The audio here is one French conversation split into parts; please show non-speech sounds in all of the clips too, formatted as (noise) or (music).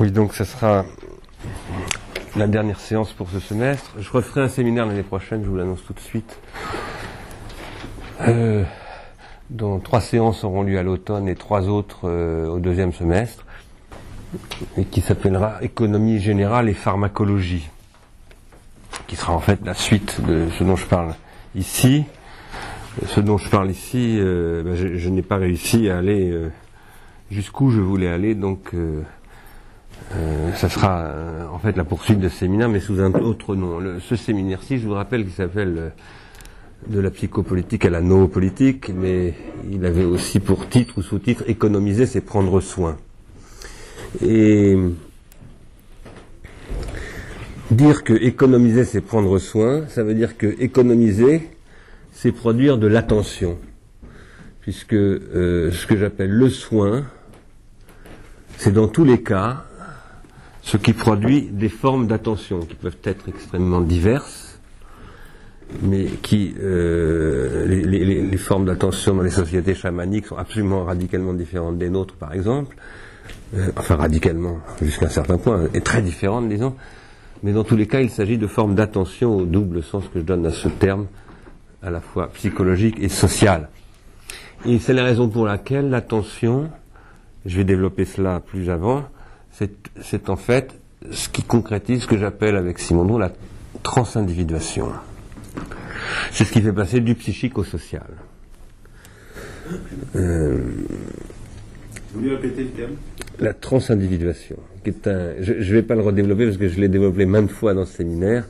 Oui, donc ce sera la dernière séance pour ce semestre. Je referai un séminaire l'année prochaine, je vous l'annonce tout de suite. Euh, dont trois séances auront lieu à l'automne et trois autres euh, au deuxième semestre, et qui s'appellera Économie générale et pharmacologie, qui sera en fait la suite de ce dont je parle ici. Ce dont je parle ici, euh, ben, je, je n'ai pas réussi à aller euh, jusqu'où je voulais aller, donc euh, ça sera euh, en fait la poursuite de ce séminaire, mais sous un autre nom. Ce séminaire-ci, je vous rappelle qu'il s'appelle euh, de la psychopolitique à la noopolitique, mais il avait aussi pour titre ou sous-titre économiser, c'est prendre soin. Et dire que économiser, c'est prendre soin, ça veut dire que économiser, c'est produire de l'attention, puisque euh, ce que j'appelle le soin, c'est dans tous les cas ce qui produit des formes d'attention qui peuvent être extrêmement diverses, mais qui euh, les, les- les- formes d'attention dans les sociétés chamaniques sont absolument radicalement différentes des nôtres, par exemple, Euh, enfin radicalement jusqu'à un certain point, et très différentes, disons. Mais dans tous les cas, il s'agit de formes d'attention au double sens que je donne à ce terme, à la fois psychologique et social. Et c'est la raison pour laquelle l'attention, je vais développer cela plus avant, c'est en fait ce qui concrétise ce que j'appelle avec Simondon la transindividuation. C'est ce qui fait passer du psychique au social. Euh, Vous voulez répéter le terme? la transindividuation, qui est un, je ne vais pas le redévelopper parce que je l'ai développé maintes fois dans ce séminaire,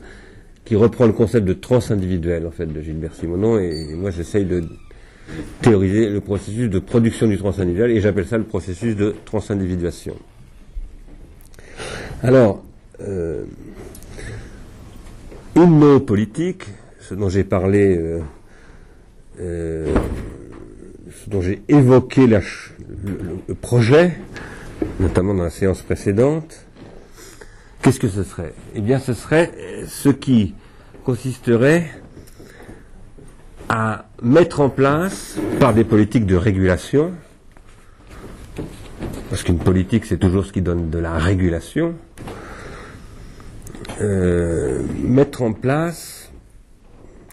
qui reprend le concept de transindividuel en fait de Gilbert Simonon et moi j'essaye de théoriser le processus de production du transindividuel et j'appelle ça le processus de transindividuation. Alors, euh, une mot politique, ce dont j'ai parlé, euh, euh, ce dont j'ai évoqué le, projet, notamment dans la séance précédente, qu'est-ce que ce serait? Eh bien, ce serait ce qui consisterait à mettre en place, par des politiques de régulation, parce qu'une politique, c'est toujours ce qui donne de la régulation, euh, mettre en place,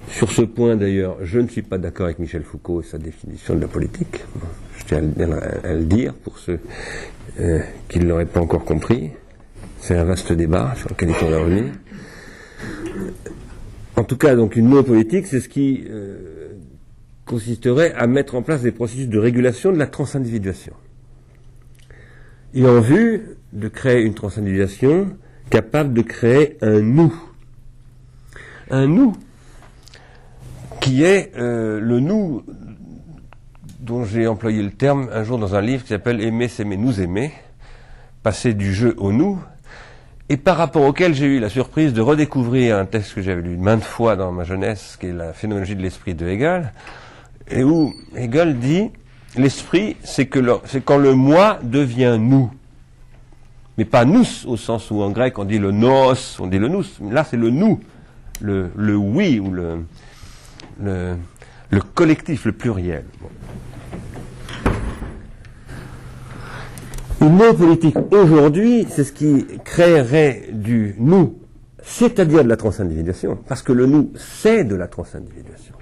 sur ce point d'ailleurs, je ne suis pas d'accord avec Michel Foucault et sa définition de la politique, je tiens à le, dire pour ceux euh, qui ne l'auraient pas encore compris, c'est un vaste débat sur lequel il faudra revenir. En tout cas, donc une politique, c'est ce qui euh, consisterait à mettre en place des processus de régulation de la transindividuation. Et en vue de créer une transindividuation capable de créer un nous. Un nous qui est euh, le nous dont j'ai employé le terme un jour dans un livre qui s'appelle Aimer, s'aimer, nous aimer, passer du jeu au nous, et par rapport auquel j'ai eu la surprise de redécouvrir un texte que j'avais lu maintes fois dans ma jeunesse, qui est la phénoménologie de l'esprit de Hegel, et où Hegel dit l'esprit, c'est quand le moi devient nous. Mais pas nous au sens où en grec on dit le nos, on dit le nous. Là c'est le nous, le, oui ou le, le, le collectif, le pluriel. Bon. Une autre politique aujourd'hui, c'est ce qui créerait du nous, c'est-à-dire de la transindividuation, parce que le nous, c'est de la transindividuation.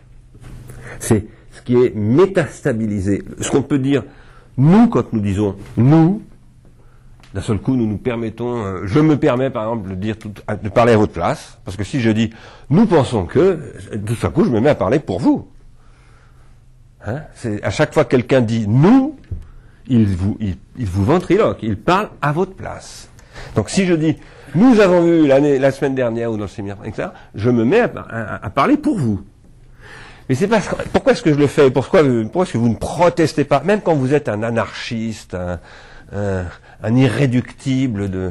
C'est ce qui est métastabilisé. Ce qu'on peut dire, nous, quand nous disons nous, d'un seul coup, nous nous permettons, euh, je me permets par exemple de, dire tout- de parler à votre place, parce que si je dis nous pensons que, tout à coup, je me mets à parler pour vous. Hein C'est à chaque fois que quelqu'un dit nous, il vous, il, il vous ventriloque, il parle à votre place. Donc si je dis nous avons vu l'année, la semaine dernière ou dans le séminaire, etc., je me mets à, parler pour vous. Mais c'est parce que, pourquoi est-ce que je le fais? Pourquoi, pourquoi est-ce que vous ne protestez pas? Même quand vous êtes un anarchiste, un, un, un irréductible, de,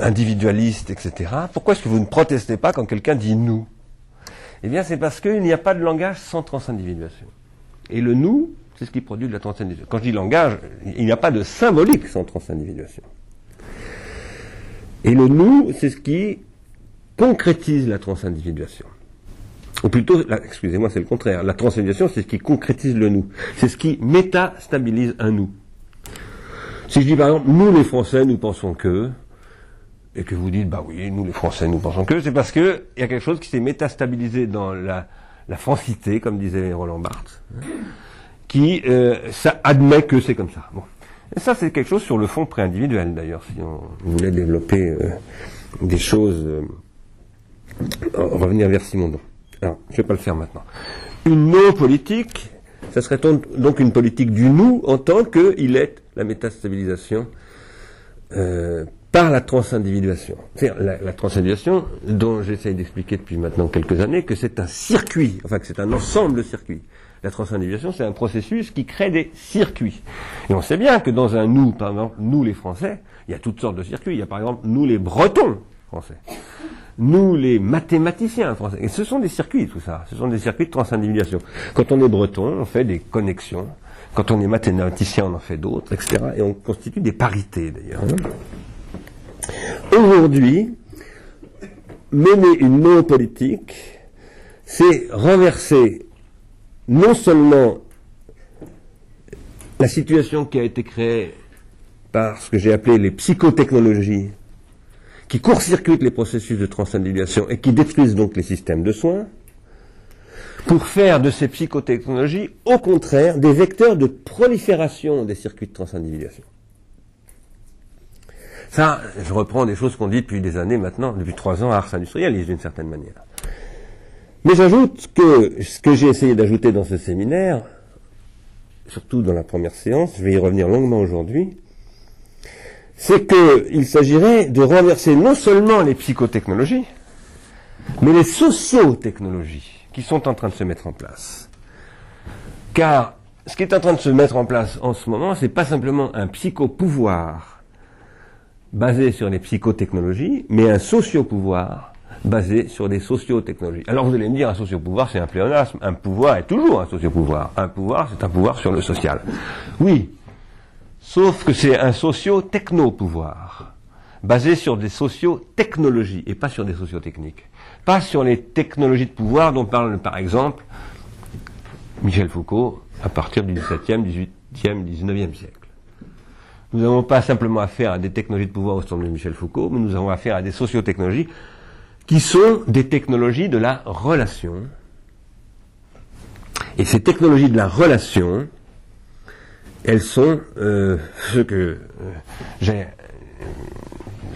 individualiste, etc., pourquoi est-ce que vous ne protestez pas quand quelqu'un dit nous Eh bien, c'est parce qu'il n'y a pas de langage sans transindividuation. Et le nous, c'est ce qui produit de la transindividuation. Quand je dis langage, il n'y a pas de symbolique sans transindividuation. Et le nous, c'est ce qui concrétise la transindividuation. Ou plutôt, excusez-moi, c'est le contraire. La transindividuation, c'est ce qui concrétise le nous. C'est ce qui métastabilise un nous. Si je dis par exemple, nous les Français, nous pensons que, et que vous dites, bah oui, nous les Français, nous pensons que, c'est parce qu'il y a quelque chose qui s'est métastabilisé dans la, la francité, comme disait Roland Barthes, hein, qui euh, ça admet que c'est comme ça. Bon. Et ça, c'est quelque chose sur le fond pré-individuel, d'ailleurs, si on voulait développer euh, des choses, euh, revenir vers Simondon. Alors, je ne vais pas le faire maintenant. Une non-politique, ça serait donc une politique du nous en tant qu'il est la métastabilisation euh, par la transindividuation. C'est-à-dire la, la transindividuation dont j'essaye d'expliquer depuis maintenant quelques années que c'est un circuit, enfin que c'est un ensemble de circuits. La transindividuation, c'est un processus qui crée des circuits. Et on sait bien que dans un nous, par exemple, nous les Français, il y a toutes sortes de circuits. Il y a par exemple nous les Bretons français, nous les mathématiciens français. Et ce sont des circuits, tout ça. Ce sont des circuits de transindividuation. Quand on est breton, on fait des connexions. Quand on est mathématicien, on en fait d'autres, etc. Et on constitue des parités, d'ailleurs. Aujourd'hui, mener une non-politique, c'est renverser non seulement la situation qui a été créée par ce que j'ai appelé les psychotechnologies, qui court-circuitent les processus de transindividuation et qui détruisent donc les systèmes de soins, pour faire de ces psychotechnologies, au contraire, des vecteurs de prolifération des circuits de transindividuation. Ça, je reprends des choses qu'on dit depuis des années maintenant, depuis trois ans à Ars Industrialis d'une certaine manière. Mais j'ajoute que ce que j'ai essayé d'ajouter dans ce séminaire, surtout dans la première séance, je vais y revenir longuement aujourd'hui, c'est qu'il s'agirait de renverser non seulement les psychotechnologies, mais les sociotechnologies qui sont en train de se mettre en place. Car ce qui est en train de se mettre en place en ce moment, c'est pas simplement un psychopouvoir basé sur les psychotechnologies, mais un sociopouvoir basé sur des sociotechnologies. Alors vous allez me dire, un sociopouvoir, c'est un pléonasme. Un pouvoir est toujours un sociopouvoir. Un pouvoir, c'est un pouvoir sur le social. Oui, sauf que c'est un socio-techno-pouvoir, basé sur des socio-technologies et pas sur des sociotechniques. Pas sur les technologies de pouvoir dont parle par exemple Michel Foucault à partir du XVIIe, XVIIIe, XIXe siècle. Nous n'avons pas simplement affaire à des technologies de pouvoir au sens de Michel Foucault, mais nous avons affaire à des sociotechnologies qui sont des technologies de la relation. Et ces technologies de la relation, elles sont euh, ce que euh, j'ai,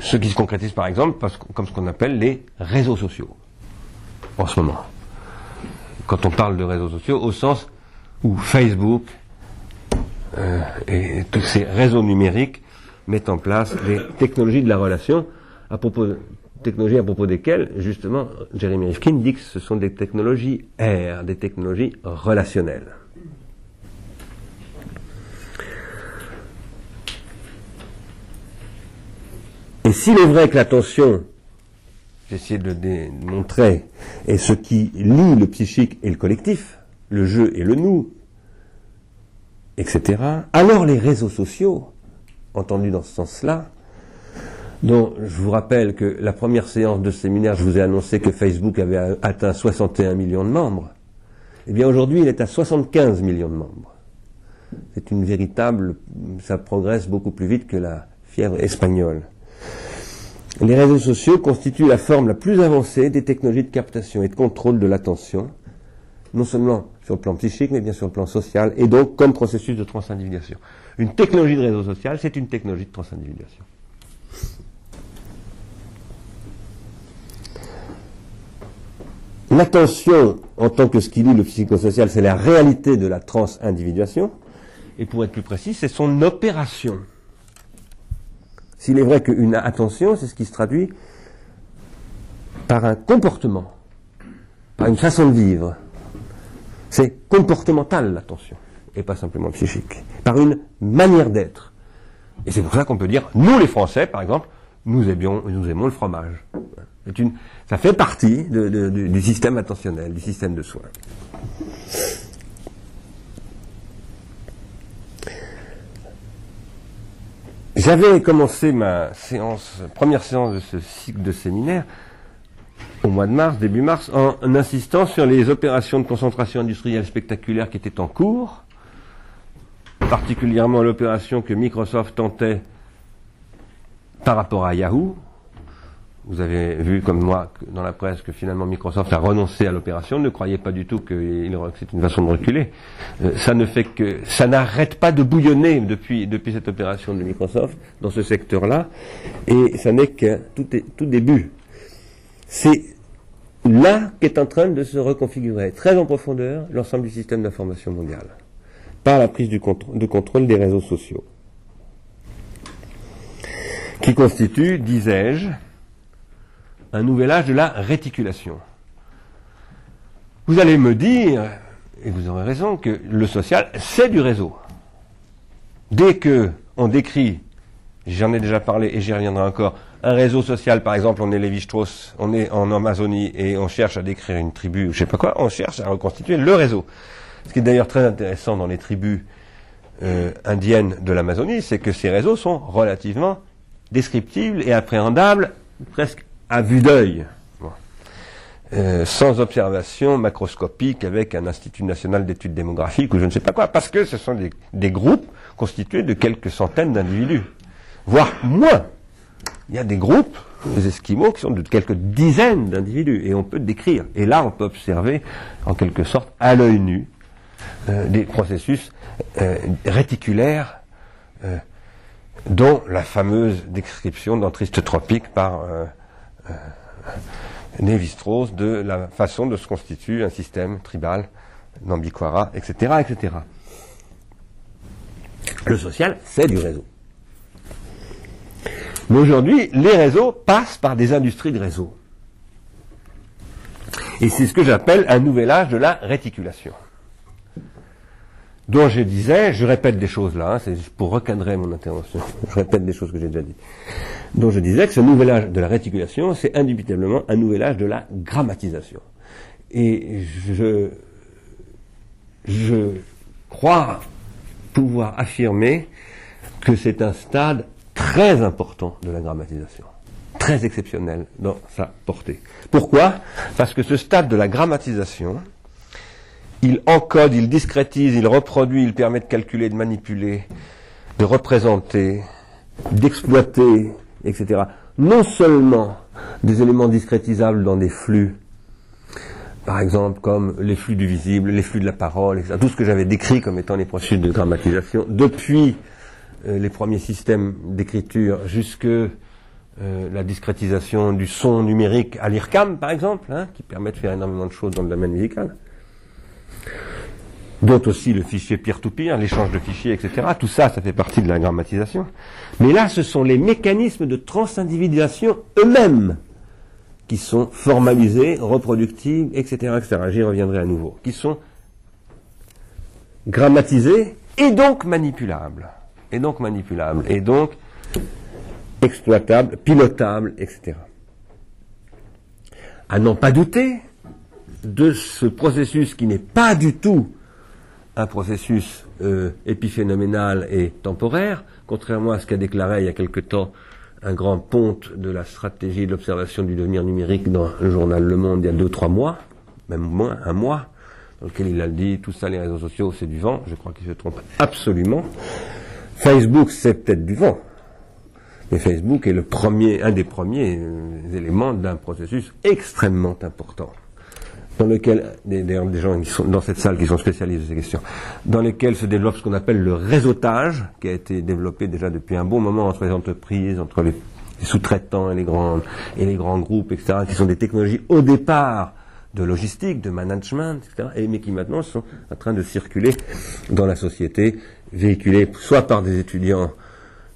ce qui se concrétise par exemple comme ce qu'on appelle les réseaux sociaux en ce moment. Quand on parle de réseaux sociaux, au sens où Facebook euh, et tous ces réseaux numériques mettent en place des technologies de la relation à propos technologies à propos desquelles, justement, Jeremy Rifkin dit que ce sont des technologies R, des technologies relationnelles. Et s'il est vrai que l'attention, essayé de le démontrer, est ce qui lie le psychique et le collectif, le jeu et le nous, etc., alors les réseaux sociaux, entendus dans ce sens-là, dont je vous rappelle que la première séance de séminaire, je vous ai annoncé que Facebook avait atteint 61 millions de membres. Eh bien aujourd'hui, il est à 75 millions de membres. C'est une véritable, ça progresse beaucoup plus vite que la fièvre espagnole. Les réseaux sociaux constituent la forme la plus avancée des technologies de captation et de contrôle de l'attention, non seulement sur le plan psychique, mais bien sur le plan social, et donc comme processus de transindividuation. Une technologie de réseau social, c'est une technologie de transindividuation. L'attention, en tant que ce qui lie le psychosocial, c'est la réalité de la transindividuation. Et pour être plus précis, c'est son opération. S'il est vrai qu'une attention, c'est ce qui se traduit par un comportement, par une façon de vivre. C'est comportemental l'attention, et pas simplement psychique. Par une manière d'être. Et c'est pour ça qu'on peut dire, nous les Français, par exemple, nous aimons le fromage. Ça fait partie du système attentionnel, du système de soins. J'avais commencé ma séance, première séance de ce cycle de séminaire au mois de mars, début mars, en, en insistant sur les opérations de concentration industrielle spectaculaire qui étaient en cours particulièrement l'opération que Microsoft tentait par rapport à Yahoo. Vous avez vu comme moi dans la presse que finalement Microsoft a renoncé à l'opération. Ne croyez pas du tout que c'est une façon de reculer. Euh, ça ne fait que ça n'arrête pas de bouillonner depuis depuis cette opération de Microsoft dans ce secteur-là, et ça n'est que tout, tout début. C'est là qu'est en train de se reconfigurer très en profondeur l'ensemble du système d'information mondial par la prise de contrôle des réseaux sociaux, qui constitue, disais-je, un nouvel âge de la réticulation. Vous allez me dire, et vous aurez raison, que le social, c'est du réseau. Dès que on décrit, j'en ai déjà parlé et j'y reviendrai encore, un réseau social, par exemple, on est Lévi-Strauss, on est en Amazonie et on cherche à décrire une tribu ou je sais pas quoi, on cherche à reconstituer le réseau. Ce qui est d'ailleurs très intéressant dans les tribus euh, indiennes de l'Amazonie, c'est que ces réseaux sont relativement descriptibles et appréhendables presque à vue d'œil, euh, sans observation macroscopique avec un Institut national d'études démographiques ou je ne sais pas quoi, parce que ce sont des, groupes constitués de quelques centaines d'individus, voire moins. Il y a des groupes, les Esquimaux, qui sont de quelques dizaines d'individus, et on peut décrire. Et là, on peut observer, en quelque sorte, à l'œil nu, euh, des processus euh, réticulaires dont la fameuse description dans Triste Tropique par Lévi-Strauss de la façon de se constitue un système tribal Nambiquara, etc., etc. Le social, c'est du réseau. Mais aujourd'hui, les réseaux passent par des industries de réseau. Et c'est ce que j'appelle un nouvel âge de la réticulation dont je disais, je répète des choses là, hein, c'est pour recadrer mon intervention, (laughs) je répète des choses que j'ai déjà dites, dont je disais que ce nouvel âge de la réticulation, c'est indubitablement un nouvel âge de la grammatisation. Et je, je crois pouvoir affirmer que c'est un stade très important de la grammatisation, très exceptionnel dans sa portée. Pourquoi? Parce que ce stade de la grammatisation, il encode, il discrétise, il reproduit, il permet de calculer, de manipuler, de représenter, d'exploiter, etc. Non seulement des éléments discrétisables dans des flux, par exemple comme les flux du visible, les flux de la parole, etc. Tout ce que j'avais décrit comme étant les processus de grammatisation, depuis euh, les premiers systèmes d'écriture jusque euh, la discrétisation du son numérique à l'IRCAM, par exemple, hein, qui permet de faire énormément de choses dans le domaine musical dont aussi le fichier peer-to-peer, l'échange de fichiers, etc. Tout ça, ça fait partie de la grammatisation. Mais là, ce sont les mécanismes de transindividuation eux-mêmes qui sont formalisés, reproductibles, etc., etc. J'y reviendrai à nouveau. Qui sont grammatisés et donc manipulables. Et donc manipulables. Et donc exploitables, pilotables, etc. À n'en pas douter de ce processus qui n'est pas du tout un processus euh, épiphénoménal et temporaire, contrairement à ce qu'a déclaré il y a quelque temps un grand ponte de la stratégie de l'observation du devenir numérique dans le journal Le Monde il y a deux, trois mois, même moins, un mois, dans lequel il a dit tout ça, les réseaux sociaux, c'est du vent. Je crois qu'il se trompe absolument. Facebook, c'est peut-être du vent. Mais Facebook est le premier, un des premiers euh, éléments d'un processus extrêmement important dans lequel, d'ailleurs des gens qui sont dans cette salle qui sont spécialisés de ces questions, dans lesquels se développe ce qu'on appelle le réseautage, qui a été développé déjà depuis un bon moment entre les entreprises, entre les, sous-traitants et les grands et les grands groupes, etc., qui sont des technologies au départ de logistique, de management, etc., et, mais qui maintenant sont en train de circuler dans la société, véhiculées soit par des étudiants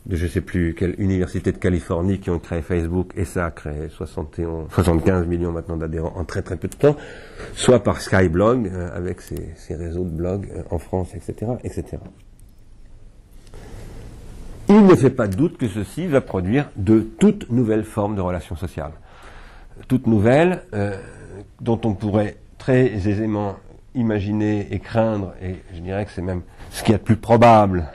de je ne sais plus quelle université de Californie qui ont créé Facebook et ça a créé 71, 75 millions maintenant d'adhérents en très très peu de temps, soit par Skyblog euh, avec ses, réseaux de blogs euh, en France, etc., etc. Il ne fait pas de doute que ceci va produire de toutes nouvelles formes de relations sociales, toutes nouvelles euh, dont on pourrait très aisément imaginer et craindre, et je dirais que c'est même ce qui est le plus probable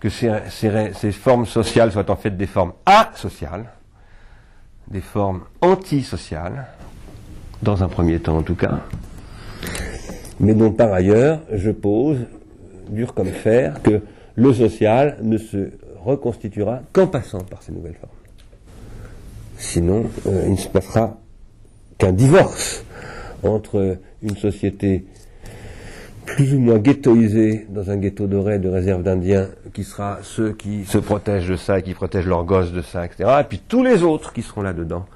que ces, formes sociales soient en fait des formes asociales, des formes antisociales, dans un premier temps en tout cas, mais dont par ailleurs je pose dur comme fer que le social ne se reconstituera qu'en passant par ces nouvelles formes. Sinon, euh, il ne se passera qu'un divorce entre une société plus ou moins ghettoisée dans un ghetto doré de réserve d'Indiens, qui sera ceux qui se protègent de ça, et qui protègent leurs gosses de ça, etc. Et puis tous les autres qui seront là-dedans.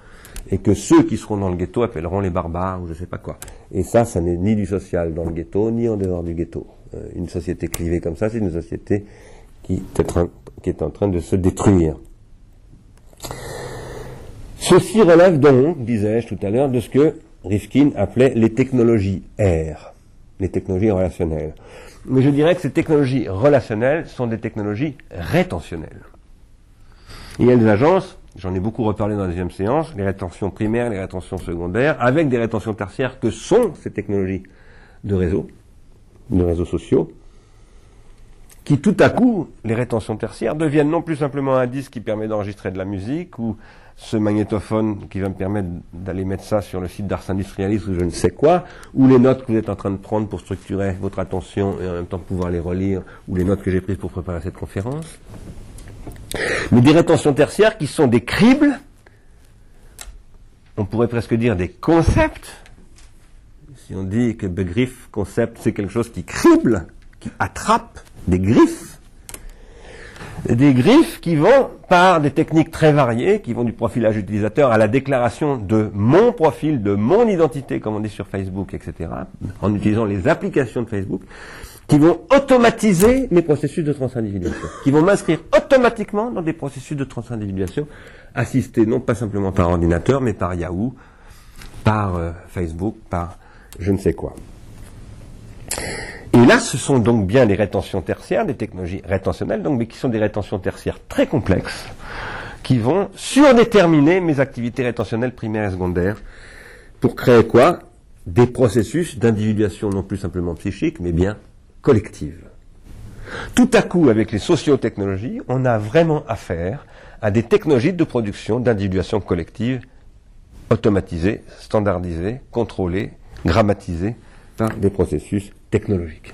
Et que ceux qui seront dans le ghetto appelleront les barbares ou je sais pas quoi. Et ça, ça n'est ni du social dans le ghetto, ni en dehors du ghetto. Euh, une société clivée comme ça, c'est une société qui est en train de se détruire. Ceci relève donc, disais-je tout à l'heure, de ce que Rifkin appelait les technologies R, les technologies relationnelles. Mais je dirais que ces technologies relationnelles sont des technologies rétentionnelles. Il y a des agences, j'en ai beaucoup reparlé dans la deuxième séance, les rétentions primaires, les rétentions secondaires, avec des rétentions tertiaires que sont ces technologies de réseau, de réseaux sociaux, qui tout à coup, les rétentions tertiaires, deviennent non plus simplement un disque qui permet d'enregistrer de la musique ou ce magnétophone qui va me permettre d'aller mettre ça sur le site d'Ars Industrialis ou je ne sais quoi, ou les notes que vous êtes en train de prendre pour structurer votre attention et en même temps pouvoir les relire, ou les notes que j'ai prises pour préparer cette conférence. Mais des rétentions tertiaires qui sont des cribles, on pourrait presque dire des concepts. Si on dit que begriff, concept, c'est quelque chose qui crible, qui attrape, des griffes, des griffes qui vont par des techniques très variées, qui vont du profilage utilisateur à la déclaration de mon profil, de mon identité, comme on dit sur Facebook, etc., en utilisant les applications de Facebook, qui vont automatiser mes processus de transindividuation, qui vont m'inscrire automatiquement dans des processus de transindividuation, assistés non pas simplement par ordinateur, mais par Yahoo, par euh, Facebook, par je ne sais quoi. Et là, ce sont donc bien des rétentions tertiaires, des technologies rétentionnelles, donc, mais qui sont des rétentions tertiaires très complexes, qui vont surdéterminer mes activités rétentionnelles primaires et secondaires, pour créer quoi? Des processus d'individuation non plus simplement psychique, mais bien collective. Tout à coup, avec les sociotechnologies, on a vraiment affaire à des technologies de production d'individuation collective automatisées, standardisées, contrôlées, grammatisées par des processus technologique.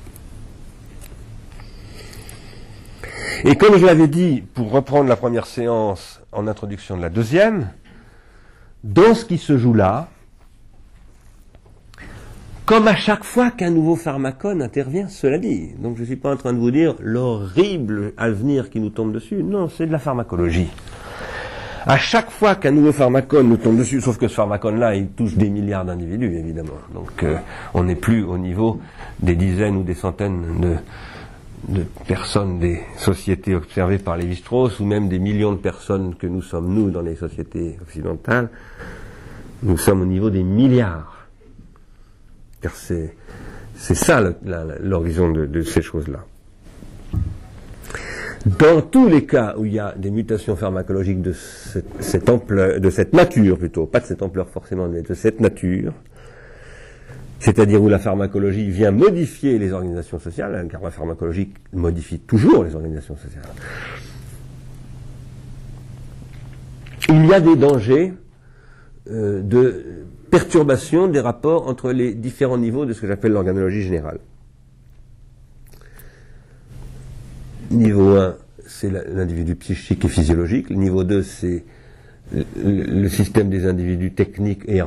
Et comme je l'avais dit, pour reprendre la première séance en introduction de la deuxième, dans ce qui se joue là, comme à chaque fois qu'un nouveau pharmacone intervient, cela dit, donc je ne suis pas en train de vous dire l'horrible avenir qui nous tombe dessus, non, c'est de la pharmacologie. À chaque fois qu'un nouveau pharmacone nous tombe dessus, sauf que ce pharmacone-là, il touche des milliards d'individus, évidemment. Donc euh, on n'est plus au niveau des dizaines ou des centaines de, de personnes des sociétés observées par les strauss ou même des millions de personnes que nous sommes, nous, dans les sociétés occidentales. Nous sommes au niveau des milliards. Car c'est, c'est ça l'horizon de, de ces choses-là. Dans tous les cas où il y a des mutations pharmacologiques de cette, ampleur, de cette nature plutôt, pas de cette ampleur forcément, mais de cette nature, c'est-à-dire où la pharmacologie vient modifier les organisations sociales, hein, car la pharmacologie modifie toujours les organisations sociales. Il y a des dangers euh, de perturbation des rapports entre les différents niveaux de ce que j'appelle l'organologie générale. Niveau 1, c'est l'individu psychique et physiologique. Niveau 2, c'est le, système des individus techniques et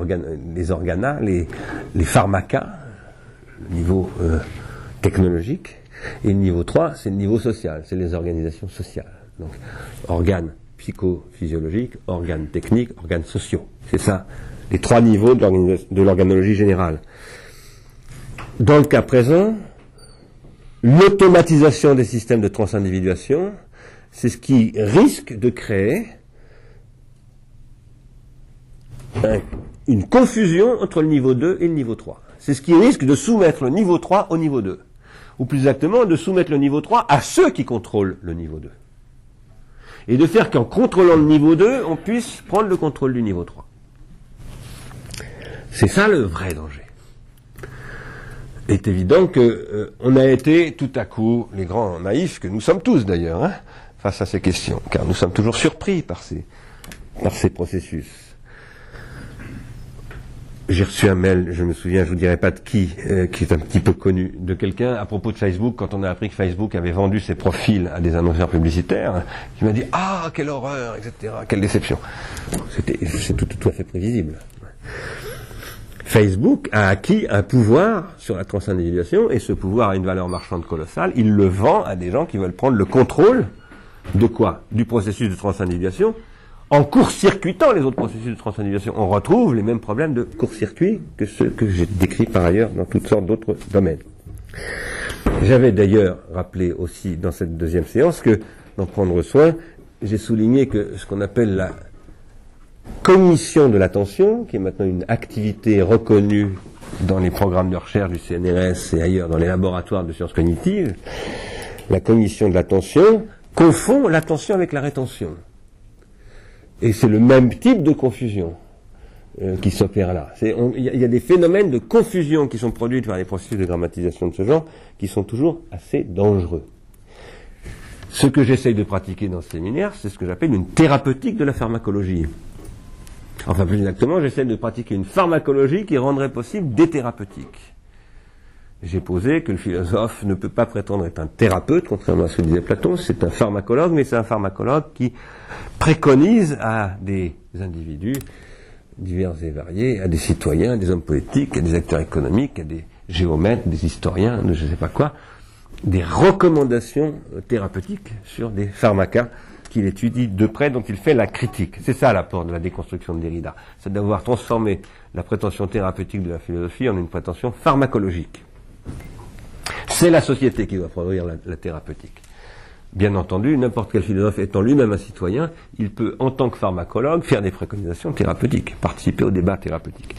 les organes, les, les pharmacas, le niveau euh, technologique. Et niveau 3, c'est le niveau social, c'est les organisations sociales. Donc, organes psychophysiologiques, organes techniques, organes sociaux. C'est ça, les trois niveaux de l'organologie générale. Dans le cas présent, l'automatisation des systèmes de transindividuation, c'est ce qui risque de créer une confusion entre le niveau 2 et le niveau 3. C'est ce qui risque de soumettre le niveau 3 au niveau 2. Ou plus exactement, de soumettre le niveau 3 à ceux qui contrôlent le niveau 2. Et de faire qu'en contrôlant le niveau 2, on puisse prendre le contrôle du niveau 3. C'est ça le vrai danger est évident que euh, on a été tout à coup les grands naïfs que nous sommes tous d'ailleurs hein, face à ces questions, car nous sommes toujours surpris par ces par ces processus. j'ai reçu un mail, je me souviens, je vous dirai pas de qui, euh, qui est un petit peu connu, de quelqu'un à propos de Facebook, quand on a appris que Facebook avait vendu ses profils à des annonceurs publicitaires, qui m'a dit Ah, quelle horreur, etc., quelle déception. C'était, c'est tout, tout à fait prévisible. Facebook a acquis un pouvoir sur la transindividuation et ce pouvoir a une valeur marchande colossale. Il le vend à des gens qui veulent prendre le contrôle de quoi? Du processus de transindividuation en court-circuitant les autres processus de transindividuation. On retrouve les mêmes problèmes de court-circuit que ceux que j'ai décrits par ailleurs dans toutes sortes d'autres domaines. J'avais d'ailleurs rappelé aussi dans cette deuxième séance que, d'en prendre soin, j'ai souligné que ce qu'on appelle la cognition de l'attention, qui est maintenant une activité reconnue dans les programmes de recherche du CNRS et ailleurs dans les laboratoires de sciences cognitives, la cognition de l'attention confond l'attention avec la rétention. Et c'est le même type de confusion euh, qui s'opère là. Il y, a des phénomènes de confusion qui sont produits par les processus de grammatisation de ce genre qui sont toujours assez dangereux. Ce que j'essaye de pratiquer dans ce séminaire, c'est ce que j'appelle une thérapeutique de la pharmacologie. Enfin, plus exactement, j'essaie de pratiquer une pharmacologie qui rendrait possible des thérapeutiques. J'ai posé que le philosophe ne peut pas prétendre être un thérapeute, contrairement à ce que disait Platon, c'est un pharmacologue, mais c'est un pharmacologue qui préconise à des individus divers et variés, à des citoyens, à des hommes politiques, à des acteurs économiques, à des géomètres, des historiens, de je ne sais pas quoi, des recommandations thérapeutiques sur des pharmacas qu'il étudie de près, dont il fait la critique. C'est ça l'apport de la déconstruction de Derrida. C'est d'avoir transformé la prétention thérapeutique de la philosophie en une prétention pharmacologique. C'est la société qui doit produire la, thérapeutique. Bien entendu, n'importe quel philosophe étant lui-même un citoyen, il peut, en tant que pharmacologue, faire des préconisations thérapeutiques, participer au débat thérapeutique.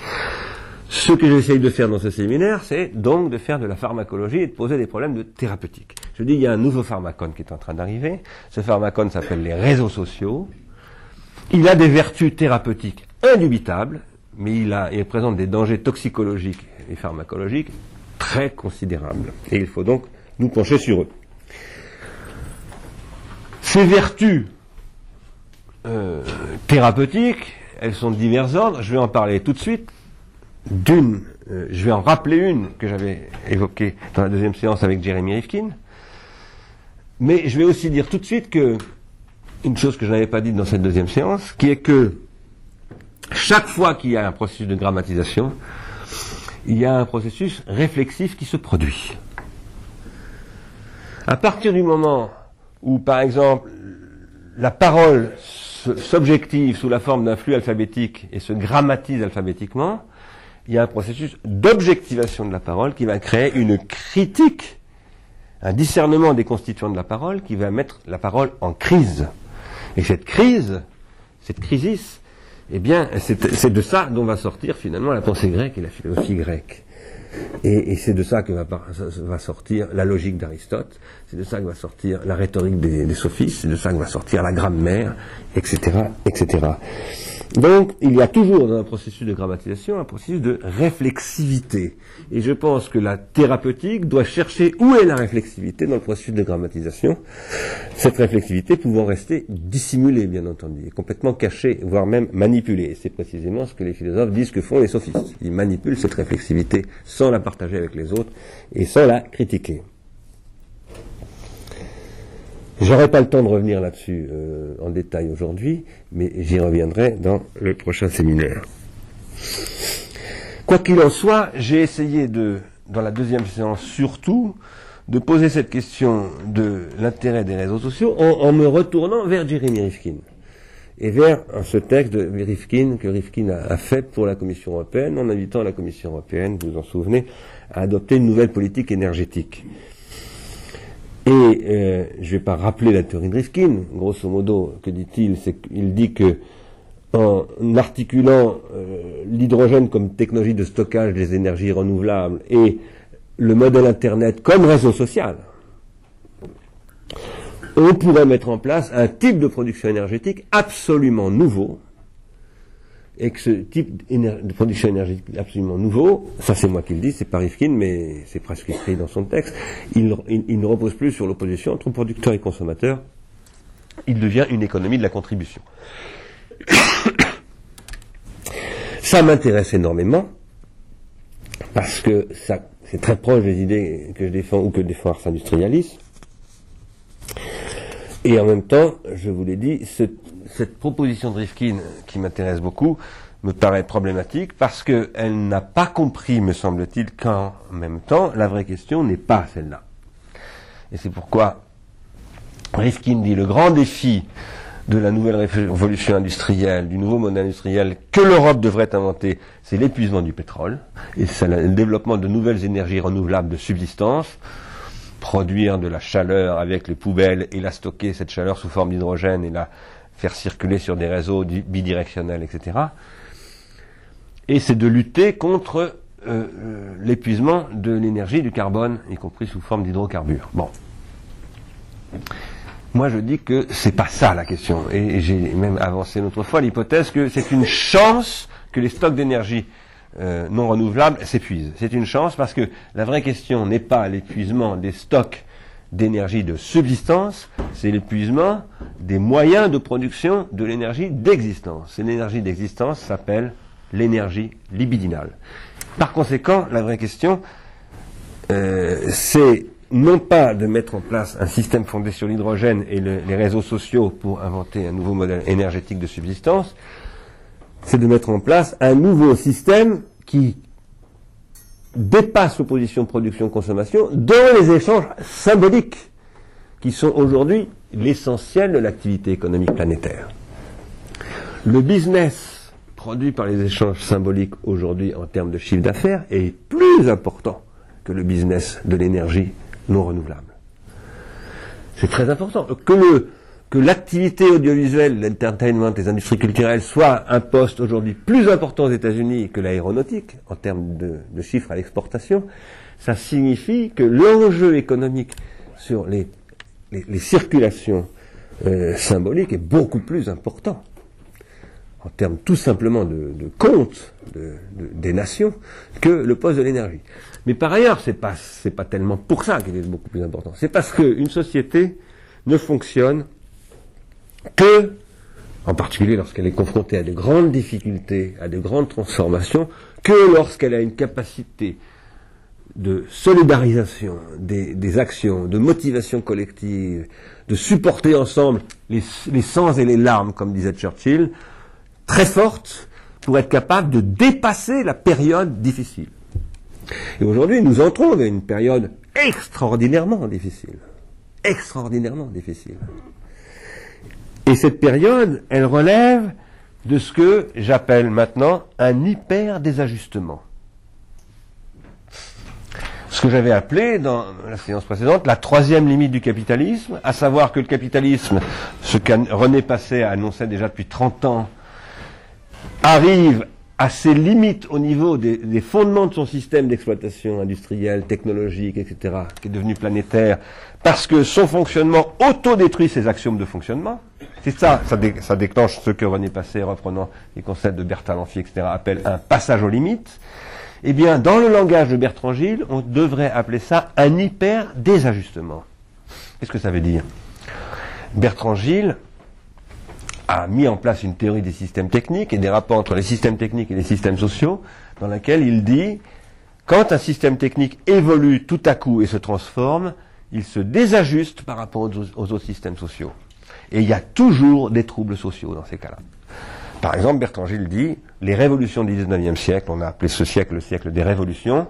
Ce que j'essaye de faire dans ce séminaire, c'est donc de faire de la pharmacologie et de poser des problèmes de thérapeutique. Je dis, il y a un nouveau pharmacone qui est en train d'arriver. Ce pharmacone s'appelle les réseaux sociaux. Il a des vertus thérapeutiques indubitables, mais il présente des dangers toxicologiques et pharmacologiques très considérables. Et il faut donc nous pencher sur eux. Ces vertus euh, thérapeutiques, elles sont de divers ordres. Je vais en parler tout de suite. D'une, euh, je vais en rappeler une que j'avais évoquée dans la deuxième séance avec Jeremy Rifkin. Mais je vais aussi dire tout de suite que, une chose que je n'avais pas dite dans cette deuxième séance, qui est que chaque fois qu'il y a un processus de grammatisation, il y a un processus réflexif qui se produit. À partir du moment où, par exemple, la parole s'objective sous la forme d'un flux alphabétique et se grammatise alphabétiquement, il y a un processus d'objectivation de la parole qui va créer une critique, un discernement des constituants de la parole qui va mettre la parole en crise. Et cette crise, cette crisis, eh bien, c'est de ça dont va sortir finalement la pensée grecque et la philosophie grecque. Et, c'est de ça que va, sortir la logique d'Aristote, c'est de ça que va sortir la rhétorique des, des sophistes, c'est de ça que va sortir la grammaire, etc., etc. Donc, il y a toujours dans un processus de grammatisation un processus de réflexivité. Et je pense que la thérapeutique doit chercher où est la réflexivité dans le processus de grammatisation. Cette réflexivité pouvant rester dissimulée, bien entendu, et complètement cachée, voire même manipulée. C'est précisément ce que les philosophes disent que font les sophistes. Ils manipulent cette réflexivité sans la partager avec les autres et sans la critiquer. J'aurai pas le temps de revenir là-dessus euh, en détail aujourd'hui, mais j'y reviendrai dans le prochain séminaire. Quoi qu'il en soit, j'ai essayé de, dans la deuxième séance surtout, de poser cette question de l'intérêt des réseaux sociaux en, me retournant vers Jeremy Rifkin et vers ce texte de Rifkin que Rifkin a, fait pour la Commission européenne en invitant la Commission européenne, vous vous en souvenez, à adopter une nouvelle politique énergétique. Et euh, je ne vais pas rappeler la théorie de Rifkin, grosso modo, que dit-il C'est qu'il dit que en articulant euh, l'hydrogène comme technologie de stockage des énergies renouvelables et le modèle Internet comme réseau social, on pourrait mettre en place un type de production énergétique absolument nouveau, et que ce type de production énergétique absolument nouveau, ça c'est moi qui le dis, c'est pas Rifkin, mais c'est presque écrit dans son texte, il, ne repose plus sur l'opposition entre producteur et consommateur, il devient une économie de la contribution. (coughs) ça m'intéresse énormément, parce que ça, c'est très proche des idées que je défends ou que défend Ars Industrialis. Et en même temps, je vous l'ai dit, cette proposition de Rifkin, qui m'intéresse beaucoup, me paraît problématique parce qu'elle n'a pas compris, me semble-t-il, qu'en même temps, la vraie question n'est pas celle-là. Et c'est pourquoi Rifkin dit le grand défi de la nouvelle révolution industrielle, du nouveau modèle industriel que l'Europe devrait inventer, c'est l'épuisement du pétrole et le développement de nouvelles énergies renouvelables de subsistance, produire de la chaleur avec les poubelles et la stocker, cette chaleur sous forme d'hydrogène et la faire circuler sur des réseaux bidirectionnels, etc. Et c'est de lutter contre euh, euh, l'épuisement de l'énergie du carbone, y compris sous forme d'hydrocarbures. Bon. Moi, je dis que c'est pas ça la question. Et, j'ai même avancé une autre fois l'hypothèse que c'est une chance que les stocks d'énergie euh, non renouvelables s'épuisent. C'est une chance parce que la vraie question n'est pas l'épuisement des stocks d'énergie de subsistance, c'est l'épuisement des moyens de production de l'énergie d'existence. Et l'énergie d'existence s'appelle l'énergie libidinale. Par conséquent, la vraie question, euh, c'est non pas de mettre en place un système fondé sur l'hydrogène et les réseaux sociaux pour inventer un nouveau modèle énergétique de subsistance, c'est de mettre en place un nouveau système qui dépasse l'opposition production-consommation dans les échanges symboliques qui sont aujourd'hui l'essentiel de l'activité économique planétaire. Le business produit par les échanges symboliques aujourd'hui en termes de chiffre d'affaires est plus important que le business de l'énergie non renouvelable. C'est très important. Que le, que l'activité audiovisuelle, l'entertainment, les industries culturelles soit un poste aujourd'hui plus important aux États-Unis que l'aéronautique en termes de, chiffres à l'exportation, ça signifie que l'enjeu économique sur les, les, circulations euh, symboliques est beaucoup plus important en termes tout simplement de, de compte des nations que le poste de l'énergie. Mais par ailleurs, c'est pas c'est pas tellement pour ça qu'il est beaucoup plus important. C'est parce qu'une société ne fonctionne que, en particulier lorsqu'elle est confrontée à de grandes difficultés, à de grandes transformations, que lorsqu'elle a une capacité de solidarisation des, actions, de motivation collective, de supporter ensemble les, les et les larmes, comme disait Churchill, très forte pour être capable de dépasser la période difficile. Et aujourd'hui, nous entrons dans une période extraordinairement difficile. Extraordinairement difficile. Et cette période, elle relève de ce que j'appelle maintenant un hyper désajustement. Ce que j'avais appelé dans la séance précédente la troisième limite du capitalisme, à savoir que le capitalisme, ce que René Passet annonçait déjà depuis 30 ans, arrive à ses limites au niveau des, fondements de son système d'exploitation industrielle, technologique, etc., qui est devenu planétaire, parce que son fonctionnement autodétruit ses axiomes de fonctionnement. C'est ça, ça, déclenche ce que René Passé, reprenant les concepts de Bertrand Lanfi, etc., appelle un passage aux limites. Eh bien, dans le langage de Bertrand Gilles, on devrait appeler ça un hyper-désajustement. Qu'est-ce que ça veut dire? Bertrand Gilles a mis en place une théorie des systèmes techniques et des rapports entre les systèmes techniques et les systèmes sociaux, dans laquelle il dit, quand un système technique évolue tout à coup et se transforme, il se désajuste par rapport aux, autres systèmes sociaux. Et il y a toujours des troubles sociaux dans ces cas-là. Par exemple, Bertrand Gilles dit, les révolutions du 19e siècle, on a appelé ce siècle le siècle des révolutions,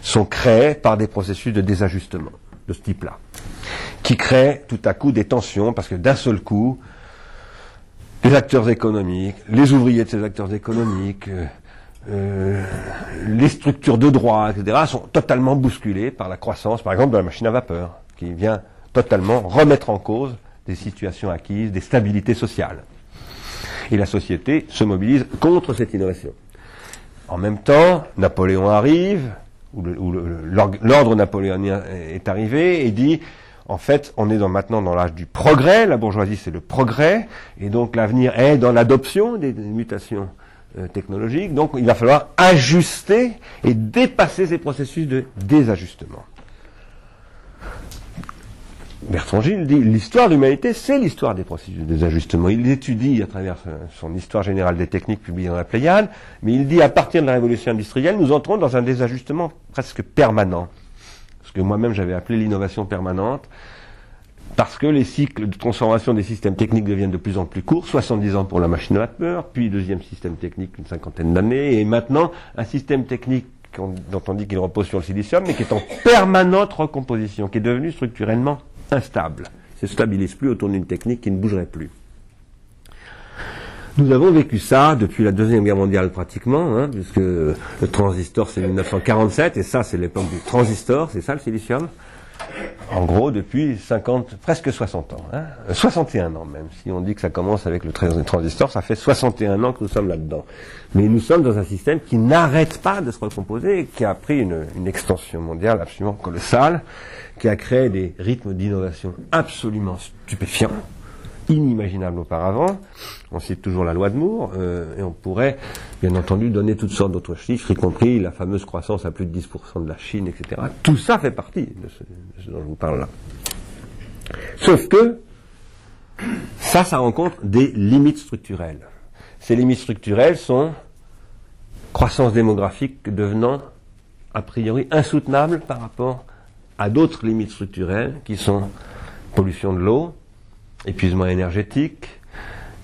sont créées par des processus de désajustement de ce type-là, qui créent tout à coup des tensions, parce que d'un seul coup, les acteurs économiques, les ouvriers de ces acteurs économiques, euh, euh, les structures de droit, etc., sont totalement bousculées par la croissance, par exemple, de la machine à vapeur, qui vient totalement remettre en cause des situations acquises, des stabilités sociales. Et la société se mobilise contre cette innovation. En même temps, Napoléon arrive, ou l'ordre napoléonien est arrivé, et dit en fait, on est maintenant dans l'âge du progrès. La bourgeoisie, c'est le progrès. Et donc, l'avenir est dans l'adoption des, mutations euh, technologiques. Donc, il va falloir ajuster et dépasser ces processus de désajustement. Bertrand Gilles dit l'histoire de l'humanité, c'est l'histoire des processus de désajustement. Il étudie à travers son histoire générale des techniques publiée dans la Pléiade, mais il dit à partir de la révolution industrielle, nous entrons dans un désajustement presque permanent. Que moi-même j'avais appelé l'innovation permanente, parce que les cycles de transformation des systèmes techniques deviennent de plus en plus courts, 70 ans pour la machine à vapeur, puis deuxième système technique une cinquantaine d'années, et maintenant un système technique dont on dit qu'il repose sur le silicium, mais qui est en permanente recomposition, qui est devenu structurellement instable. ne Se stabilise plus autour d'une technique qui ne bougerait plus. Nous avons vécu ça depuis la Deuxième Guerre mondiale pratiquement, hein, puisque le transistor c'est 1947, et ça c'est l'époque du transistor, c'est ça le silicium? En gros depuis 50, presque 60 ans, hein, 61 ans même. Si on dit que ça commence avec le transistor, ça fait 61 ans que nous sommes là-dedans. Mais nous sommes dans un système qui n'arrête pas de se recomposer, qui a pris une, une extension mondiale absolument colossale, qui a créé des rythmes d'innovation absolument stupéfiants inimaginable auparavant. On cite toujours la loi de Moore, euh, et on pourrait, bien entendu, donner toutes sortes d'autres chiffres, y compris la fameuse croissance à plus de 10% de la Chine, etc. Tout ça fait partie de ce, dont je vous parle là. Sauf que, ça, ça rencontre des limites structurelles. Ces limites structurelles sont croissance démographique devenant a priori insoutenable par rapport à d'autres limites structurelles qui sont pollution de l'eau, épuisement énergétique,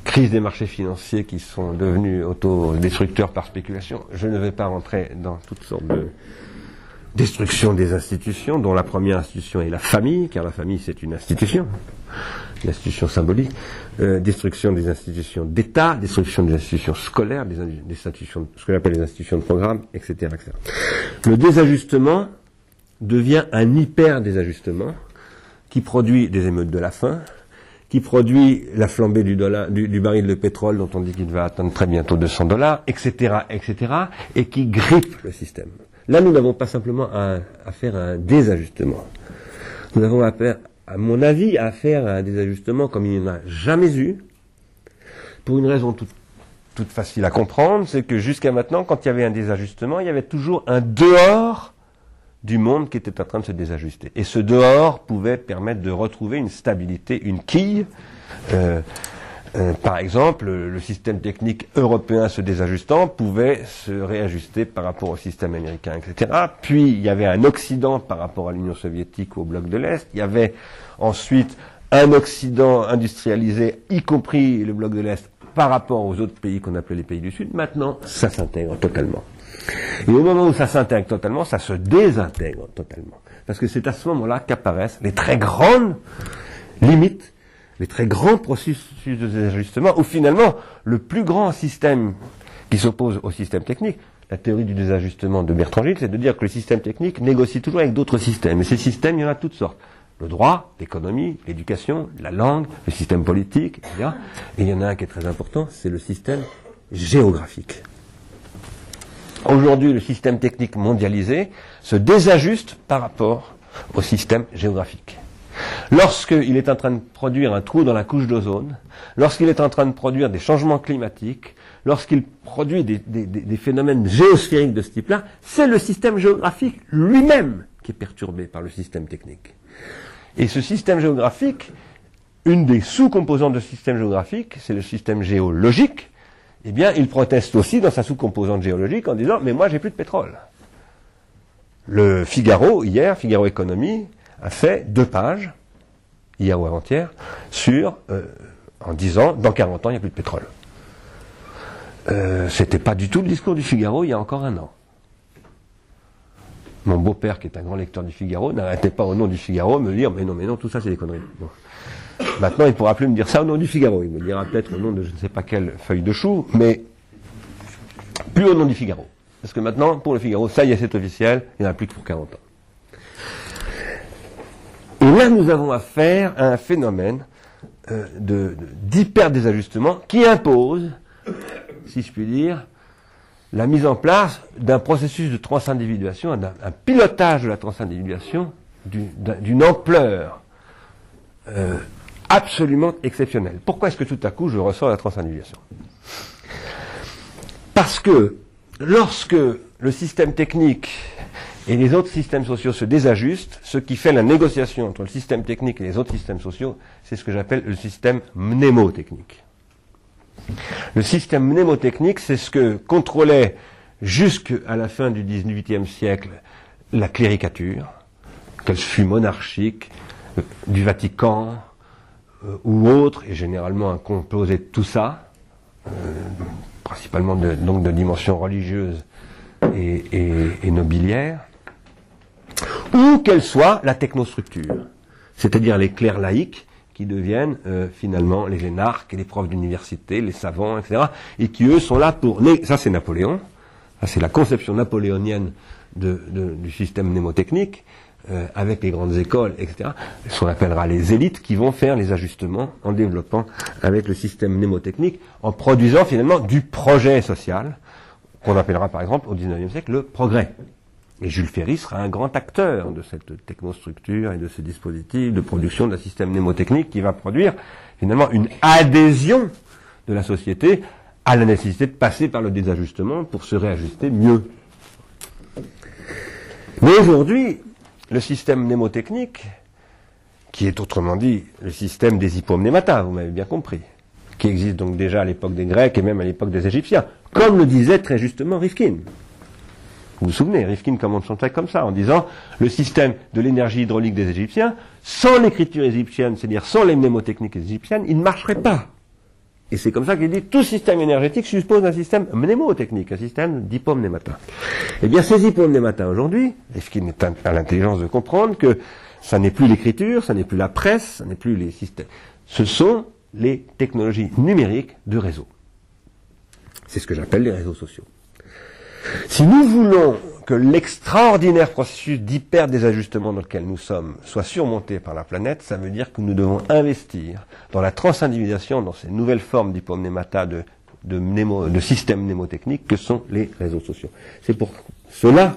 crise des marchés financiers qui sont devenus autodestructeurs par spéculation. Je ne vais pas rentrer dans toutes sortes de destruction des institutions, dont la première institution est la famille, car la famille c'est une institution, une institution symbolique, euh, destruction des institutions d'État, destruction des institutions scolaires, des, institutions, ce que j'appelle les institutions de programme, etc., etc. Le désajustement devient un hyper désajustement qui produit des émeutes de la faim, qui produit la flambée du, dollar, du, baril de pétrole dont on dit qu'il va atteindre très bientôt 200 dollars, etc., etc., et qui grippe le système. Là, nous n'avons pas simplement à, faire un désajustement. Nous avons affaire, à mon avis, à faire un désajustement comme il n'y en a jamais eu, pour une raison toute, toute facile à comprendre, c'est que jusqu'à maintenant, quand il y avait un désajustement, il y avait toujours un dehors du monde qui était en train de se désajuster. Et ce dehors pouvait permettre de retrouver une stabilité, une quille. Euh, euh, par exemple, le système technique européen se désajustant pouvait se réajuster par rapport au système américain, etc. Puis il y avait un Occident par rapport à l'Union soviétique ou au bloc de l'Est. Il y avait ensuite un Occident industrialisé, y compris le bloc de l'Est, par rapport aux autres pays qu'on appelait les pays du Sud. Maintenant, ça s'intègre totalement. Et au moment où ça s'intègre totalement, ça se désintègre totalement. Parce que c'est à ce moment-là qu'apparaissent les très grandes limites, les très grands processus de désajustement, où finalement, le plus grand système qui s'oppose au système technique, la théorie du désajustement de Bertrand Gilles, c'est de dire que le système technique négocie toujours avec d'autres systèmes. Et ces systèmes, il y en a toutes sortes. Le droit, l'économie, l'éducation, la langue, le système politique, etc. Et il y en a un qui est très important, c'est le système géographique. Aujourd'hui, le système technique mondialisé se désajuste par rapport au système géographique. Lorsqu'il est en train de produire un trou dans la couche d'ozone, lorsqu'il est en train de produire des changements climatiques, lorsqu'il produit des, des, phénomènes géosphériques de ce type-là, c'est le système géographique lui-même qui est perturbé par le système technique. Et ce système géographique, une des sous-composantes de ce système géographique, c'est le système géologique, eh bien, il proteste aussi dans sa sous-composante géologique en disant Mais moi, j'ai plus de pétrole. Le Figaro, hier, Figaro Économie, a fait deux pages, hier ou avant-hier, sur, euh, en disant Dans 40 ans, il n'y a plus de pétrole. Euh, C'était pas du tout le discours du Figaro il y a encore un an. Mon beau-père, qui est un grand lecteur du Figaro, n'arrêtait pas au nom du Figaro me dire Mais non, mais non, tout ça, c'est des conneries. Maintenant, il ne pourra plus me dire ça au nom du Figaro. Il me dira peut-être au nom de je ne sais pas quelle feuille de chou, mais plus au nom du Figaro. Parce que maintenant, pour le Figaro, ça y est, c'est officiel, il n'y en a plus que pour 40 ans. Et là, nous avons affaire à un phénomène euh, d'hyper-désajustement qui impose, si je puis dire, la mise en place d'un processus de transindividuation, d'un pilotage de la transindividuation d'une ampleur euh, absolument exceptionnel. Pourquoi est-ce que tout à coup je ressens la transindividuation? Parce que lorsque le système technique et les autres systèmes sociaux se désajustent, ce qui fait la négociation entre le système technique et les autres systèmes sociaux, c'est ce que j'appelle le système mnémotechnique. Le système mnémotechnique, c'est ce que contrôlait jusqu'à la fin du XVIIIe siècle la cléricature, qu'elle fût monarchique, euh, du Vatican euh, ou autre, et généralement un composé de tout ça, euh, principalement de, donc de dimension religieuse et, et nobiliaire, ou qu'elle soit la technostructure, c'est-à-dire les clercs laïcs qui deviennent euh, finalement les énarques les profs d'université, les savants, etc., et qui eux sont là pour... Ça c'est Napoléon, c'est la conception napoléonienne du système mnémotechnique, euh, avec les grandes écoles, etc., ce qu'on appellera les élites qui vont faire les ajustements en développant avec le système mnémotechnique, en produisant finalement du projet social, qu'on appellera par exemple au XIXe siècle le progrès. Et Jules Ferry sera un grand acteur de cette technostructure et de ce dispositif de production d'un système mnémotechnique qui va produire finalement une adhésion de la société à la nécessité de passer par le désajustement pour se réajuster mieux. Mais aujourd'hui, le système mnémotechnique, qui est autrement dit le système des hypomnématas, vous m'avez bien compris, qui existe donc déjà à l'époque des Grecs et même à l'époque des Égyptiens, comme le disait très justement Rifkin. Vous vous souvenez, Rifkin son texte comme ça, en disant le système de l'énergie hydraulique des Égyptiens, sans l'écriture égyptienne, c'est-à-dire sans les mnémotechniques égyptiennes, il ne marcherait pas. Et c'est comme ça qu'il dit tout système énergétique suppose un système mnémotechnique, un système d'hypomnémata. Eh bien, ces hypomnémata aujourd'hui, Rifkin est à l'intelligence de comprendre que ça n'est plus l'écriture, ça n'est plus la presse, ça n'est plus les systèmes. Ce sont les technologies numériques de réseau. C'est ce que j'appelle les réseaux sociaux. Si nous voulons que l'extraordinaire processus d'hyper-désajustement dans lequel nous sommes soit surmonté par la planète, ça veut dire que nous devons investir dans la transindividuation, dans ces nouvelles formes d'hypomnémata, de, de, systèmes mnémotechniques que sont les réseaux sociaux. C'est pour cela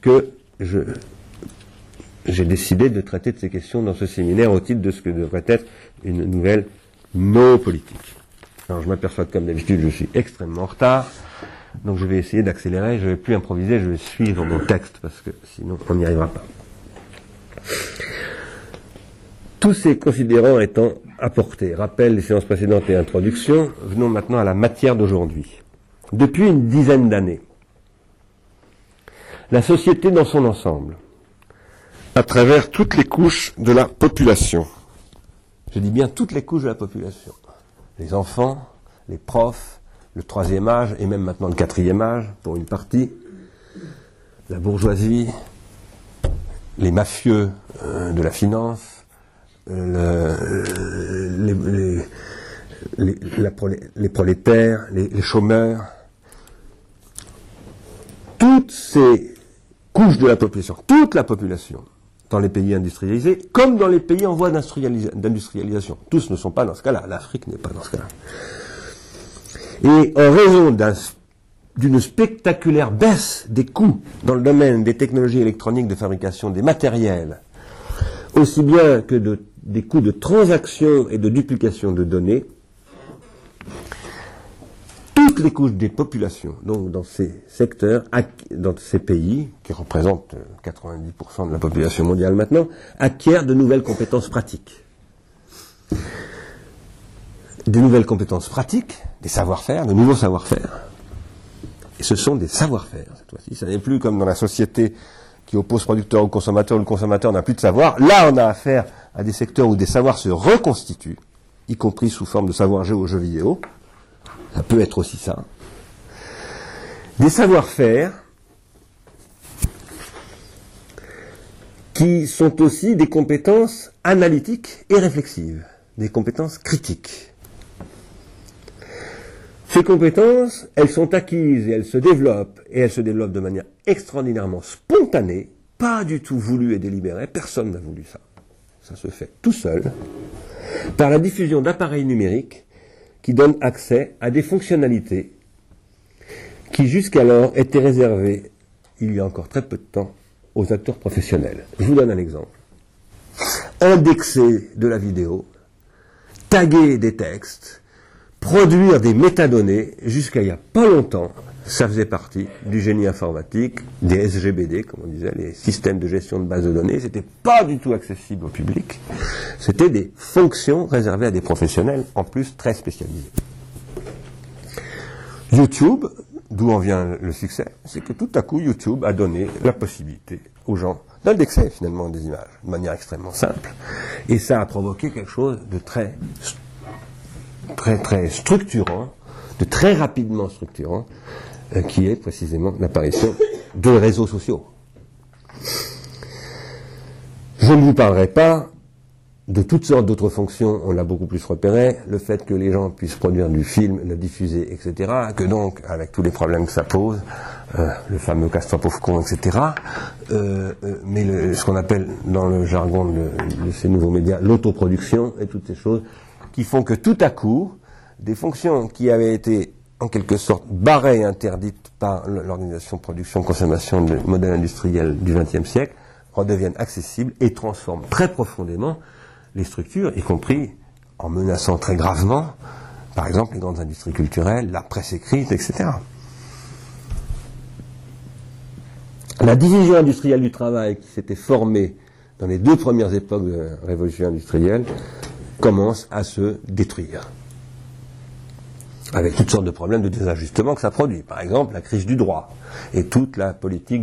que j'ai décidé de traiter de ces questions dans ce séminaire au titre de ce que devrait être une nouvelle no politique. Alors je m'aperçois que comme d'habitude je suis extrêmement en retard. Donc je vais essayer d'accélérer, je ne vais plus improviser, je vais suivre mon texte parce que sinon on n'y arrivera pas. Tous ces considérants étant apportés, rappel des séances précédentes et introduction, venons maintenant à la matière d'aujourd'hui. Depuis une dizaine d'années, la société dans son ensemble, à travers toutes les couches de la population, je dis bien toutes les couches de la population, les enfants, les profs, le troisième âge et même maintenant le quatrième âge pour une partie, la bourgeoisie, les mafieux euh, de la finance, euh, les, prolétaires, les, chômeurs, toutes ces couches de la population, toute la population, dans les pays industrialisés, comme dans les pays en voie d'industrialisation. Tous ne sont pas dans ce cas-là. L'Afrique n'est pas dans ce cas-là. Et en raison d'une spectaculaire baisse des coûts dans le domaine des technologies électroniques de fabrication des matériels, aussi bien que des coûts de transaction et de duplication de données, toutes les couches des populations, donc dans ces secteurs, dans ces pays, qui représentent 90% de la population mondiale maintenant, acquièrent de nouvelles compétences pratiques. Des nouvelles compétences pratiques, des savoir-faire, de nouveaux savoir-faire. Et ce sont des savoir-faire, cette fois-ci. Ça n'est plus comme dans la société qui oppose producteur au consommateur, le consommateur n'a plus de savoir. Là, on a affaire à des secteurs où des savoirs se reconstituent, y compris sous forme de savoir jeu aux jeux vidéo. Ça peut être aussi ça. Des savoir-faire qui sont aussi des compétences analytiques et réflexives, des compétences critiques. Ces compétences, elles sont acquises et elles se développent, et elles se développent de manière extraordinairement spontanée, pas du tout voulue et délibérée, personne n'a voulu ça. Ça se fait tout seul, par la diffusion d'appareils numériques qui donnent accès à des fonctionnalités qui jusqu'alors étaient réservées, il y a encore très peu de temps, aux acteurs professionnels. Je vous donne un exemple. Indexer de la vidéo, taguer des textes, produire des métadonnées jusqu'à il n'y a pas longtemps ça faisait partie du génie informatique, des SGBD, comme on disait, les systèmes de gestion de bases de données. C'était pas du tout accessible au public. C'était des fonctions réservées à des professionnels, en plus très spécialisés. YouTube, d'où en vient le succès, c'est que tout à coup YouTube a donné la possibilité aux gens d'indexer finalement des images de manière extrêmement simple. Et ça a provoqué quelque chose de très, très, très structurant, de très rapidement structurant, euh, qui est précisément l'apparition de réseaux sociaux. Je ne vous parlerai pas de toutes sortes d'autres fonctions, on l'a beaucoup plus repéré, le fait que les gens puissent produire du film, le diffuser, etc., que donc, avec tous les problèmes que ça pose, euh, le fameux castor pauvre etc., euh, mais ce qu'on appelle dans le jargon de, de ces nouveaux médias l'autoproduction et toutes ces choses, qui font que tout à coup, des fonctions qui avaient été en quelque sorte barrées et interdites par l'organisation production-consommation du modèle industriel du XXe siècle, redeviennent accessibles et transforment très profondément les structures, y compris en menaçant très gravement, par exemple, les grandes industries culturelles, la presse écrite, etc. La division industrielle du travail qui s'était formée dans les deux premières époques de la révolution industrielle commence à se détruire. Avec toutes sortes de problèmes de désajustement que ça produit. Par exemple, la crise du droit et toute la politique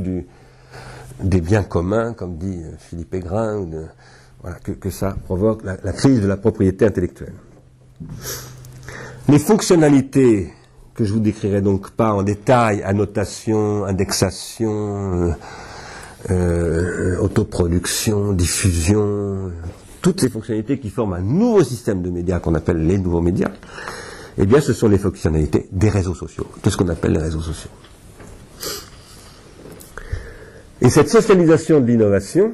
des biens communs, comme dit Philippe Aigrin, que, ça provoque la, la, crise de la propriété intellectuelle. Les fonctionnalités que je vous décrirai donc pas en détail, annotation, indexation, euh, euh, autoproduction, diffusion, toutes ces fonctionnalités qui forment un nouveau système de médias qu'on appelle les nouveaux médias, eh bien ce sont les fonctionnalités des réseaux sociaux. Qu'est-ce qu'on appelle les réseaux sociaux? Et cette socialisation de l'innovation,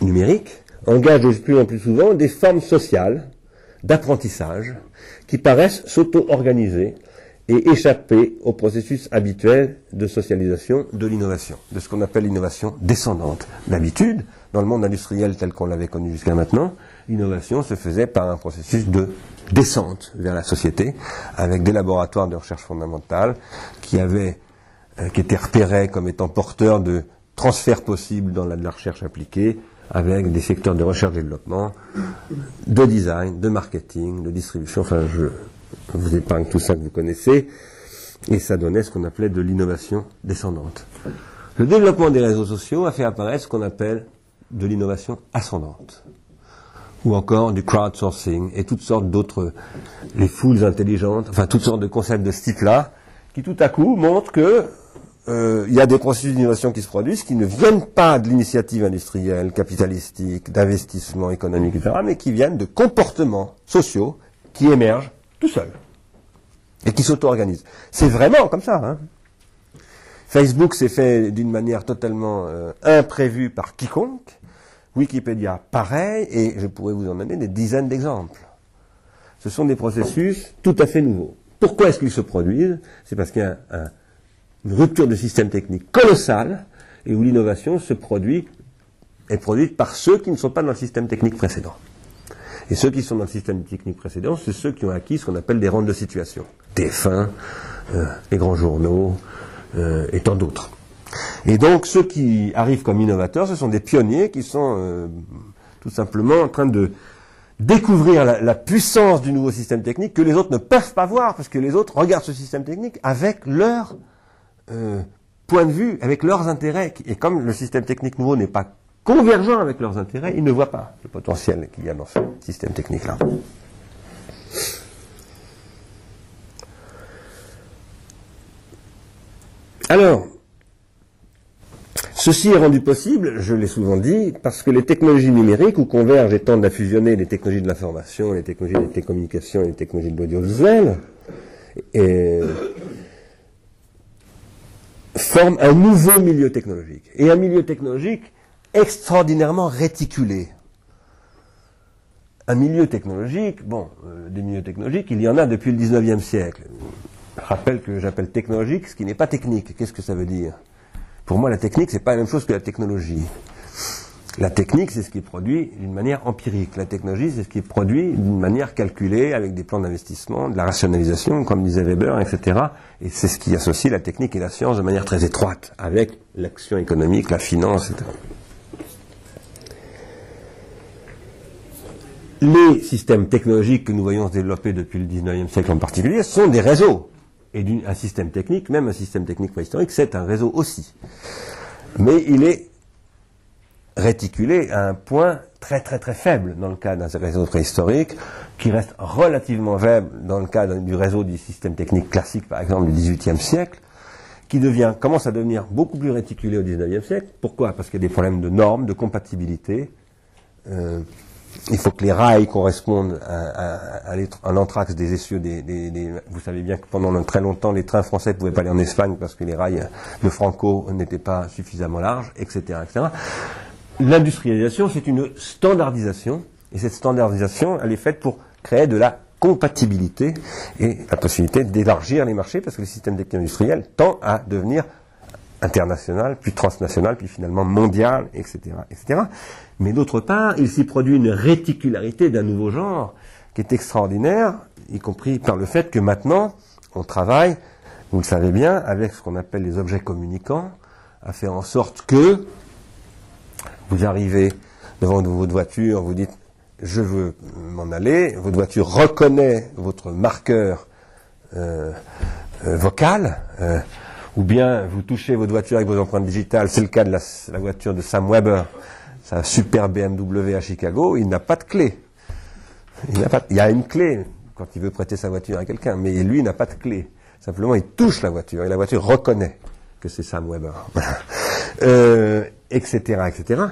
numérique engage de plus en plus souvent des formes sociales d'apprentissage qui paraissent s'auto-organiser et échapper au processus habituel de socialisation de l'innovation, de ce qu'on appelle l'innovation descendante. D'habitude, dans le monde industriel tel qu'on l'avait connu jusqu'à maintenant, l'innovation se faisait par un processus de descente vers la société, avec des laboratoires de recherche fondamentale qui avaient, euh, qui étaient repérés comme étant porteurs de transferts possibles dans la, la recherche appliquée, avec des secteurs de recherche-développement, de design, de marketing, de distribution. Enfin, je vous épargne tout ça que vous connaissez. Et ça donnait ce qu'on appelait de l'innovation descendante. Le développement des réseaux sociaux a fait apparaître ce qu'on appelle de l'innovation ascendante. Ou encore du crowdsourcing et toutes sortes d'autres, les foules intelligentes, enfin toutes sortes de concepts de ce type-là, qui tout à coup montrent que euh, il y a des processus d'innovation qui se produisent qui ne viennent pas de l'initiative industrielle, capitalistique, d'investissement économique, etc., mais qui viennent de comportements sociaux qui émergent tout seuls et qui s'auto-organisent. C'est vraiment comme ça. Hein. Facebook s'est fait d'une manière totalement euh, imprévue par quiconque. Wikipédia, pareil, et je pourrais vous en donner des dizaines d'exemples. Ce sont des processus tout à fait nouveaux. Pourquoi est-ce qu'ils se produisent? C'est parce qu'il y a un une rupture de système technique colossale et où l'innovation se produit, est produite par ceux qui ne sont pas dans le système technique précédent. Et ceux qui sont dans le système technique précédent, c'est ceux qui ont acquis ce qu'on appelle des rentes de situation. TF1, euh, les grands journaux euh, et tant d'autres. Et donc ceux qui arrivent comme innovateurs, ce sont des pionniers qui sont euh, tout simplement en train de découvrir la, puissance du nouveau système technique que les autres ne peuvent pas voir, parce que les autres regardent ce système technique avec leur euh, point de vue, avec leurs intérêts. Et comme le système technique nouveau n'est pas convergent avec leurs intérêts, ils ne voient pas le potentiel qu'il y a dans ce système technique-là. Alors, ceci est rendu possible, je l'ai souvent dit, parce que les technologies numériques, où convergent et tendent à fusionner les technologies de l'information, les technologies des télécommunications et les technologies de l'audiovisuel, et forme un nouveau milieu technologique. Et un milieu technologique extraordinairement réticulé. Un milieu technologique, bon, euh, des milieux technologiques, il y en a depuis le 19e siècle. Je rappelle que j'appelle technologique ce qui n'est pas technique. Qu'est-ce que ça veut dire? Pour moi, la technique, c'est pas la même chose que la technologie. La technique, c'est ce qui est produit d'une manière empirique. La technologie, c'est ce qui est produit d'une manière calculée, avec des plans d'investissement, de la rationalisation, comme disait Weber, etc. Et c'est ce qui associe la technique et la science de manière très étroite, avec l'action économique, la finance, etc. Les systèmes technologiques que nous voyons se développer depuis le 19e siècle en particulier sont des réseaux. Et un système technique, même un système technique préhistorique, c'est un réseau aussi. Mais il est réticulé à un point très très très faible dans le cas d'un réseau préhistorique, qui reste relativement faible dans le cas du réseau du système technique classique, par exemple, du XVIIIe siècle, qui devient, commence à devenir beaucoup plus réticulé au XIXe siècle. Pourquoi? Parce qu'il y a des problèmes de normes, de compatibilité. Euh, il faut que les rails correspondent à, l'anthrax des essieux des, Vous savez bien que pendant très longtemps, les trains français ne pouvaient pas aller en Espagne parce que les rails de Franco n'étaient pas suffisamment larges, etc. etc. L'industrialisation, c'est une standardisation, et cette standardisation, elle est faite pour créer de la compatibilité et la possibilité d'élargir les marchés, parce que le système industriel tend à devenir international, puis transnational, puis finalement mondial, etc. etc. Mais d'autre part, il s'y produit une réticularité d'un nouveau genre qui est extraordinaire, y compris par le fait que maintenant, on travaille, vous le savez bien, avec ce qu'on appelle les objets communicants, à faire en sorte que vous arrivez devant votre voiture, vous dites je veux m'en aller, votre voiture reconnaît votre marqueur euh, euh, vocal, euh, ou bien vous touchez votre voiture avec vos empreintes digitales, c'est le cas de la, voiture de Sam Weber, sa super BMW à Chicago, il n'a pas de clé. Il, pas, il y a une clé quand il veut prêter sa voiture à quelqu'un, mais lui n'a pas de clé. Simplement il touche la voiture et la voiture reconnaît que c'est Sam Weber. (laughs) etc., etc.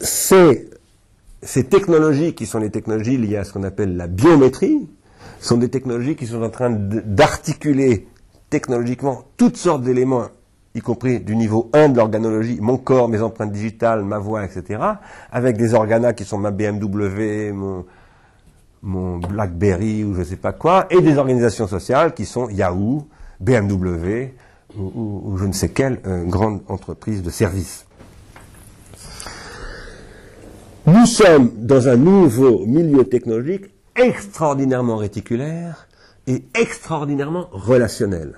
Ces, technologies qui sont les technologies liées à ce qu'on appelle la biométrie, sont des technologies qui sont en train d'articuler technologiquement toutes sortes d'éléments, y compris du niveau 1 de l'organologie, mon corps, mes empreintes digitales, ma voix, etc., avec des organas qui sont ma BMW, mon, BlackBerry ou je ne sais pas quoi, et des organisations sociales qui sont Yahoo, BMW, ou, je ne sais quelle euh, grande entreprise de services. Nous sommes dans un nouveau milieu technologique extraordinairement réticulaire et extraordinairement relationnel.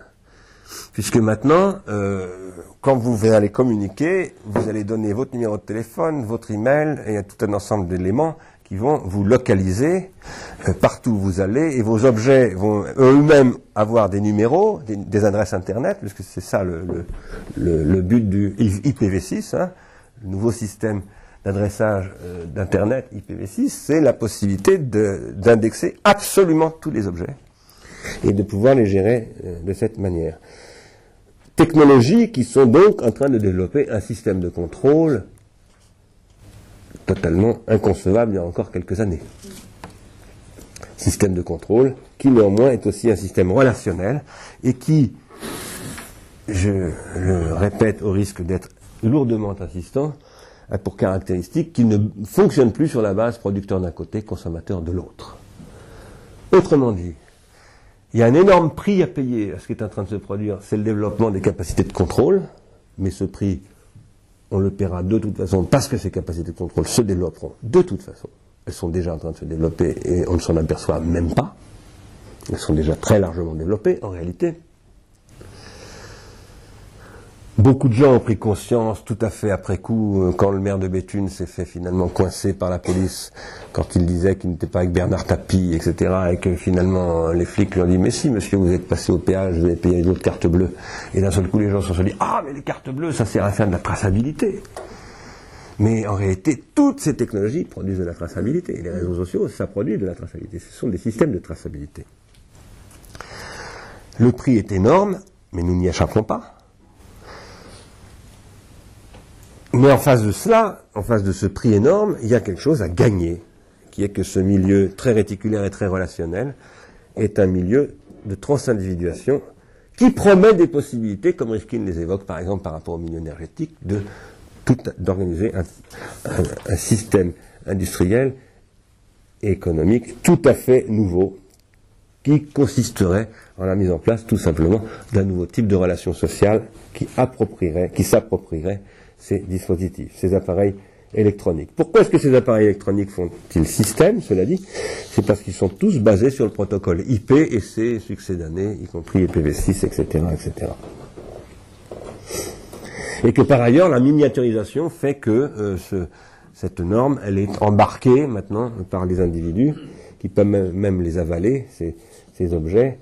Puisque maintenant, euh, quand vous allez communiquer, vous allez donner votre numéro de téléphone, votre email et tout un ensemble d'éléments qui vont vous localiser euh, partout où vous allez et vos objets vont eux-mêmes avoir des numéros, des, adresses Internet, puisque c'est ça le, but du IPv6, hein, le nouveau système d'adressage euh, d'Internet IPv6, c'est la possibilité d'indexer absolument tous les objets et de pouvoir les gérer euh, de cette manière. Technologies qui sont donc en train de développer un système de contrôle totalement inconcevable il y a encore quelques années. Système de contrôle qui néanmoins est aussi un système relationnel et qui, je le répète au risque d'être lourdement insistant, a pour caractéristique qu'il ne fonctionne plus sur la base producteur d'un côté, consommateur de l'autre. Autrement dit, il y a un énorme prix à payer à ce qui est en train de se produire, c'est le développement des capacités de contrôle, mais ce prix on le paiera de toute façon parce que ces capacités de contrôle se développeront de toute façon. Elles sont déjà en train de se développer et on ne s'en aperçoit même pas. Elles sont déjà très largement développées en réalité. Beaucoup de gens ont pris conscience tout à fait après coup, euh, quand le maire de Béthune s'est fait finalement coincer par la police, quand il disait qu'il n'était pas avec Bernard Tapie, etc., et que finalement les flics lui ont dit Mais si, monsieur, vous êtes passé au péage, vous avez payé d'autres cartes bleues. Et d'un seul coup, les gens se sont dit Ah, mais les cartes bleues, ça sert à faire de la traçabilité. Mais en réalité, toutes ces technologies produisent de la traçabilité. Les réseaux sociaux, ça produit de la traçabilité. Ce sont des systèmes de traçabilité. Le prix est énorme, mais nous n'y échapperons pas. Mais en face de cela, en face de ce prix énorme, il y a quelque chose à gagner, qui est que ce milieu très réticulaire et très relationnel est un milieu de transindividuation qui promet des possibilités, comme Rifkin les évoque par exemple par rapport au milieu énergétique, de d'organiser un, un, système industriel et économique tout à fait nouveau, qui consisterait en la mise en place tout simplement d'un nouveau type de relation sociale qui approprierait, qui s'approprierait ces dispositifs, ces appareils électroniques. Pourquoi est-ce que ces appareils électroniques font-ils système, cela dit? C'est parce qu'ils sont tous basés sur le protocole IP et ses succédanés, y compris IPv6, etc., etc. Et que par ailleurs, la miniaturisation fait que euh, ce, cette norme, elle est embarquée maintenant par les individus qui peuvent même les avaler, ces, objets,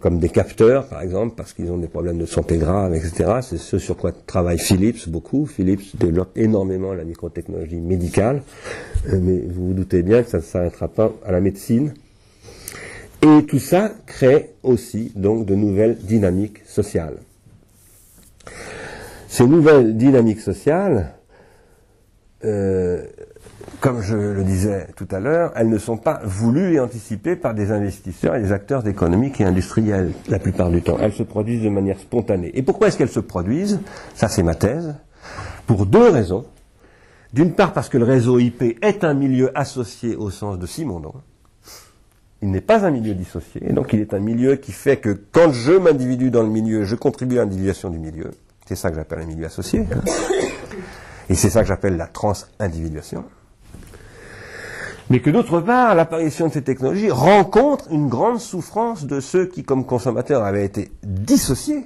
comme des capteurs, par exemple, parce qu'ils ont des problèmes de santé grave, etc. C'est ce sur quoi travaille Philips beaucoup. Philips développe énormément la microtechnologie médicale, euh, mais vous vous doutez bien que ça ne s'arrêtera pas à la médecine. Et tout ça crée aussi donc de nouvelles dynamiques sociales. Ces nouvelles dynamiques sociales, euh, comme je le disais tout à l'heure, elles ne sont pas voulues et anticipées par des investisseurs et des acteurs économiques et industriels la plupart du temps. Elles se produisent de manière spontanée. Et pourquoi est-ce qu'elles se produisent? Ça, c'est ma thèse. Pour deux raisons. D'une part, parce que le réseau IP est un milieu associé au sens de Simondon. Il n'est pas un milieu dissocié, donc il est un milieu qui fait que quand je m'individue dans le milieu, je contribue à l'individuation du milieu. C'est ça que j'appelle un milieu associé. Hein. Et c'est ça que j'appelle la trans-individuation mais que d'autre part, l'apparition de ces technologies rencontre une grande souffrance de ceux qui, comme consommateurs, avaient été dissociés,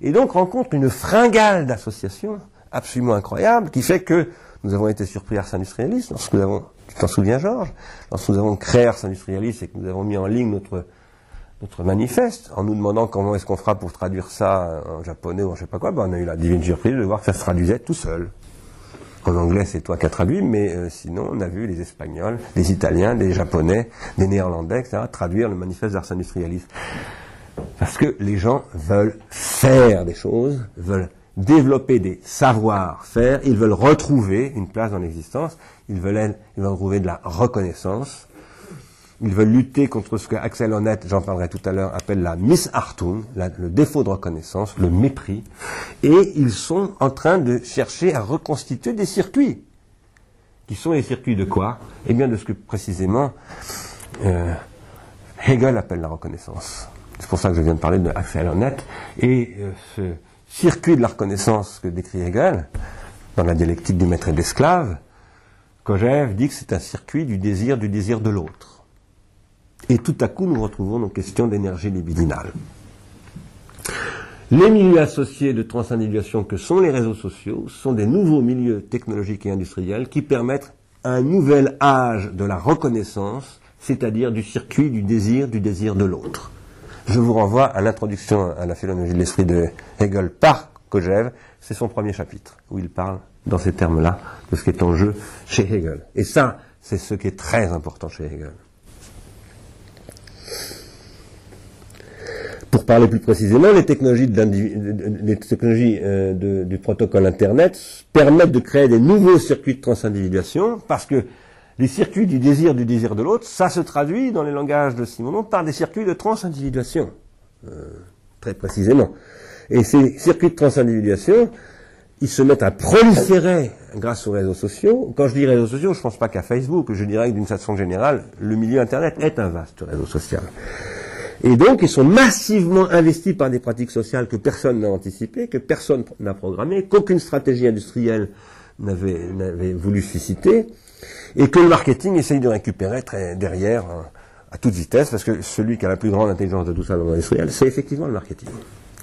et donc rencontre une fringale d'associations absolument incroyable, qui fait que nous avons été surpris Ars Industrialis, lorsque nous avons, tu t'en souviens Georges, lorsque nous avons créé Ars Industrialis et que nous avons mis en ligne notre, notre manifeste, en nous demandant comment est-ce qu'on fera pour traduire ça en japonais ou en je sais pas quoi, ben on a eu la divine surprise de voir que ça se traduisait tout seul. En anglais, c'est toi qui as traduit, mais euh, sinon, on a vu les Espagnols, les Italiens, les Japonais, les Néerlandais, etc., traduire le manifeste d'Ars Industrialis. Parce que les gens veulent faire des choses, veulent développer des savoir-faire, ils veulent retrouver une place dans l'existence, ils veulent, ils veulent trouver de la reconnaissance, ils veulent lutter contre ce que Axel Honneth, j'en parlerai tout à l'heure, appelle la mishartung, le défaut de reconnaissance, le mépris. Et ils sont en train de chercher à reconstituer des circuits. Qui sont les circuits de quoi? Eh bien de ce que précisément euh, Hegel appelle la reconnaissance. C'est pour ça que je viens de parler de Axel Honneth. Et euh, ce circuit de la reconnaissance que décrit Hegel, dans la dialectique du maître et de l'esclave, Kojève dit que c'est un circuit du désir du désir de l'autre. Et tout à coup, nous retrouvons nos questions d'énergie libidinale. Les milieux associés de transindividuation que sont les réseaux sociaux sont des nouveaux milieux technologiques et industriels qui permettent un nouvel âge de la reconnaissance, c'est-à-dire du circuit du désir, du désir de l'autre. Je vous renvoie à l'introduction à la philologie de l'esprit de Hegel par Kojève, c'est son premier chapitre, où il parle dans ces termes-là de ce qui est en jeu chez Hegel. Et ça, c'est ce qui est très important chez Hegel. Pour parler plus précisément, les technologies, euh, du protocole Internet permettent de créer des nouveaux circuits de transindividuation parce que les circuits du désir du désir de l'autre, ça se traduit dans les langages de Simonon par des circuits de transindividuation, euh, très précisément. Et ces circuits de transindividuation, ils se mettent à proliférer grâce aux réseaux sociaux. Quand je dis réseaux sociaux, je ne pense pas qu'à Facebook, je dirais que d'une façon générale, le milieu Internet est un vaste réseau social. Et donc, ils sont massivement investis par des pratiques sociales que personne n'a anticipées, que personne n'a programmées, qu'aucune stratégie industrielle n'avait voulu susciter, et que le marketing essaye de récupérer derrière, hein, à toute vitesse, parce que celui qui a la plus grande intelligence de tout ça dans l'industriel, c'est effectivement le marketing.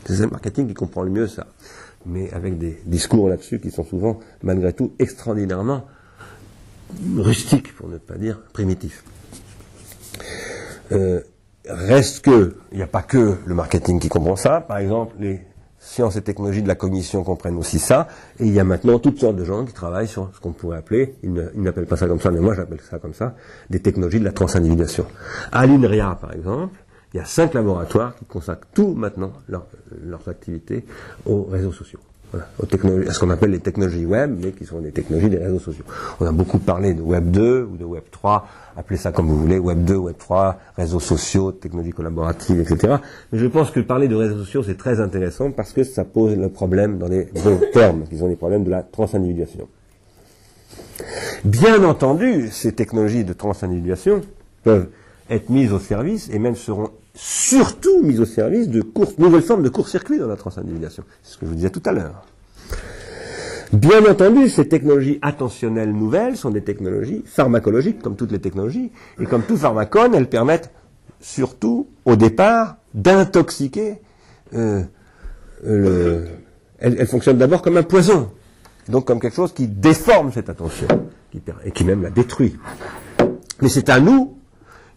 C'est le marketing qui comprend le mieux ça. Mais avec des discours là-dessus qui sont souvent, malgré tout, extraordinairement rustiques, pour ne pas dire primitifs. Euh, Reste que, il n'y a pas que le marketing qui comprend ça. Par exemple, les sciences et technologies de la cognition comprennent aussi ça. Et il y a maintenant toutes sortes de gens qui travaillent sur ce qu'on pourrait appeler, ils n'appellent pas ça comme ça, mais moi j'appelle ça comme ça, des technologies de la transindividuation. À l'INRIA, par exemple, il y a cinq laboratoires qui consacrent tout maintenant leurs activités aux réseaux sociaux à ce qu'on appelle les technologies web, mais qui sont des technologies des réseaux sociaux. On a beaucoup parlé de Web 2 ou de Web 3, appelez ça comme vous voulez, Web 2, Web 3, réseaux sociaux, technologies collaboratives, etc. Mais je pense que parler de réseaux sociaux, c'est très intéressant parce que ça pose le problème dans les bons (laughs) termes, qui sont les problèmes de la transindividuation. Bien entendu, ces technologies de transindividuation peuvent être mises au service et même seront surtout mise au service de course, nouvelles formes de court-circuit dans la transindividuation. C'est ce que je vous disais tout à l'heure. Bien entendu, ces technologies attentionnelles nouvelles sont des technologies pharmacologiques, comme toutes les technologies, et comme tout pharmacone, elles permettent surtout, au départ, d'intoxiquer. Euh, elles, elles fonctionnent d'abord comme un poison, donc comme quelque chose qui déforme cette attention, et qui même la détruit. Mais c'est à nous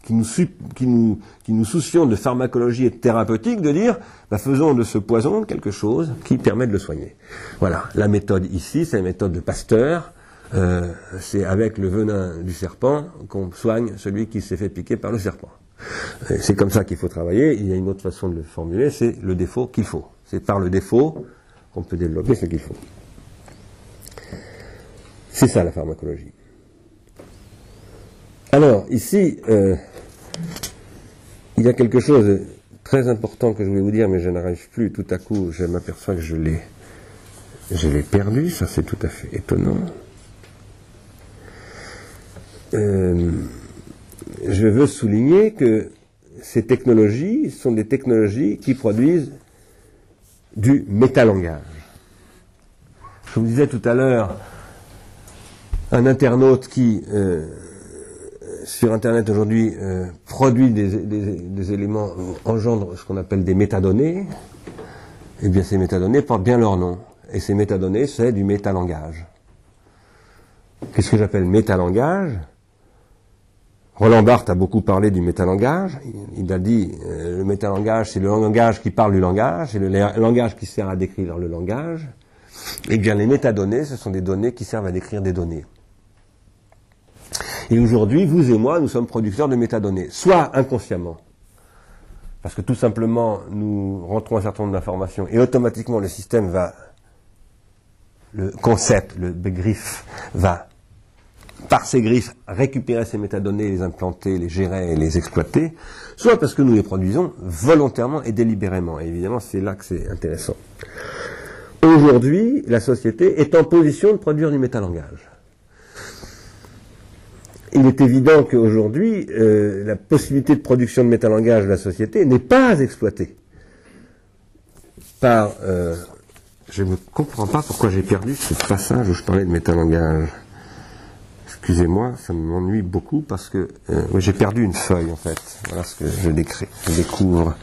qui nous, qui, soucions de pharmacologie et de thérapeutique, de dire, bah, faisons de ce poison quelque chose qui permet de le soigner. Voilà, la méthode ici, c'est la méthode de Pasteur. Euh, c'est avec le venin du serpent qu'on soigne celui qui s'est fait piquer par le serpent. C'est comme ça qu'il faut travailler. Il y a une autre façon de le formuler, c'est le défaut qu'il faut. C'est par le défaut qu'on peut développer ce qu'il faut. C'est ça la pharmacologie. Alors, ici, euh, il y a quelque chose de très important que je voulais vous dire, mais je n'arrive plus. Tout à coup, je m'aperçois que je l'ai, je l'ai perdu. Ça, c'est tout à fait étonnant. Euh, je veux souligner que ces technologies sont des technologies qui produisent du métalangage. Je vous disais tout à l'heure, un internaute qui euh, sur Internet aujourd'hui euh, produit des, éléments, engendre ce qu'on appelle des métadonnées, eh bien ces métadonnées portent bien leur nom. Et ces métadonnées, c'est du métalangage. Qu'est-ce que j'appelle métalangage? Roland Barthes a beaucoup parlé du métalangage. Il a dit euh, le métalangage, c'est le langage qui parle du langage, c'est le langage qui sert à décrire le langage. Eh bien, les métadonnées, ce sont des données qui servent à décrire des données. Et aujourd'hui, vous et moi, nous sommes producteurs de métadonnées, soit inconsciemment, parce que tout simplement, nous rentrons un certain nombre d'informations et automatiquement le système va, le concept, le begriff, va, par ses griffes, récupérer ces métadonnées, les implanter, les gérer et les exploiter, soit parce que nous les produisons volontairement et délibérément. Et évidemment, c'est là que c'est intéressant. Aujourd'hui, la société est en position de produire du métalangage il est évident qu'aujourd'hui, euh, la possibilité de production de métalangage de la société n'est pas exploitée par... Euh, je ne comprends pas pourquoi j'ai perdu ce passage où je parlais de métalangage. Excusez-moi, ça m'ennuie beaucoup parce que euh, j'ai perdu une feuille en fait. Voilà ce que je décris, je découvre.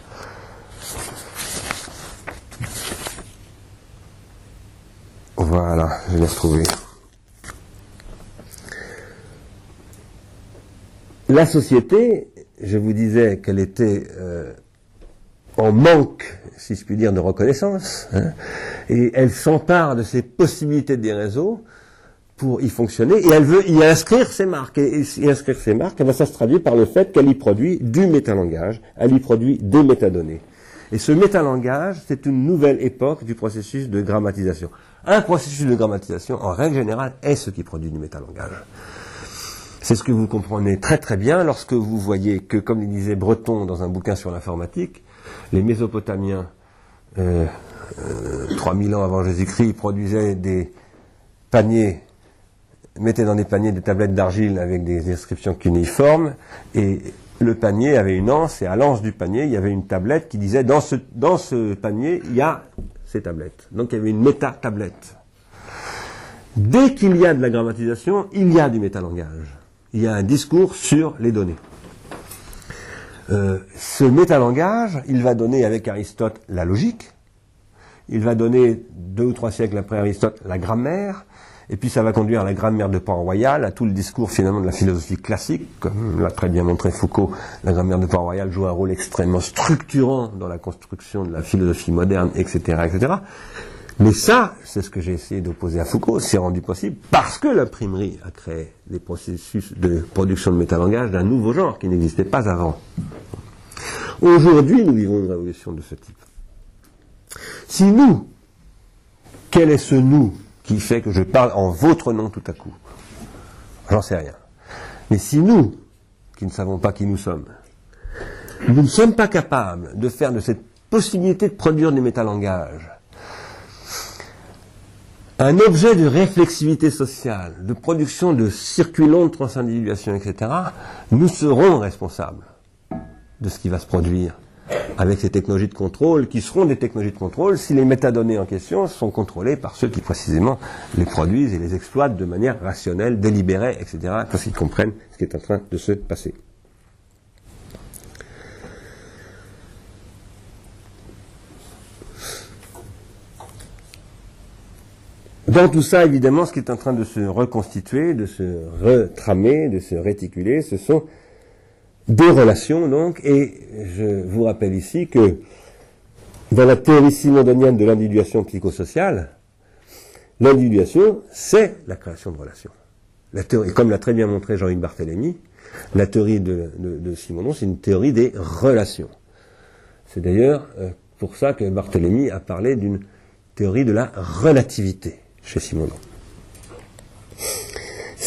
Voilà, je l'ai retrouvé. La société, je vous disais qu'elle était euh, en manque, si je puis dire, de reconnaissance, hein, et elle s'empare de ces possibilités des réseaux pour y fonctionner, et elle veut y inscrire ses marques. Et, y inscrire ses marques, eh ben, ça se traduit par le fait qu'elle y produit du métalangage, elle y produit des métadonnées. Et ce métalangage, c'est une nouvelle époque du processus de grammatisation. Un processus de grammatisation, en règle générale, est ce qui produit du métalangage. C'est ce que vous comprenez très très bien lorsque vous voyez que, comme le disait Breton dans un bouquin sur l'informatique, les Mésopotamiens, euh, 3000 euh, ans avant Jésus-Christ, produisaient des paniers, mettaient dans des paniers des tablettes d'argile avec des inscriptions cunéiformes, et le panier avait une anse, et à l'anse du panier, il y avait une tablette qui disait dans ce, dans ce panier, il y a ces tablettes. Donc il y avait une méta-tablette. Dès qu'il y a de la grammatisation, il y a du métalangage il y a un discours sur les données. Euh, ce métalangage, il va donner avec Aristote la logique, il va donner deux ou trois siècles après Aristote la grammaire, et puis ça va conduire à la grammaire de Port-Royal, à tout le discours finalement de la philosophie classique, comme l'a très bien montré Foucault, la grammaire de Port-Royal joue un rôle extrêmement structurant dans la construction de la philosophie moderne, etc., etc. Mais ça, c'est ce que j'ai essayé d'opposer à Foucault, c'est rendu possible parce que l'imprimerie a créé des processus de production de métalangage d'un nouveau genre qui n'existait pas avant. Aujourd'hui, nous vivons une révolution de ce type. Si nous, quel est ce nous qui fait que je parle en votre nom tout à coup? J'en sais rien. Mais si nous, qui ne savons pas qui nous sommes, nous ne sommes pas capables de faire de cette possibilité de produire du métalangage un objet de réflexivité sociale, de production de circulants de transindividuation, etc., nous serons responsables de ce qui va se produire avec ces technologies de contrôle, qui seront des technologies de contrôle si les métadonnées en question sont contrôlées par ceux qui précisément les produisent et les exploitent de manière rationnelle, délibérée, etc., parce qu'ils comprennent ce qui est en train de se passer. Dans tout ça, évidemment, ce qui est en train de se reconstituer, de se retramer, de se réticuler, ce sont des relations, donc, et je vous rappelle ici que dans la théorie simondonienne de l'individuation psychosociale, l'individuation, c'est la création de relations. La théorie, comme l'a très bien montré Jean-Luc Barthélemy, la théorie de, de, Simondon, c'est une théorie des relations. C'est d'ailleurs euh, pour ça que Barthélemy a parlé d'une théorie de la relativité chez Simondon.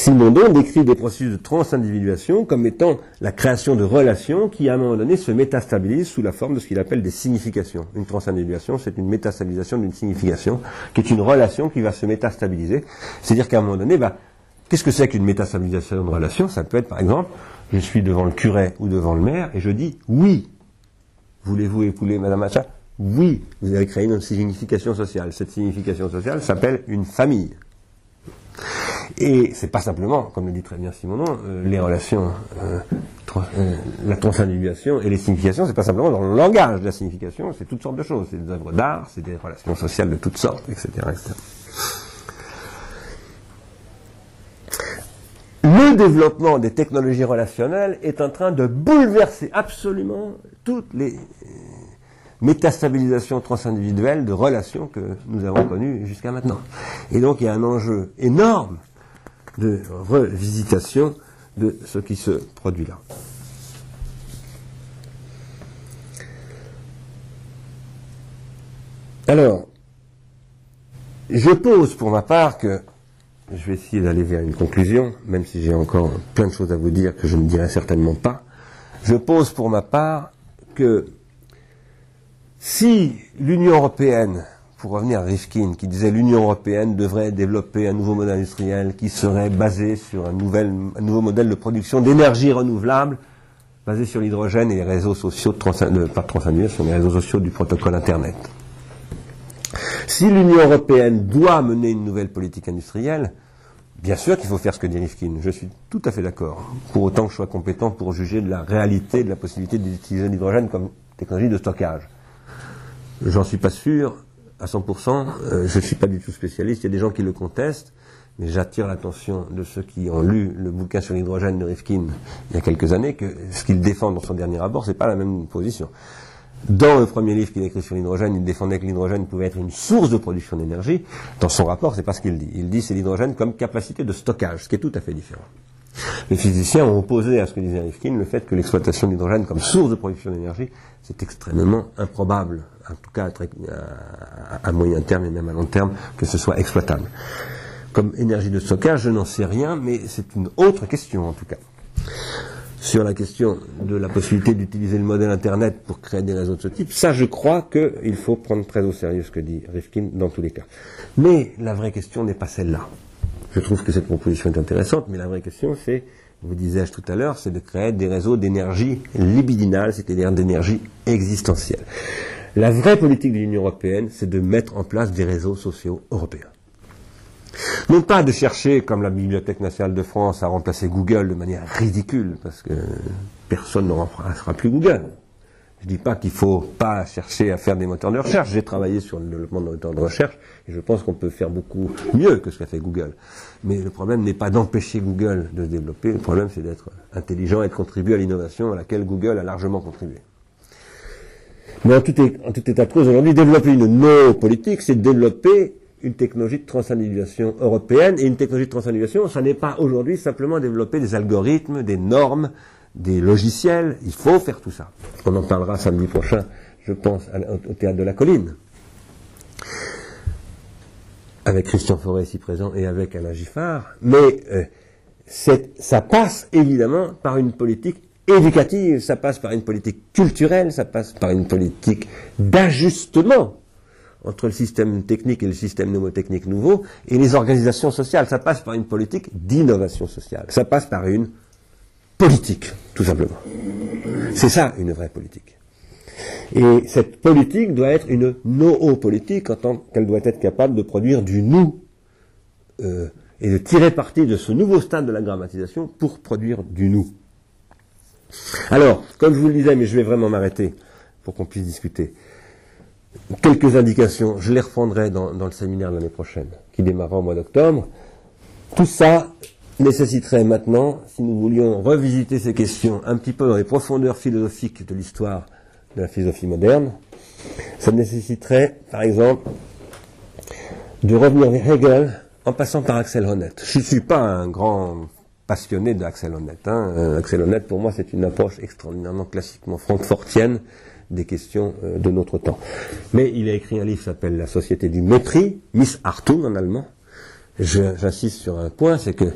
Simondon décrit des processus de transindividuation comme étant la création de relations qui, à un moment donné, se métastabilisent sous la forme de ce qu'il appelle des significations. Une transindividuation, c'est une métastabilisation d'une signification, qui est une relation qui va se métastabiliser. C'est-à-dire qu'à un moment donné, bah, qu'est-ce que c'est qu'une métastabilisation de relation? Ça peut être, par exemple, je suis devant le curé ou devant le maire et je dis oui. Voulez-vous épouler Madame Macha oui, vous avez créé une signification sociale. Cette signification sociale s'appelle une famille. Et c'est pas simplement, comme le dit très bien Simonon, euh, les relations, euh, euh, la transindividuation et les significations, c'est pas simplement dans le langage de la signification, c'est toutes sortes de choses. C'est des œuvres d'art, c'est des relations sociales de toutes sortes, etc. etc. Le développement des technologies relationnelles est en train de bouleverser absolument toutes les métastabilisation transindividuelle de relations que nous avons connues jusqu'à maintenant. Et donc il y a un enjeu énorme de revisitation de ce qui se produit là. Alors, je pose pour ma part que, je vais essayer d'aller vers une conclusion, même si j'ai encore plein de choses à vous dire que je ne dirai certainement pas, je pose pour ma part que si l'Union européenne, pour revenir à Rifkin, qui disait l'Union européenne devrait développer un nouveau modèle industriel qui serait basé sur un, nouveau modèle de production d'énergie renouvelable, basé sur l'hydrogène et les réseaux sociaux de, trans, les réseaux sociaux du protocole Internet. Si l'Union européenne doit mener une nouvelle politique industrielle, bien sûr qu'il faut faire ce que dit Rifkin. Je suis tout à fait d'accord. Pour autant que je sois compétent pour juger de la réalité de la possibilité d'utiliser l'hydrogène comme technologie de stockage. J'en suis pas sûr à 100%. Euh, je ne suis pas du tout spécialiste. Il y a des gens qui le contestent. Mais j'attire l'attention de ceux qui ont lu le bouquin sur l'hydrogène de Rifkin il y a quelques années que ce qu'il défend dans son dernier rapport, c'est pas la même position. Dans le premier livre qu'il écrit sur l'hydrogène, il défendait que l'hydrogène pouvait être une source de production d'énergie. Dans son rapport, c'est pas ce qu'il dit. Il dit c'est l'hydrogène comme capacité de stockage, ce qui est tout à fait différent. Les physiciens ont opposé à ce que disait Rifkin le fait que l'exploitation de l'hydrogène comme source de production d'énergie, c'est extrêmement improbable, en tout cas à, moyen terme et même à long terme, que ce soit exploitable. Comme énergie de stockage, je n'en sais rien, mais c'est une autre question en tout cas. Sur la question de la possibilité d'utiliser le modèle Internet pour créer des réseaux de ce type, ça je crois qu'il faut prendre très au sérieux ce que dit Rifkin dans tous les cas. Mais la vraie question n'est pas celle-là. Je trouve que cette proposition est intéressante, mais la vraie question, c'est, vous disais-je tout à l'heure, c'est de créer des réseaux d'énergie libidinale, c'est-à-dire d'énergie existentielle. La vraie politique de l'Union européenne, c'est de mettre en place des réseaux sociaux européens. Non pas de chercher, comme la Bibliothèque nationale de France, à remplacer Google de manière ridicule, parce que personne ne remplacera plus Google. Je ne dis pas qu'il ne faut pas chercher à faire des moteurs de recherche. J'ai travaillé sur le développement de moteurs de recherche et je pense qu'on peut faire beaucoup mieux que ce qu'a fait Google. Mais le problème n'est pas d'empêcher Google de se développer, le problème c'est d'être intelligent et de contribuer à l'innovation à laquelle Google a largement contribué. Mais en tout, état de cause, aujourd'hui, développer une no-politique, c'est développer une technologie de transindividuation européenne. Et une technologie de transindividuation, ça n'est pas aujourd'hui simplement développer des algorithmes, des normes, des logiciels, il faut faire tout ça. On en parlera samedi prochain, je pense, au théâtre de la colline. Avec Christian Forêt ici présent et avec Alain Giffard. Mais euh, ça passe évidemment par une politique éducative, ça passe par une politique culturelle, ça passe par une politique d'ajustement entre le système technique et le système mnémotechnique nouveau et les organisations sociales. Ça passe par une politique d'innovation sociale. Ça passe par une politique, tout simplement. C'est ça une vraie politique. Et cette politique doit être une no-politique en tant qu'elle doit être capable de produire du nous euh, et de tirer parti de ce nouveau stade de la grammatisation pour produire du nous. Alors, comme je vous le disais, mais je vais vraiment m'arrêter pour qu'on puisse discuter. Quelques indications, je les reprendrai dans, le séminaire l'année prochaine, qui démarrera au mois d'octobre. Tout ça nécessiterait maintenant, si nous voulions revisiter ces questions un petit peu dans les profondeurs philosophiques de l'histoire de la philosophie moderne, ça nécessiterait, par exemple, de revenir vers Hegel en passant par Axel Honneth. Je ne suis pas un grand passionné d'Axel Honneth. Hein. Euh, Axel Honneth, pour moi, c'est une approche extraordinairement classiquement francfortienne des questions euh, de notre temps. Mais il a écrit un livre qui s'appelle La société du mépris, Miss Hartung en allemand. J'insiste sur un point, c'est que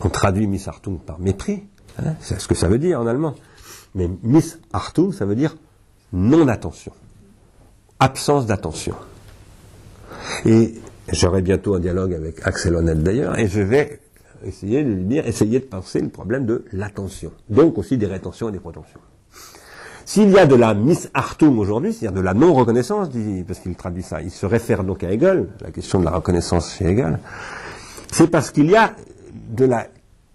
on traduit Miss Hartung par mépris, hein, c'est ce que ça veut dire en allemand. Mais Miss Hartung, ça veut dire non-attention, absence d'attention. Et j'aurai bientôt un dialogue avec Axel Honneth d'ailleurs, et je vais essayer de lui dire, essayer de penser le problème de l'attention, donc aussi des rétentions et des protentions. S'il y a de la misartum aujourd'hui, c'est-à-dire de la non-reconnaissance, parce qu'il traduit ça, il se réfère donc à Hegel, la question de la reconnaissance chez Hegel, c'est parce qu'il y a de la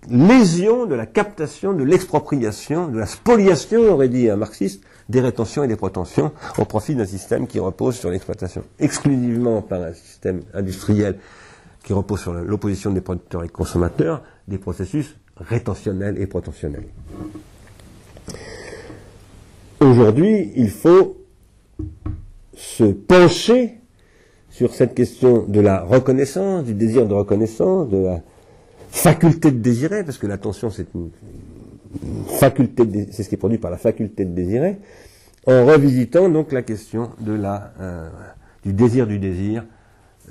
lésion, de la captation, de l'expropriation, de la spoliation, aurait dit un marxiste, des rétentions et des protentions au profit d'un système qui repose sur l'exploitation exclusivement par un système industriel qui repose sur l'opposition des producteurs et consommateurs, des processus rétentionnels et protentionnels. Aujourd'hui, il faut se pencher sur cette question de la reconnaissance, du désir de reconnaissance, de la faculté de désirer, parce que l'attention c'est une faculté, c'est ce qui est produit par la faculté de désirer, en revisitant donc la question euh, du désir du désir,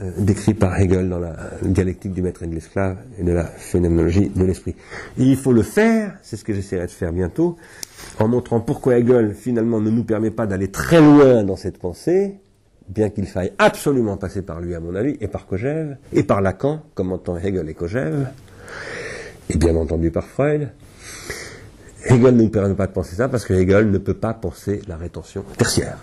euh, décrit par Hegel dans la dialectique du maître et de l'esclave et de la phénoménologie de l'esprit. il faut le faire, c'est ce que j'essaierai de faire bientôt, en montrant pourquoi Hegel finalement ne nous permet pas d'aller très loin dans cette pensée, bien qu'il faille absolument passer par lui à mon avis, et par Kojève, et par Lacan, comme entend Hegel et Kojève, et bien entendu par Freud. Hegel ne nous permet pas de penser ça parce que Hegel ne peut pas penser la rétention tertiaire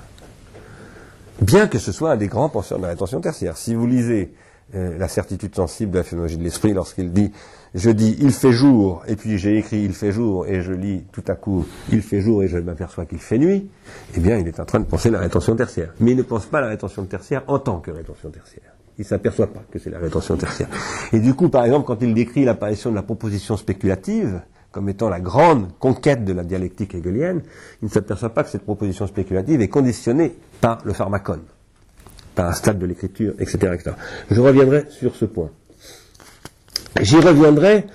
bien que ce soit un des grands penseurs de la rétention tertiaire. Si vous lisez euh, la certitude sensible de la phénoménologie de l'esprit, lorsqu'il dit je dis il fait jour, et puis j'ai écrit il fait jour, et je lis tout à coup il fait jour et je m'aperçois qu'il fait nuit, eh bien il est en train de penser la rétention tertiaire. Mais il ne pense pas la rétention tertiaire en tant que rétention tertiaire. Il s'aperçoit pas que c'est la rétention tertiaire. Et du coup, par exemple, quand il décrit l'apparition de la proposition spéculative, comme étant la grande conquête de la dialectique hegelienne, il ne s'aperçoit pas que cette proposition spéculative est conditionnée par le pharmacone, par un stade de l'écriture, etc.. Je reviendrai sur ce point. J'y reviendrai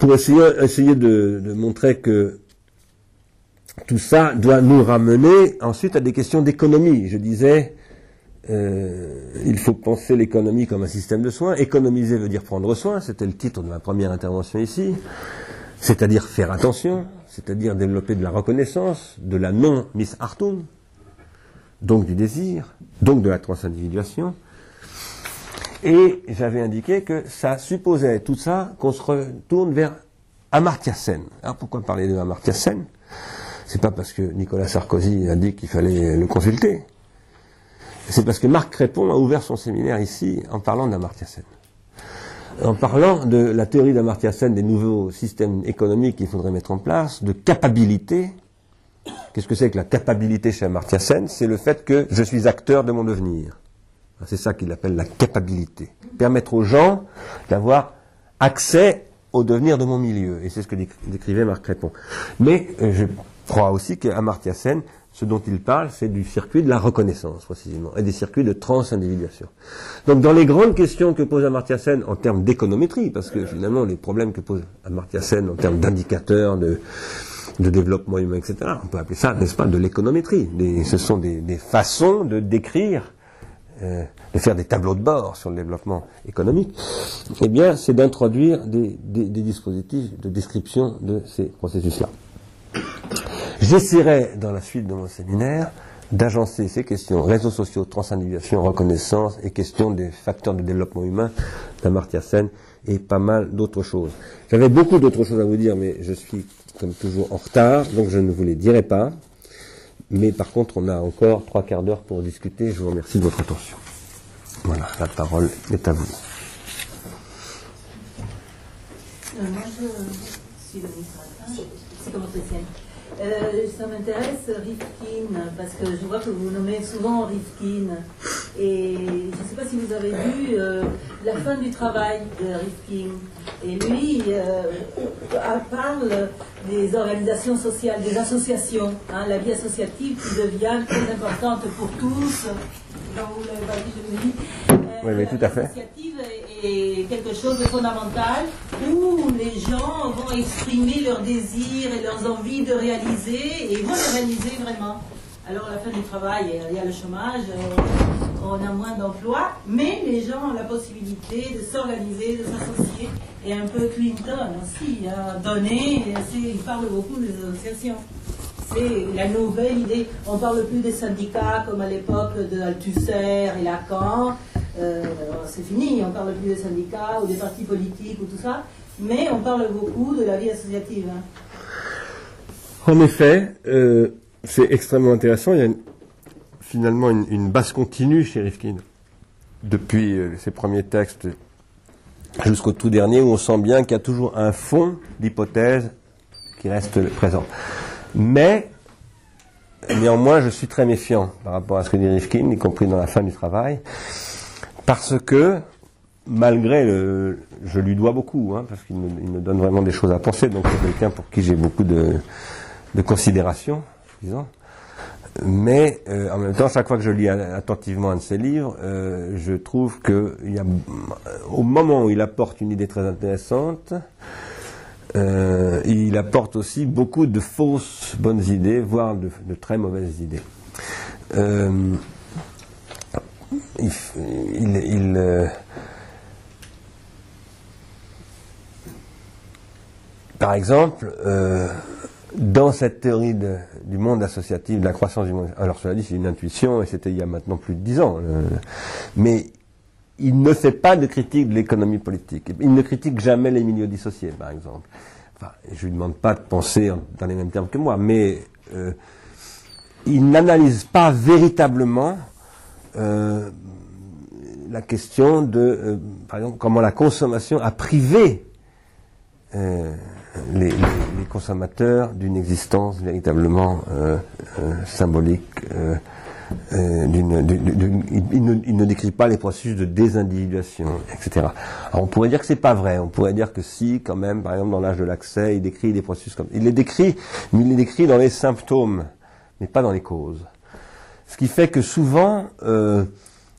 pour essayer, de, montrer que tout ça doit nous ramener ensuite à des questions d'économie. Je disais, euh, il faut penser l'économie comme un système de soins. Économiser veut dire prendre soin, c'était le titre de ma première intervention ici, c'est-à-dire faire attention, c'est-à-dire développer de la reconnaissance, de la non-miss artum, donc du désir, donc de la transindividuation. Et j'avais indiqué que ça supposait tout ça qu'on se retourne vers Amartya Sen. Alors pourquoi parler de Amartya Sen? C'est pas parce que Nicolas Sarkozy a dit qu'il fallait le consulter. C'est parce que Marc Crépon a ouvert son séminaire ici en parlant d'Amartya Sen. En parlant de la théorie d'Amartya Sen, des nouveaux systèmes économiques qu'il faudrait mettre en place, de capacité. Qu'est-ce que c'est que la capacité chez Amartya Sen? C'est le fait que je suis acteur de mon devenir. C'est ça qu'il appelle la capacité. Permettre aux gens d'avoir accès au devenir de mon milieu. Et c'est ce que décrivait Marc Crépon. Mais euh, je crois aussi qu'Amartya Sen ce dont il parle, c'est du circuit de la reconnaissance, précisément, et des circuits de transindividuation. Donc, dans les grandes questions que pose Amartya Sen en termes d'économétrie, parce que finalement, les problèmes que pose Amartya Sen en termes d'indicateurs, de, développement humain, etc., on peut appeler ça, n'est-ce pas, de l'économétrie. ce sont des, façons de décrire, euh, de faire des tableaux de bord sur le développement économique. Eh bien, c'est d'introduire des dispositifs de description de ces processus-là. J'essaierai, dans la suite de mon séminaire, d'agencer ces questions, réseaux sociaux, transindividuation, reconnaissance et questions des facteurs de développement humain d'Amartya Sen et pas mal d'autres choses. J'avais beaucoup d'autres choses à vous dire, mais je suis comme toujours en retard, donc je ne vous les dirai pas. Mais par contre, on a encore trois quarts d'heure pour discuter. Je vous remercie de votre attention. Voilà, la parole est à vous. Euh, moi, je Euh, ça m'intéresse Rifkin parce que je vois que vous nommez souvent Rifkin et je ne sais pas si vous avez vu euh, la fin du travail de Rifkin et lui euh, parle des organisations sociales, des associations, hein, la vie associative qui devient très importante pour tous. Vous l'avez pas dit, je le dis. oui, mais tout à fait quelque chose de fondamental où les gens vont exprimer leurs désirs et leurs envies de réaliser et vont les réaliser vraiment. Alors, à la fin du travail, il y a le chômage, euh, on a moins d'emplois, mais les gens ont la possibilité de s'organiser, de s'associer. Et un peu Clinton aussi, a donné, il parle beaucoup des associations. C'est la nouvelle idée. On ne parle plus des syndicats comme à l'époque de Althusser et Lacan. Euh, c'est fini, on ne parle plus des syndicats ou des partis politiques ou tout ça, mais on parle beaucoup de la vie associative. Hein. En effet, euh, c'est extrêmement intéressant. Il y a finalement une, base continue chez Rifkin, depuis euh, ses premiers textes jusqu'au tout dernier, où on sent bien qu'il y a toujours un fond d'hypothèse qui reste présent. Mais, néanmoins, je suis très méfiant par rapport à ce que dit Rifkin, y compris dans la fin du travail parce que, malgré le. Je lui dois beaucoup, hein, parce qu'il me, donne vraiment des choses à penser, donc c'est quelqu'un pour qui j'ai beaucoup de, considération, disons. Mais euh, en même temps, chaque fois que je lis attentivement un de ses livres, euh, je trouve que il y a, au moment où il apporte une idée très intéressante, euh, il apporte aussi beaucoup de fausses bonnes idées, voire de, très mauvaises idées. Il, euh, par exemple, euh, dans cette théorie du monde associatif, de la croissance du monde, alors cela dit, c'est une intuition et c'était il y a maintenant plus de dix ans, euh, mais il ne fait pas de critique de l'économie politique. Il ne critique jamais les milieux dissociés, par exemple. Enfin, je lui demande pas de penser dans les mêmes termes que moi, mais il n'analyse pas véritablement euh, la question de, euh, par exemple, comment la consommation a privé euh, les, consommateurs d'une existence véritablement symbolique. Il, ne, décrit pas les processus de désindividuation, etc. On pourrait dire que c'est pas vrai. On pourrait dire que si, quand même, par exemple, dans l'âge de l'accès, il décrit des processus comme il les décrit, mais il les décrit dans les symptômes, mais pas dans les causes. Ce qui fait que souvent, euh,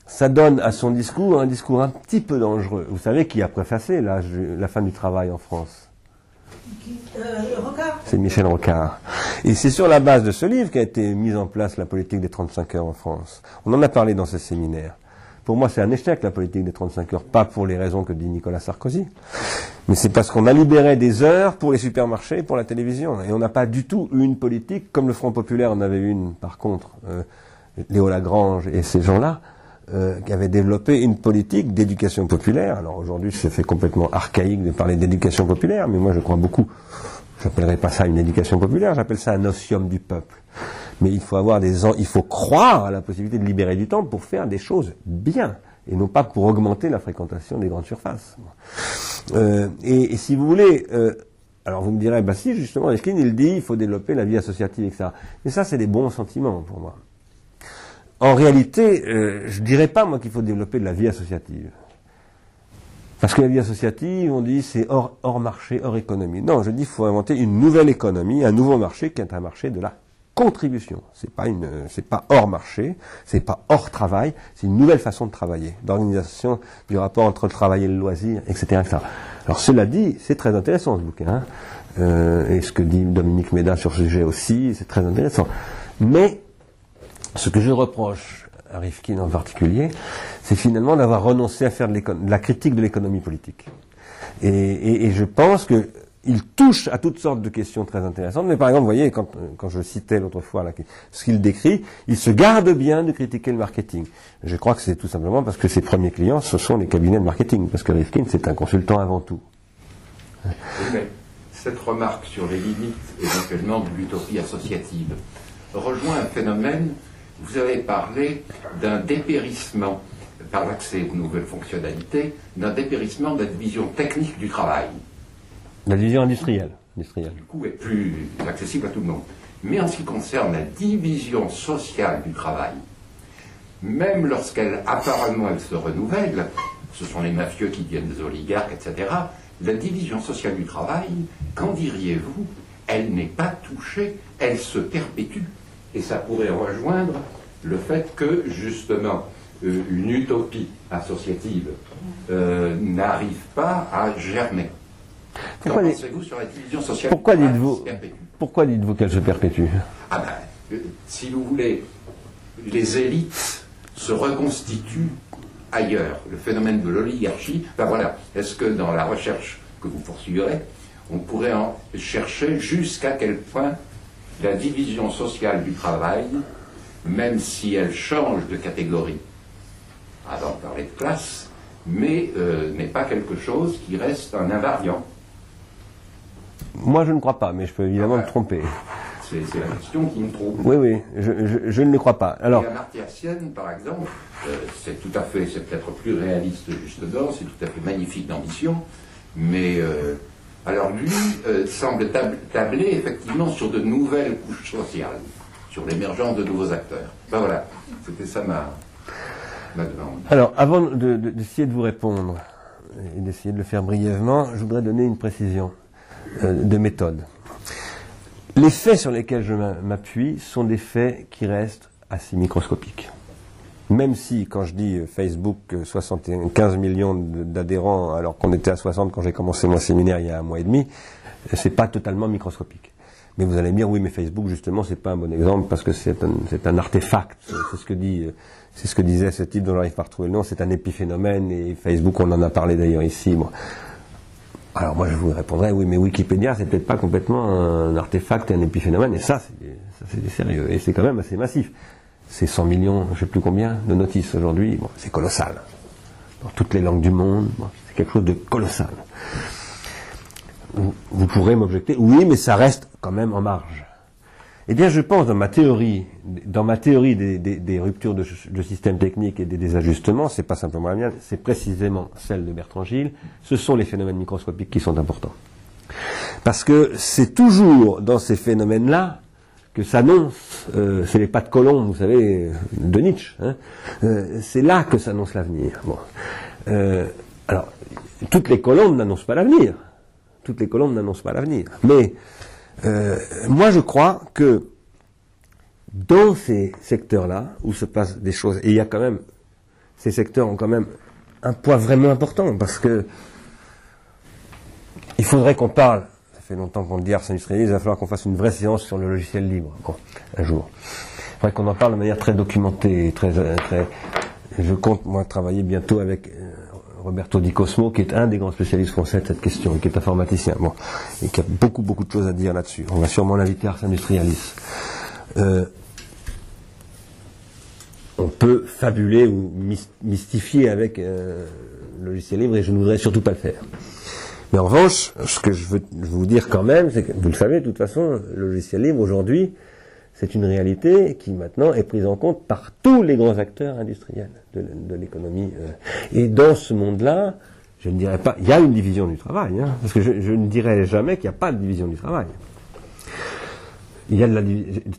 ça donne à son discours un discours un petit peu dangereux. Vous savez qui a préfacé la, fin du travail en France? euh, C'est Michel Rocard. Et c'est sur la base de ce livre qu'a été mise en place la politique des 35 heures en France. On en a parlé dans ce séminaire. Pour moi, c'est un échec, la politique des 35 heures. Pas pour les raisons que dit Nicolas Sarkozy, mais c'est parce qu'on a libéré des heures pour les supermarchés et pour la télévision. Et on n'a pas du tout eu une politique, comme le Front Populaire en avait une, par contre. Euh, Léo Lagrange et ces gens-là, euh, qui avaient développé une politique d'éducation populaire. Alors aujourd'hui, c'est fait complètement archaïque de parler d'éducation populaire, mais moi je crois beaucoup. J'appellerais pas ça une éducation populaire, j'appelle ça un osium du peuple. Mais il faut avoir des, il faut croire à la possibilité de libérer du temps pour faire des choses bien et non pas pour augmenter la fréquentation des grandes surfaces. Euh, et, si vous voulez, euh, alors vous me direz, bah si justement, Esquine, il dit, il faut développer la vie associative, etc. Mais ça, c'est des bons sentiments pour moi. En réalité, euh, je ne dirais pas, moi, qu'il faut développer de la vie associative. Parce que la vie associative, on dit, c'est hors, hors marché, hors économie. Non, je dis, qu'il faut inventer une nouvelle économie, un nouveau marché qui est un marché de la contribution. C'est pas une, c'est pas hors marché, c'est pas hors travail, c'est une nouvelle façon de travailler, d'organisation du rapport entre le travail et le loisir, etc., Alors cela dit, c'est très intéressant ce bouquin, hein. euh, et ce que dit Dominique Méda sur ce sujet aussi, c'est très intéressant. Mais ce que je reproche à Rifkin en particulier, c'est finalement d'avoir renoncé à faire de, la critique de l'économie politique. Et, je pense qu'il touche à toutes sortes de questions très intéressantes. Mais par exemple, vous voyez, quand, je citais l'autre fois ce qu'il décrit, il se garde bien de critiquer le marketing. Je crois que c'est tout simplement parce que ses premiers clients, ce sont les cabinets de marketing. Parce que Rifkin, c'est un consultant avant tout. cette remarque sur les limites éventuellement de l'utopie associative, rejoint un phénomène, vous avez parlé d'un dépérissement par l'accès aux nouvelles fonctionnalités, d'un dépérissement de la division technique du travail. La division industrielle. industrielle. Du coup, est plus accessible à tout le monde. Mais en ce qui concerne la division sociale du travail, même lorsqu'elle apparemment elle se renouvelle, ce sont les mafieux qui deviennent des oligarques, etc. La division sociale du travail, qu'en diriez-vous? Elle n'est pas touchée, elle se perpétue. Et ça pourrait rejoindre le fait que, justement, euh, une utopie associative euh, n'arrive pas à germer. Pourquoi pensez-vous sur la division sociale dites-vous pourquoi dites-vous qu'elle se perpétue? Ah ben, euh, si vous voulez, les élites se reconstituent ailleurs. Le phénomène de l'oligarchie, ben voilà, est-ce que dans la recherche que vous poursuivrez, on pourrait en chercher jusqu'à quel point la division sociale du travail, même si elle change de catégorie, avant de parler de classe, mais euh, n'est pas quelque chose qui reste un invariant. Moi, je ne crois pas, mais je peux évidemment Ah ouais. me tromper. (laughs) C'est la question qui me trouble. Oui, oui, je, je- je ne le crois pas. Alors, Sen, par exemple, euh, c'est tout à fait, c'est peut-être plus réaliste justement, c'est tout à fait magnifique d'ambition, mais euh, alors lui euh, semble tab- tabler effectivement sur de nouvelles couches sociales, sur l'émergence de nouveaux acteurs. Ben voilà, c'était ça ma, ma demande. alors avant de- de- d'essayer de, vous répondre et d'essayer de le faire brièvement, je voudrais donner une précision euh, de méthode. Les faits sur lesquels je m'a- m'appuie sont des faits qui restent assez microscopiques. Même si, quand je dis euh, Facebook, euh, 75 millions de- d'adhérents, alors qu'on était à 60 quand j'ai commencé mon séminaire il y a un mois et demi, euh, c'est pas totalement microscopique. Mais vous allez me dire, oui, mais Facebook, justement, c'est pas un bon exemple parce que c'est un, artefact. C'est ce que euh, disait ce type dont j'arrive pas à retrouver le nom. C'est un épiphénomène et Facebook, on en a parlé d'ailleurs ici. Alors moi, je vous répondrais, oui, mais Wikipédia, c'est peut-être pas complètement un artefact et un épiphénomène. Et ça, c'est sérieux. Et c'est quand même assez massif. C'est 100 millions, je sais plus combien, de notices aujourd'hui. Bon, c'est colossal. Dans toutes les langues du monde, c'est quelque chose de colossal. Vous, pourrez m'objecter, oui, mais ça reste quand même en marge. Eh bien, je pense dans ma théorie, dans ma théorie des, ruptures de, de système technique et des désajustements, c'est pas simplement la mienne, c'est précisément celle de Bertrand Gilles. Ce sont les phénomènes microscopiques qui sont importants. Parce que c'est toujours dans ces phénomènes-là que s'annonce, euh, c'est les pas de colombe, vous savez, de Nietzsche. hein. Euh, c'est là que s'annonce l'avenir. Euh, alors, toutes les colombes n'annoncent pas l'avenir. Toutes les colombes n'annoncent pas l'avenir. Mais moi, je crois que dans ces secteurs-là, où se passent des choses, et il y a quand même, ces secteurs ont quand même un poids vraiment important, parce que il faudrait qu'on parle, fait longtemps qu'on le dit, Ars Industrialis, il va falloir qu'on fasse une vraie séance sur le logiciel libre, un jour. Il faudrait qu'on en parle de manière très documentée, très, euh, très, je compte, moi, travailler bientôt avec euh, Roberto Di Cosmo, qui est un des grands spécialistes français de cette question, qui est informaticien, bon, et qui a beaucoup, beaucoup de choses à dire là-dessus. On va sûrement l'inviter à Ars Industrialis. Euh, on peut fabuler ou mys- mystifier avec le logiciel libre, et je ne voudrais surtout pas le faire. Mais en revanche, ce que je veux vous dire quand même, c'est que, vous le savez, de toute façon, le logiciel libre, aujourd'hui, c'est une réalité qui maintenant est prise en compte par tous les grands acteurs industriels de, de l'économie. euh. Et dans ce monde-là, je ne dirais pas, il y a une division du travail, hein, parce que je, je ne dirais jamais qu'il n'y a pas de division du travail. Il y a de la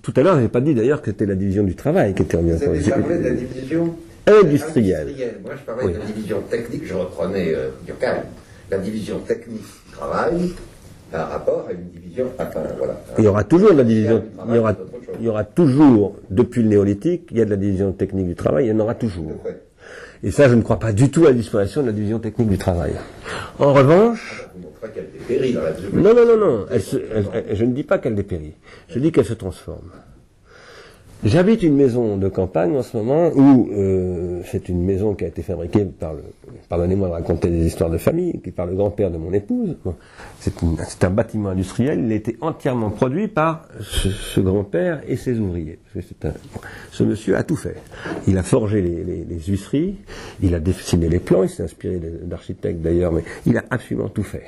Tout à l'heure, je n'ai pas dit d'ailleurs que c'était la division du travail qui était remise en cause. division Industrielle. Moi, je parlais Oui. de la division technique, je reprenais euh, Durkheim, la division technique du travail par rapport à une division. Enfin, voilà. Il y aura toujours de la division. Il y aura, il y aura toujours, depuis le néolithique, il y a de la division technique du travail. Il y en aura toujours. Et ça, je ne crois pas du tout à la disparition de la division technique du travail. En revanche, Vous montrez qu'elle dépérit dans la mesure où- non, non, non, non. Elle se- elle- elle- je ne dis pas qu'elle dépérit. Je dis qu'elle se transforme. J'habite une maison de campagne en ce moment où euh, c'est une maison qui a été fabriquée par le, pardonnez-moi de raconter des histoires de famille, qui par le grand-père de mon épouse. C'est, un bâtiment industriel. Il a été entièrement produit par ce, grand-père et ses ouvriers. Ce monsieur a tout fait. Il a forgé les, les- les huisseries, il a dessiné les plans, il s'est inspiré d'architectes d'ailleurs, mais il a absolument tout fait.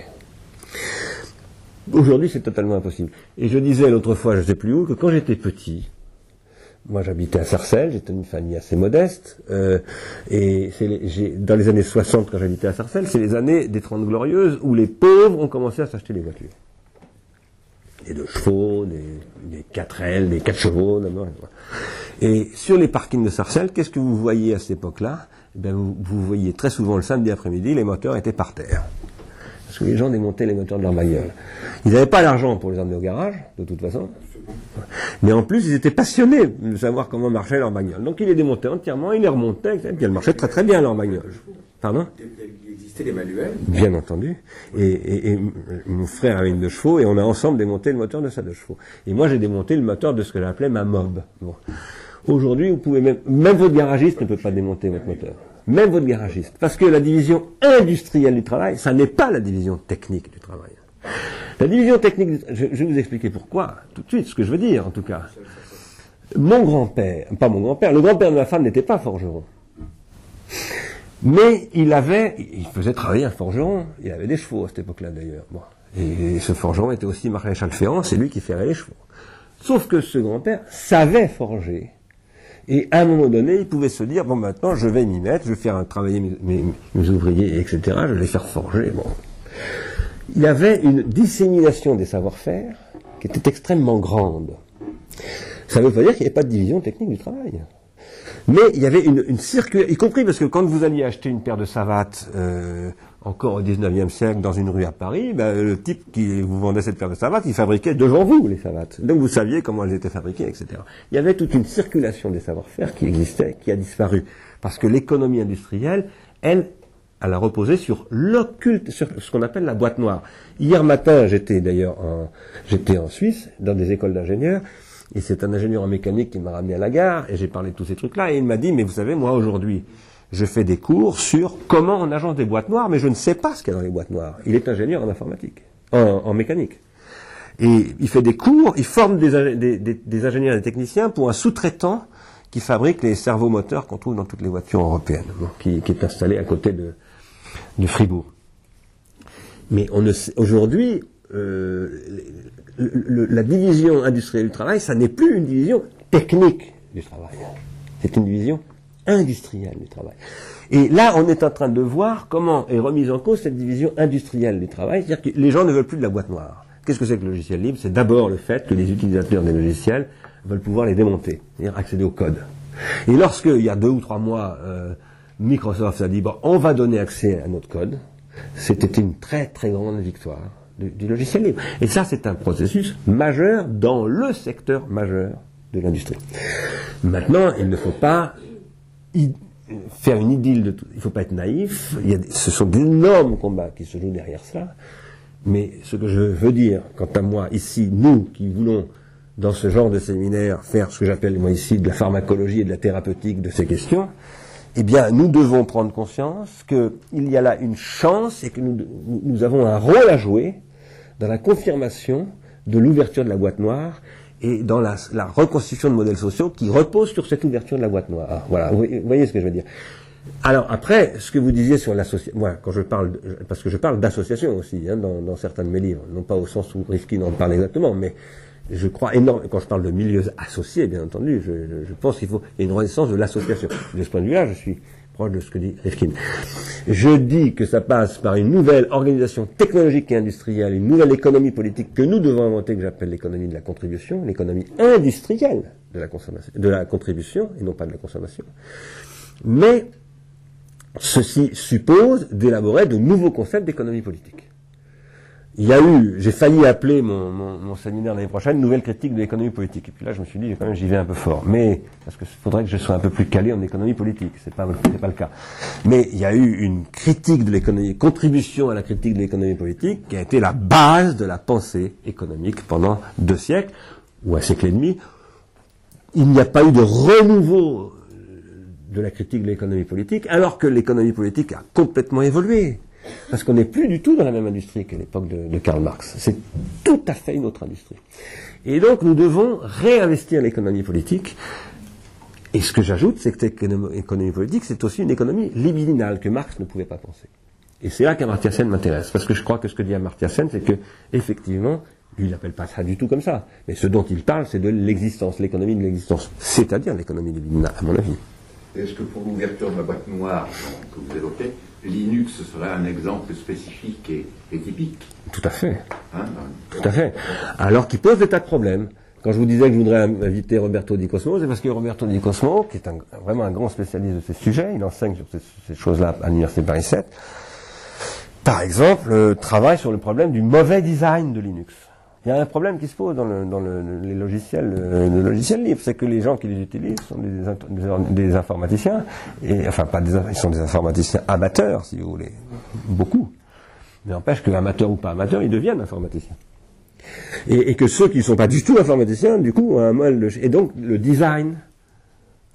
Aujourd'hui, c'est totalement impossible. Et je disais l'autre fois, je ne sais plus où, que quand j'étais petit, moi j'habitais à Sarcelles, j'étais une famille assez modeste, euh, et dans les années 60 quand j'habitais à Sarcelles, c'est les années des Trente Glorieuses où les pauvres ont commencé à s'acheter des voitures. Et de chevaux, des, des 4L, des 4 chevaux d'abord. Et sur les parkings de Sarcelles, qu'est-ce que vous voyez à cette époque-là? Eh vous, vous voyez très souvent le samedi après-midi, les moteurs étaient par terre. Parce que les gens démontaient les moteurs de leur bagnole. Ils n'avaient pas l'argent pour les emmener au garage, de toute façon. Mais en plus, ils étaient passionnés de savoir comment marchait leur bagnole. Donc ils les démontaient entièrement, ils les remontaient, et puis elles marchaient très très bien leur bagnole. Pardon? Il existait des manuels. Bien entendu. Et, et- et mon frère avait une deux chevaux et on a ensemble démonté le moteur de sa deux chevaux. Et moi j'ai démonté le moteur de ce que j'appelais ma mob. Bon. Aujourd'hui, vous pouvez même, même votre garagiste ne peut pas démonter votre moteur. Même votre garagiste. Parce que la division industrielle du travail, ça n'est pas la division technique du travail. La division technique, je, vais vous expliquer pourquoi, tout de suite, ce que je veux dire en tout cas. Mon grand-père, pas mon grand-père, le grand-père de ma femme n'était pas forgeron. Mais il avait, il faisait travailler un forgeron. Il avait des chevaux à cette époque-là d'ailleurs. Et ce forgeron était aussi maréchal ferrant, c'est lui qui ferrait les chevaux. Sauf que ce grand-père savait forger. Et à un moment donné, il pouvait se dire, bon maintenant je vais m'y mettre, je vais faire travailler mes, ouvriers, etc. Je vais les faire forger. Il y avait une dissémination des savoir-faire qui était extrêmement grande. Ça ne veut pas dire qu'il n'y avait pas de division technique du travail. Mais il y avait une, une circulaire, y compris parce que quand vous alliez acheter une paire de savates, euh, encore au 19e siècle, dans une rue à Paris, ben, le type qui vous vendait cette paire de savates, il fabriquait devant vous les savates. Donc vous saviez comment elles étaient fabriquées, etc. Il y avait toute une circulation des savoir-faire qui existait, qui a disparu. Parce que l'économie industrielle, elle, elle a reposé sur l'occulte, sur ce qu'on appelle la boîte noire. Hier matin, j'étais d'ailleurs en, j'étais en Suisse, dans des écoles d'ingénieurs, et c'est un ingénieur en mécanique qui m'a ramené à la gare, et j'ai parlé de tous ces trucs-là, et il m'a dit, mais vous savez, moi aujourd'hui, je fais des cours sur comment on agence des boîtes noires, mais je ne sais pas ce qu'il y a dans les boîtes noires. Il est ingénieur en informatique, en, mécanique. Et il fait des cours, il forme des, ingé- des- des- des ingénieurs et des techniciens pour un sous-traitant qui fabrique les servomoteurs qu'on trouve dans toutes les voitures européennes, qui est installé à côté de, de Fribourg. Mais on ne aujourd'hui, euh, le- le- la division industrielle du travail, ça n'est plus une division technique du travail. C'est une division industrielle du travail. Et là, on est en train de voir comment est remise en cause cette division industrielle du travail. C'est-à-dire que les gens ne veulent plus de la boîte noire. Qu'est-ce que c'est que le logiciel libre? C'est d'abord le fait que les utilisateurs des logiciels veulent pouvoir les démonter, c'est-à-dire accéder au code. Et lorsque, il y a deux ou trois mois, euh, Microsoft a dit, bon, on va donner accès à notre code, c'était une très très grande victoire du, logiciel libre. Et ça, c'est un processus majeur dans le secteur majeur de l'industrie. Maintenant, il ne faut pas faire une idylle de tout. Il ne faut pas être naïf. Il y a ce sont d'énormes combats qui se jouent derrière cela. Mais ce que je veux dire, quant à moi, ici, nous qui voulons, dans ce genre de séminaire, faire ce que j'appelle moi ici de la pharmacologie et de la thérapeutique de ces questions, eh bien, nous devons prendre conscience qu'il y a là une chance et que nous, avons un rôle à jouer dans la confirmation de l'ouverture de la boîte noire et dans la, la reconstitution de modèles sociaux qui reposent sur cette ouverture de la boîte noire. Voilà, vous voyez- ce que je veux dire. Alors après, ce que vous disiez sur l'association, moi quand je parle, parce que je parle d'association aussi hein, dans, dans certains de mes livres, non pas au sens où Rifkin en parle exactement, mais je crois énormément, quand je parle de milieux associés, bien entendu, je, je- je pense qu'il faut une renaissance de l'association. De ce point de vue-là, je suis proche de ce que dit Rifkin. Je dis que ça passe par une nouvelle organisation technologique et industrielle, une nouvelle économie politique que nous devons inventer, que j'appelle l'économie de la contribution, l'économie industrielle de la consommation, de la contribution et non pas de la consommation. Mais ceci suppose d'élaborer de nouveaux concepts d'économie politique. Il y a eu, j'ai failli appeler mon, mon, mon séminaire l'année prochaine Nouvelle critique de l'économie politique. Et puis là, je me suis dit, quand même, j'y vais un peu fort. Mais, parce qu'il faudrait que je sois un peu plus calé en économie politique. C'est pas, c'est pas le cas. Mais il y a eu une critique de l'économie, contribution à la critique de l'économie politique, qui a été la base de la pensée économique pendant deux siècles, ou un siècle et demi. Il n'y a pas eu de renouveau de la critique de l'économie politique, alors que l'économie politique a complètement évolué. Parce qu'on n'est plus du tout dans la même industrie qu'à l'époque de, Karl Marx. C'est tout à fait une autre industrie. Et donc nous devons réinvestir l'économie politique. Et ce que j'ajoute, c'est que cette économie, politique, c'est aussi une économie libidinale que Marx ne pouvait pas penser. Et c'est là qu'Amartya Sen m'intéresse, parce que je crois que ce que dit Amartya Sen, c'est que effectivement, Lui, il n'appelle pas ça du tout comme ça. Mais ce dont il parle, c'est de l'existence, l'économie de l'existence. C'est-à-dire l'économie l'INA, à mon avis. Est-ce que pour l'ouverture de la boîte noire que vous évoquez, Linux serait un exemple spécifique et, et typique Tout à fait. hein Tout à fait. Alors qu'il pose des tas de problèmes. Quand je vous disais que je voudrais inviter Roberto Di Cosmo, c'est parce que Roberto Di Cosmo, qui est un- vraiment un grand spécialiste de ces sujets, il enseigne sur ces, ces choses-là à l'Université Paris 7, par exemple, euh, travaille sur le problème du mauvais design de Linux. Il y a un problème qui se pose dans, le- dans le- les logiciels, euh, le logiciel c'est que les gens qui les utilisent sont des, des des informaticiens, et enfin pas des, ils sont des informaticiens amateurs, si vous voulez, beaucoup. Mais n'empêche que amateur ou pas amateur, ils deviennent informaticiens. Et, et que ceux qui ne sont pas du tout informaticiens, du coup, ont un mal de... Et donc, le design,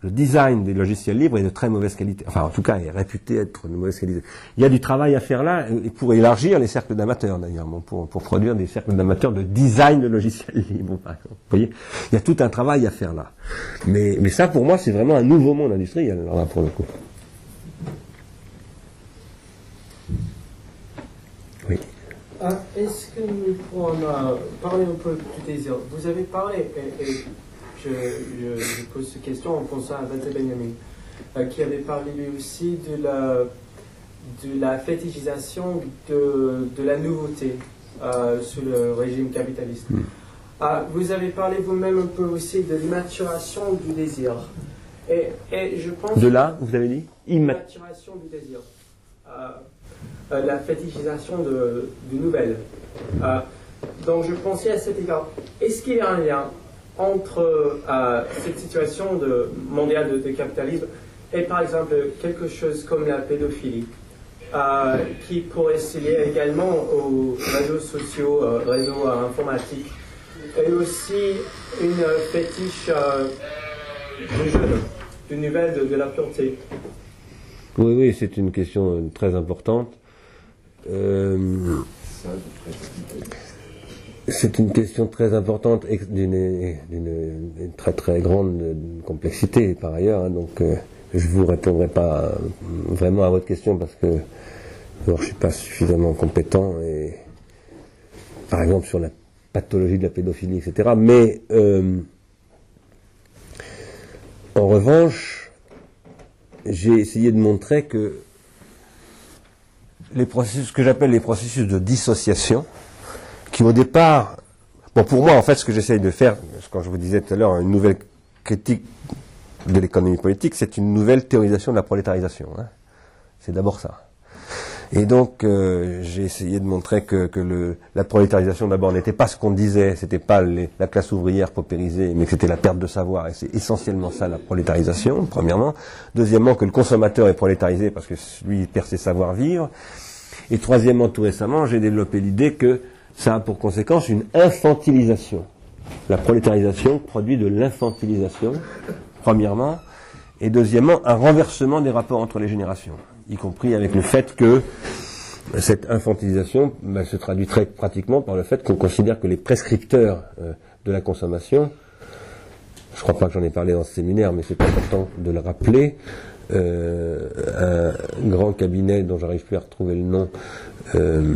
le design des logiciels libres est de très mauvaise qualité. Enfin, en tout cas, est réputé être de mauvaise qualité. Il y a du travail à faire là, et pour élargir les cercles d'amateurs, d'ailleurs, pour, pour produire des cercles d'amateurs de design de logiciels (laughs) libres, par exemple. Vous voyez Il y a tout un travail à faire là. Mais, mais ça, pour moi, c'est vraiment un nouveau monde industriel, là, pour le coup. Oui. Ah, Est-ce que nous pourrons euh, parler un peu du désir Vous avez parlé, je, je- je pose cette question en pensant à Walter Benjamin, euh, qui avait parlé lui aussi de la, de la fétichisation de, de la nouveauté euh, sous le régime capitaliste. Ah, vous avez parlé vous-même un peu aussi de l'immaturation du désir. Et, et je pense De là, vous avez dit Immat- Maturation du désir. Euh, euh, la fétichisation de, de nouvelles. Euh, donc je pensais à cet égard, est-ce qu'il y a un lien entre euh, cette situation de, mondiale de, de capitalisme et par exemple quelque chose comme la pédophilie euh, qui pourrait se lier également aux réseaux sociaux, euh, réseaux euh, informatiques et aussi une fétiche euh, de jeunes, de nouvelles de, de la pureté. Oui, oui, c'est une question très importante. Euh, c'est une question très importante et d'une très très grande complexité par ailleurs. hein, donc, euh, je vous répondrai pas euh, vraiment à votre question parce que alors, je suis pas suffisamment compétent et par exemple sur la pathologie de la pédophilie, etc. Mais euh, en revanche, j'ai essayé de montrer que les processus, ce que j'appelle les processus de dissociation, qui au départ, bon pour moi en fait ce que j'essaye de faire, quand je vous disais tout à l'heure une nouvelle critique de l'économie politique, c'est une nouvelle théorisation de la prolétarisation. hein. C'est d'abord ça. Et donc euh, j'ai essayé de montrer que, que le, la prolétarisation d'abord n'était pas ce qu'on disait, c'était pas la classe ouvrière paupérisée, mais que c'était la perte de savoir, et c'est essentiellement ça la prolétarisation, premièrement. Deuxièmement, que le consommateur est prolétarisé parce que lui il perd ses savoir-vivre. Et troisièmement, tout récemment, j'ai développé l'idée que ça a pour conséquence une infantilisation. La prolétarisation produit de l'infantilisation, premièrement, et deuxièmement, un renversement des rapports entre les générations, y compris avec le fait que cette infantilisation ben, se traduit très pratiquement par le fait qu'on considère que les prescripteurs euh, de la consommation, je ne crois pas que j'en ai parlé dans ce séminaire, mais c'est important de le rappeler, euh, un grand cabinet dont j'arrive plus à retrouver le nom, euh,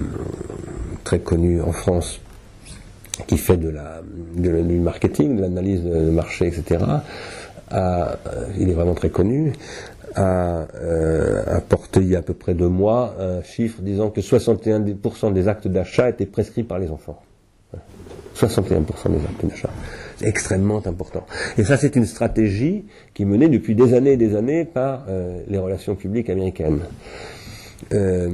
très connu en France, qui fait du marketing, de l'analyse de marché, etc. a- euh, il est vraiment très connu, a, apporté il y a à peu près deux mois un chiffre disant que 61% des actes d'achat étaient prescrits par les enfants. 61% des actes d'achat. Extrêmement important. Et ça, c'est une stratégie qui est menée depuis des années et des années par euh, les relations publiques américaines. Euh,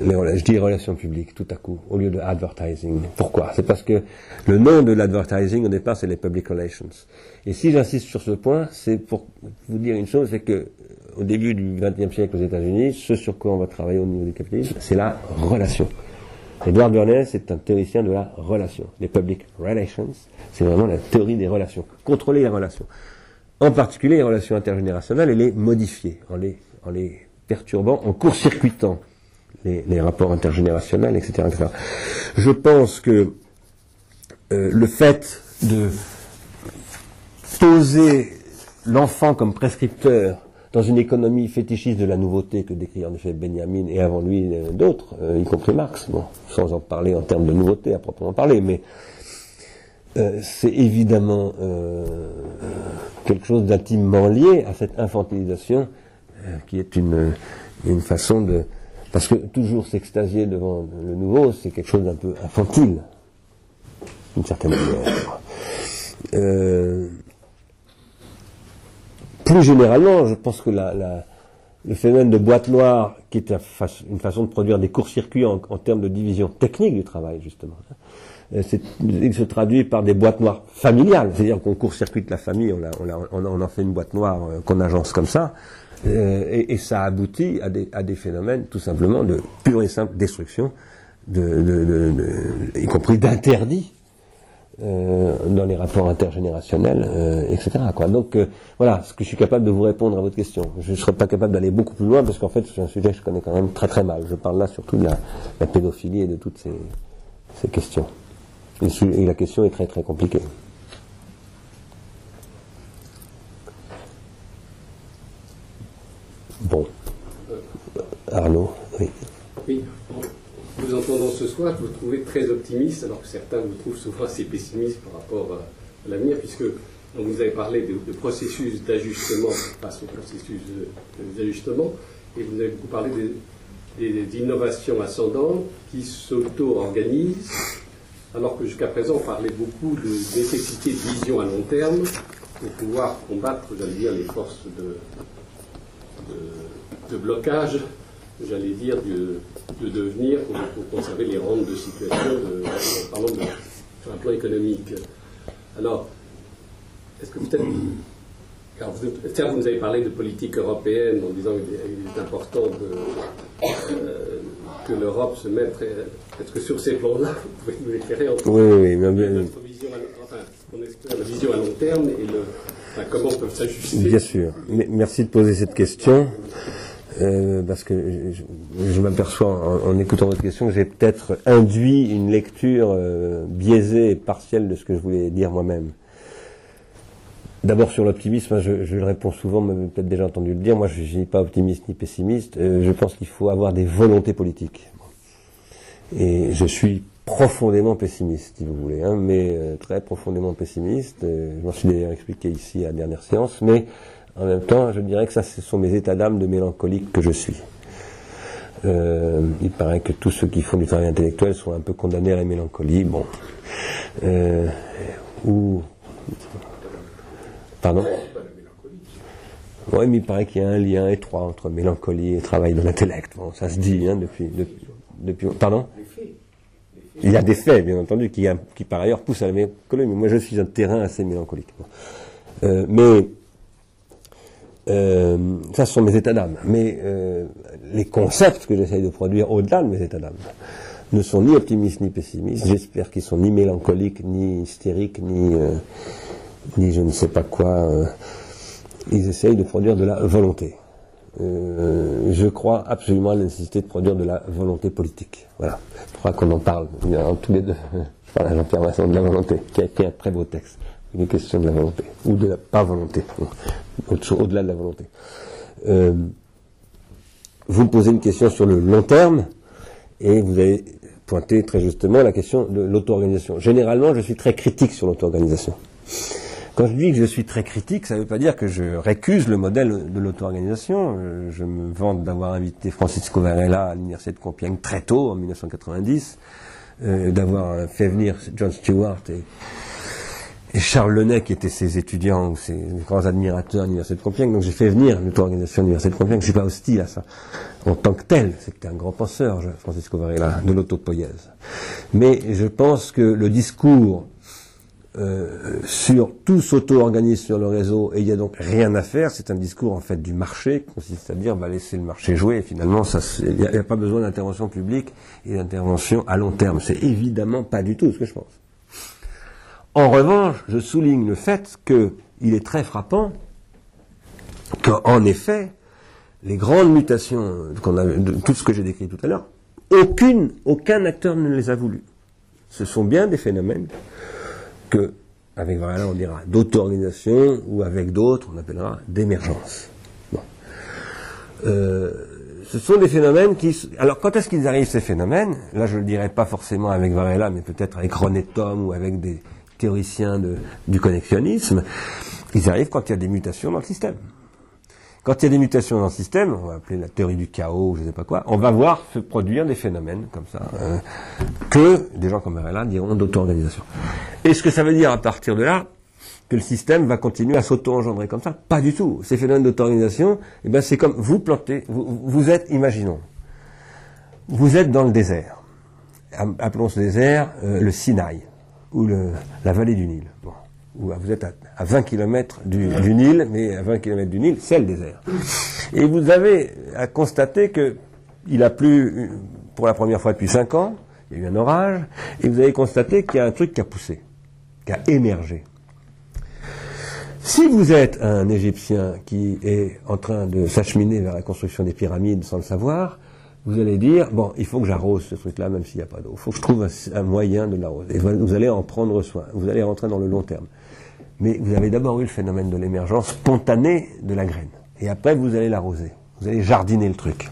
je dis relations publiques tout à coup, au lieu de advertising. Pourquoi? C'est parce que le nom de l'advertising au départ c'est les public relations. Et si j'insiste sur ce point, c'est pour vous dire une chose, c'est que euh, au début du XXe siècle aux États-Unis, ce sur quoi on va travailler au niveau du capitalisme, c'est la relation. Edward Bernays est un théoricien de la relation. Les public relations, c'est vraiment la théorie des relations. Contrôler les relations. En particulier les relations intergénérationnelles et les modifier en les, en les perturbant, en court-circuitant les, les rapports intergénérationnels, etc., etc. Je pense que euh, le fait de poser l'enfant comme prescripteur dans une économie fétichiste de la nouveauté que décrit en effet Benjamin et avant lui euh, d'autres, euh, y compris Marx, bon, sans en parler en termes de nouveauté à proprement parler, mais euh, c'est évidemment quelque chose d'intimement lié à cette infantilisation qui est une, une façon de... Parce que toujours s'extasier devant le nouveau, c'est quelque chose d'un peu infantile, d'une certaine manière. Plus généralement, je pense que le phénomène de boîte noire, qui est une façon de produire des courts-circuits en, termes de division technique du travail, justement, hein, euh, il se traduit par des boîtes noires familiales, c'est-à-dire qu'on court-circuite la famille, on, en fait une boîte noire euh, qu'on agence comme ça, euh, et, ça aboutit à des, phénomènes tout simplement de pure et simple destruction, y compris d'interdits euh, dans les rapports intergénérationnels, euh, etc. Donc euh, voilà, ce que je suis capable de vous répondre à votre question. Je ne serais pas capable d'aller beaucoup plus loin parce qu'en fait c'est un sujet que je connais quand même très très mal. Je parle là surtout de la, pédophilie et de toutes ces, questions. Et, la question est très très compliquée. Bon. Arnaud, oui. Oui vous entendant ce soir, vous trouvez très optimiste, alors que certains vous trouvent souvent assez pessimiste par rapport à, l'avenir, puisque vous avez parlé de, processus d'ajustement face au processus d'ajustement, et vous avez beaucoup parlé des, innovations ascendantes qui s'auto-organisent, alors que jusqu'à présent on parlait beaucoup de nécessité de vision à long terme pour pouvoir combattre, j'allais dire, les forces de blocage j'allais dire, de, devenir pour, conserver les rentes de situation de, en parlant de, sur un plan économique. Alors, est-ce que peut-être. Car vous, vous nous avez parlé de politique européenne en disant qu'il est important de, euh, que l'Europe se mette. Est-ce que sur ces plans-là, vous pouvez nous éclairer entre oui, oui, notre vision, à, enfin, on espère, la vision à long terme et le, enfin, comment on peut s'ajuster Bien sûr. Merci de poser cette question. Euh, parce que je, m'aperçois en, écoutant votre question que j'ai peut-être induit une lecture euh, biaisée et partielle de ce que je voulais dire moi-même. D'abord sur l'optimisme, je, je, le réponds souvent, vous avez peut-être déjà entendu le dire, moi je ne suis pas optimiste ni pessimiste, euh, je pense qu'il faut avoir des volontés politiques. Et je suis profondément pessimiste, si vous voulez, hein, mais très profondément pessimiste. je m'en suis d'ailleurs expliqué ici à la dernière séance, mais en même temps, je dirais que ça, ce sont mes états d'âme de mélancolique que je suis. Euh, il paraît que tous ceux qui font du travail intellectuel sont un peu condamnés à la mélancolie. Bon. Euh, ou. Pardon Oui, mais il paraît qu'il y a un lien étroit entre mélancolie et travail de l'intellect. Bon, ça se dit hein, depuis, depuis, Pardon Il y a des faits, bien entendu, qui, qui par ailleurs poussent à la mélancolie. Mais moi, je suis un terrain assez mélancolique. Euh, mais euh, ça, ce sont mes états d'âme. Mais euh, les concepts que j'essaye de produire au-delà de mes états d'âme ne sont ni optimistes ni pessimistes. J'espère qu'ils sont ni mélancoliques, ni hystériques, ni, euh, ni je ne sais pas quoi. ils essayent de produire de la volonté. je crois absolument à la nécessité de produire de la volonté politique. Voilà. Je crois qu'on en parle. A tous les deux. Je parle à Jean-Pierre de la volonté, qui a écrit un très beau texte. Une question de la volonté, ou de la pas volonté au-delà de la volonté. Euh, vous me posez une question sur le long terme, et vous avez pointé très justement la question de l'auto-organisation. Généralement, je suis très critique sur l'auto-organisation. Quand je dis que je suis très critique, ça ne veut pas dire que je récuse le modèle de l'auto-organisation. Euh, je me vante d'avoir invité Francisco Varela à l'université de Compiègne très tôt, en 1990, euh, d'avoir fait venir John Stewart et, et Charles Lenay, qui était ses étudiants ou ses grands admirateurs à l'Université de Compiègne, donc j'ai fait venir l'auto-organisation de l'Université de Compiègne, je suis pas hostile à ça, en tant que tel, c'était un grand penseur, Francisco Varela, de l'autopoïèse. Mais je pense que le discours euh, sur tout s'auto-organise sur le réseau et il n'y a donc rien à faire, c'est un discours en fait du marché, qui consiste à dire va laisser le marché jouer et finalement il n'y a, pas besoin d'intervention publique et d'intervention à long terme. C'est évidemment pas du tout ce que je pense. En revanche, je souligne le fait qu'il est très frappant qu'en effet, les grandes mutations, de tout ce que j'ai décrit tout à l'heure, aucune, aucun acteur ne les a voulu. Ce sont bien des phénomènes que, avec voilà, on dira d'auto-organisation, ou avec d'autres, on appellera d'émergence. euh, ce sont des phénomènes qui... Alors, quand est-ce qu'ils arrivent, ces phénomènes? Là, je ne le dirais pas forcément avec Varela, mais peut-être avec René ou avec des théoriciens de- du connexionnisme. Ils arrivent quand il y a des mutations dans le système. Quand il y a des mutations dans le système, on va appeler la théorie du chaos, je ne sais pas quoi, on va voir se produire des phénomènes comme ça, euh, que des gens comme Varela diront d'auto-organisation. Est-ce que ça veut dire à partir de là que le système va continuer à s'auto-engendrer comme ça? Pas du tout. Ces phénomènes d'auto-organisation, eh ben, c'est comme vous plantez, vous, vous êtes, imaginons, vous êtes dans le désert. Appelons ce désert euh, le Sinaï, ou la vallée du Nil. Bon. Ah, vous êtes à, à 20 km du, du Nil, mais à 20 km du Nil, c'est le désert. Et vous avez à constater que il a plu euh, pour la première fois depuis 5 ans, il y a eu un orage, et vous avez constaté qu'il y a un truc qui a poussé, qui a émergé. Si vous êtes un Égyptien qui est en train de s'acheminer vers la construction des pyramides sans le savoir, vous allez dire, bon, il faut que j'arrose ce truc-là, même s'il n'y a pas d'eau. Il faut que je trouve un, moyen de l'arroser. Et Vous allez en prendre soin. Vous allez rentrer dans le long terme. Mais vous avez d'abord eu le phénomène de l'émergence spontanée de la graine. Et après, vous allez l'arroser. Vous allez jardiner le truc.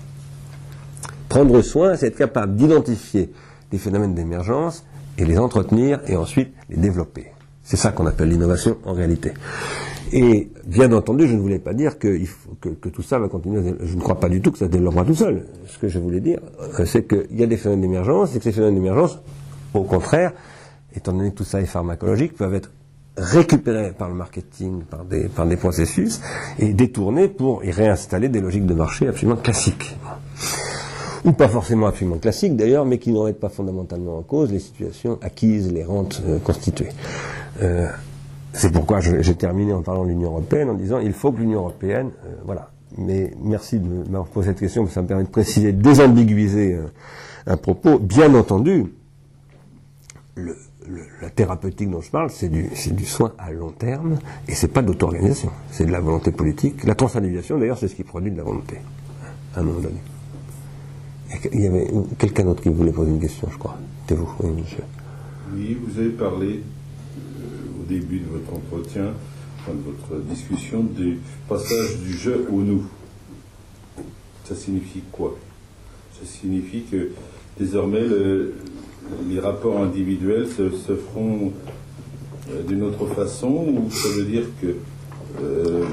Prendre soin, c'est être capable d'identifier les phénomènes d'émergence et les entretenir et ensuite les développer. C'est ça qu'on appelle l'innovation en réalité. Et bien entendu, je ne voulais pas dire que, tout ça va continuer. Je ne crois pas du tout que ça se développera tout seul. Ce que je voulais dire, euh, c'est qu'il y a des phénomènes d'émergence et que ces phénomènes d'émergence, au contraire, étant donné que tout ça est pharmacologique, peuvent être récupérés par le marketing, par des, processus, et détournés pour y réinstaller des logiques de marché absolument classiques ou pas forcément absolument classiques d'ailleurs, mais qui ne remettent pas fondamentalement en cause les situations acquises, les rentes euh, constituées. Euh, c'est pourquoi j'ai terminé en parlant de l'Union européenne en disant il faut que l'Union européenne, euh, voilà. Mais merci de m'avoir posé cette question, parce que ça me permet de préciser, de désambiguïser euh, un propos. Bien entendu, la thérapeutique dont je parle, c'est du, soin à long terme, et c'est pas d'auto-organisation, c'est de la volonté politique. La transindividuation, d'ailleurs, c'est ce qui produit de la volonté, à un moment donné. Il y avait quelqu'un d'autre qui voulait poser une question, je crois. C'était vous, oui, monsieur. Oui, vous avez parlé début de votre entretien, de votre discussion, du passage du je au nous. Ça signifie quoi? Ça signifie que désormais le- les rapports individuels se, se feront euh, d'une autre façon ou ça veut dire que euh,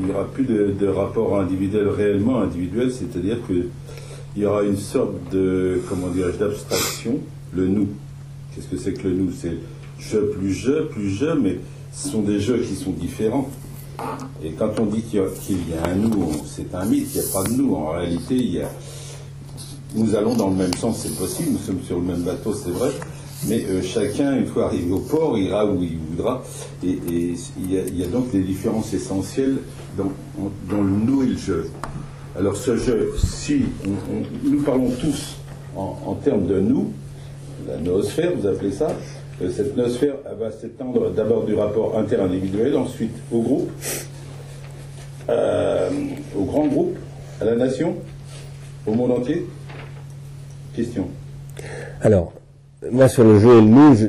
il n'y aura plus de, de rapport individuel réellement individuel, c'est-à-dire que il y aura une sorte de comment dirais-je d'abstraction, le nous. Qu'est-ce que c'est que le nous? C'est je plus je plus je, mais ce sont des jeux qui sont différents. Et quand on dit qu'il y, a- un nous, c'est un mythe, il n'y a pas de nous. En réalité, nous allons dans le même sens, c'est possible, nous sommes sur le même bateau, c'est vrai, mais euh, chacun, une fois arrivé au port, ira où il voudra, et, il, y a, donc des différences essentielles dans, le nous et le je. Alors ce je, si nous parlons tous en, en termes de nous, la noosphère, vous appelez ça, cette noosphère elle va s'étendre d'abord du rapport interindividuel, ensuite au groupe, euh, au grand groupe, à la nation, au monde entier Question. Alors, moi sur le jeu et le je-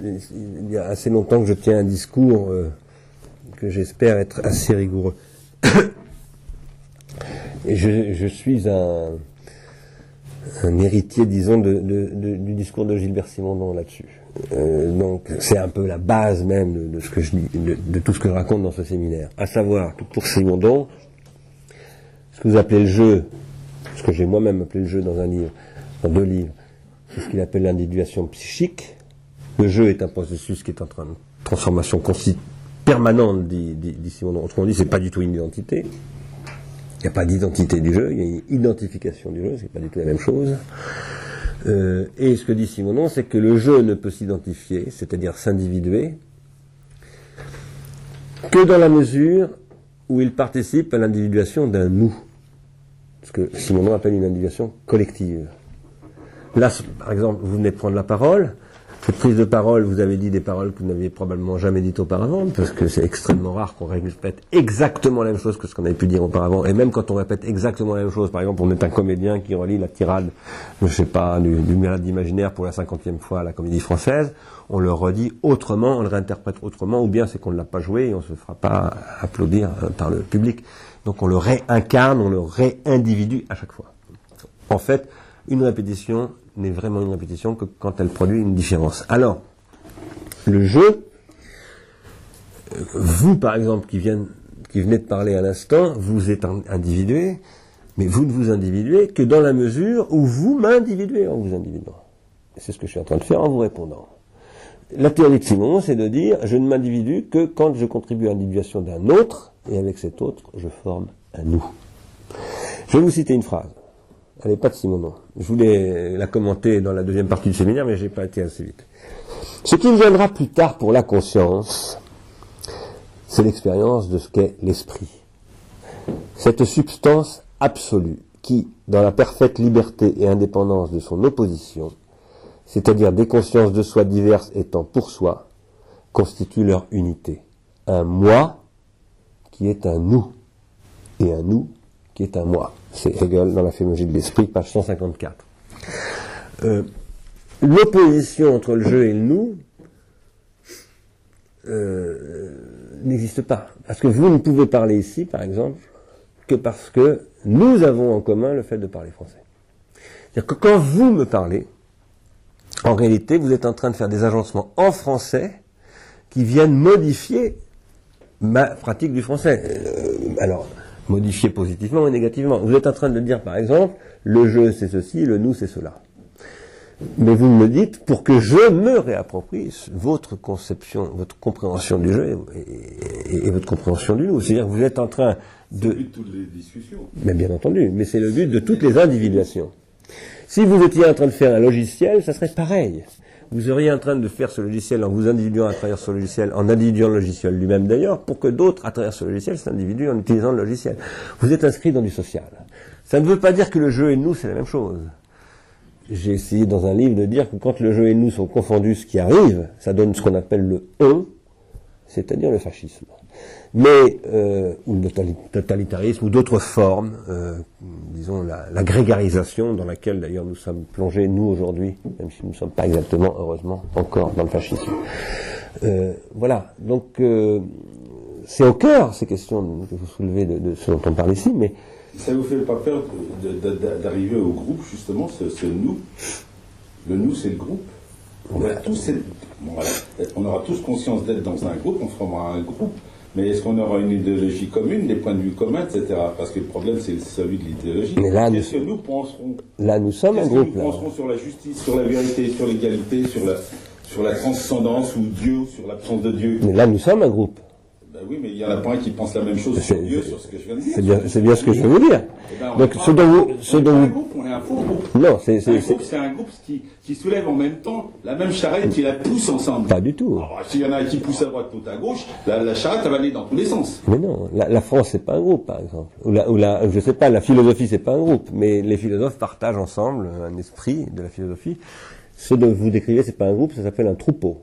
il y a assez longtemps que je tiens un discours euh, que j'espère être assez rigoureux. (coughs) et je suis un, un héritier, disons, de, du discours de Gilbert Simondon là-dessus. Euh, donc, c'est un peu la base même de, ce que je dis, de, tout ce que je raconte dans ce séminaire. À savoir pour Simondon, ce que vous appelez le jeu, ce que j'ai moi-même appelé le jeu dans un livre, dans deux livres, c'est ce qu'il appelle l'individuation psychique. Le jeu est un processus qui est en train de transformation permanente, dit, dit, dit Simondon. Autrement dit, c'est pas du tout une identité. Il n'y a pas d'identité du jeu, il y a une identification du jeu, c'est pas du tout la même chose. Euh, et ce que dit Simonon, c'est que le jeu ne peut s'identifier, c'est-à-dire s'individuer, que dans la mesure où il participe à l'individuation d'un nous. Ce que Simonon appelle une individuation collective. Là, par exemple, vous venez de prendre la parole. Cette prise de parole, vous avez dit des paroles que vous n'aviez probablement jamais dites auparavant, parce que c'est extrêmement rare qu'on répète exactement la même chose que ce qu'on avait pu dire auparavant. Et même quand on répète exactement la même chose, par exemple, on est un comédien qui relit la tirade, je sais pas, du, du malade imaginaire pour la cinquantième fois à la comédie française, on le redit autrement, on le réinterprète autrement, ou bien c'est qu'on ne l'a pas joué et on se fera pas applaudir euh, par le public. Donc on le réincarne, on le réindividue à chaque fois. En fait, une répétition n'est vraiment une répétition que quand elle produit une différence. Alors, le jeu, euh, vous par exemple qui, viennent, qui venez de parler à l'instant, vous êtes individué, mais vous ne vous individuez que dans la mesure où vous m'individuez en vous individuant. C'est ce que je suis en train de faire en vous répondant. La théorie de Simon, c'est de dire je ne m'individue que quand je contribue à l'individuation d'un autre, et avec cet autre, je forme un nous. Je vais vous citer une phrase. Elle n'est pas de Simonon. Je voulais la commenter dans la deuxième partie du séminaire, mais je n'ai pas été assez vite. Ce qui viendra plus tard pour la conscience, c'est l'expérience de ce qu'est l'esprit. Cette substance absolue qui, dans la parfaite liberté et indépendance de son opposition, c'est-à-dire des consciences de soi diverses étant pour soi, constitue leur unité. Un moi qui est un nous, et un nous qui est un moi. C'est Hegel dans la phénoménologie de l'esprit, page 154. Euh, L'opposition entre le je et le nous euh, n'existe pas. Parce que vous ne pouvez parler ici, par exemple, que parce que nous avons en commun le fait de parler français. C'est-à-dire que quand vous me parlez, en réalité, vous êtes en train de faire des agencements en français qui viennent modifier ma pratique du français. Euh, alors, modifier positivement ou négativement. Vous êtes en train de dire, par exemple, le je c'est ceci, le nous c'est cela. Mais vous me dites pour que je me réapproprie votre conception, votre compréhension du jeu et, et- et votre compréhension du nous. C'est-à-dire que vous êtes en train C'est le de... but de toutes les discussions. Mais bien entendu, mais c'est le but de toutes les individuations. Si vous étiez en train de faire un logiciel, ça serait pareil. Vous seriez en train de faire ce logiciel en vous individuant à travers ce logiciel, en individuant le logiciel lui-même d'ailleurs, pour que d'autres, à travers ce logiciel, s'individuent en utilisant le logiciel. Vous êtes inscrit dans du social. Ça ne veut pas dire que le jeu et nous, c'est la même chose. J'ai essayé dans un livre de dire que quand le jeu et nous sont confondus, ce qui arrive, ça donne ce qu'on appelle le on, c'est-à-dire le fascisme. Mais, euh, ou le totali- totalitarisme, ou d'autres formes, euh, disons la, la grégarisation dans laquelle d'ailleurs nous sommes plongés, nous aujourd'hui, même si nous ne sommes pas exactement, heureusement, encore dans le fascisme. Euh, voilà, donc c'est au cœur ces questions que vous soulevez de, de ce dont on parle ici, mais Ça vous fait pas peur d'arriver au groupe, justement, ce, ce nous? Le nous, c'est le groupe? On, va tous bon, voilà, on aura tous conscience d'être dans un groupe, on formera un groupe. Mais est-ce qu'on aura une idéologie commune, des points de vue communs, etc. Parce que le problème, c'est celui de l'idéologie. Mais là, nous- que nous penserons? là nous sommes un groupe. nous Là. penserons sur la justice, sur la vérité, sur l'égalité, sur la, sur la transcendance ou Dieu, sur l'absence de Dieu? Mais là nous sommes un groupe. Ben oui, mais il y en a pas un qui pense la même chose sur C'est- Dieu, sur ce que je viens de dire. C'est bien, c'est bien ce que je veux vous dire. Eh ben, on Donc ce dont vous, ce dont vous, groupe, on est un faux groupe. non, c'est, Un c'est, groupe, c'est- un groupe qui, qui soulève en même temps la même charrette qui la pousse ensemble. pas du tout. Alors, S'il y en a un qui pousse à droite, l'autre à gauche, la, la charrette, elle va aller dans tous les sens. Mais non, la, la France c'est pas un groupe par exemple. Ou la, ou la, je sais pas, la philosophie c'est pas un groupe, mais les philosophes partagent ensemble un esprit de la philosophie. Ce dont vous décrivez c'est pas un groupe, ça s'appelle un troupeau.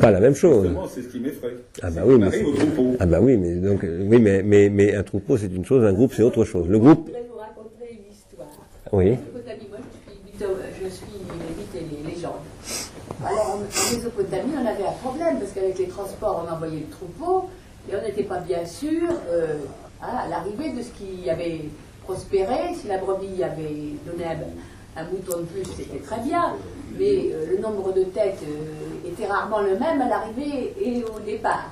Pas la même chose. Justement, c'est ce qui m'effraie. Ah bah oui, mais au troupeau. ah bah oui, mais donc euh, oui, mais mais mais un troupeau c'est une chose, un groupe c'est autre chose. Le groupe, Je voudrais vous raconter une histoire. oui. Mésopotamie, moi je suis, mytho- je suis mythe et les légendes. Alors en, en Mésopotamie, on avait un problème parce qu'avec les transports, on envoyait le troupeau et on n'était pas bien sûr euh, hein, à l'arrivée de ce qui avait prospéré. Si la brebis avait donné un, un mouton de plus, c'était très bien, mais euh, le nombre de têtes euh, était rarement le même à l'arrivée et au départ.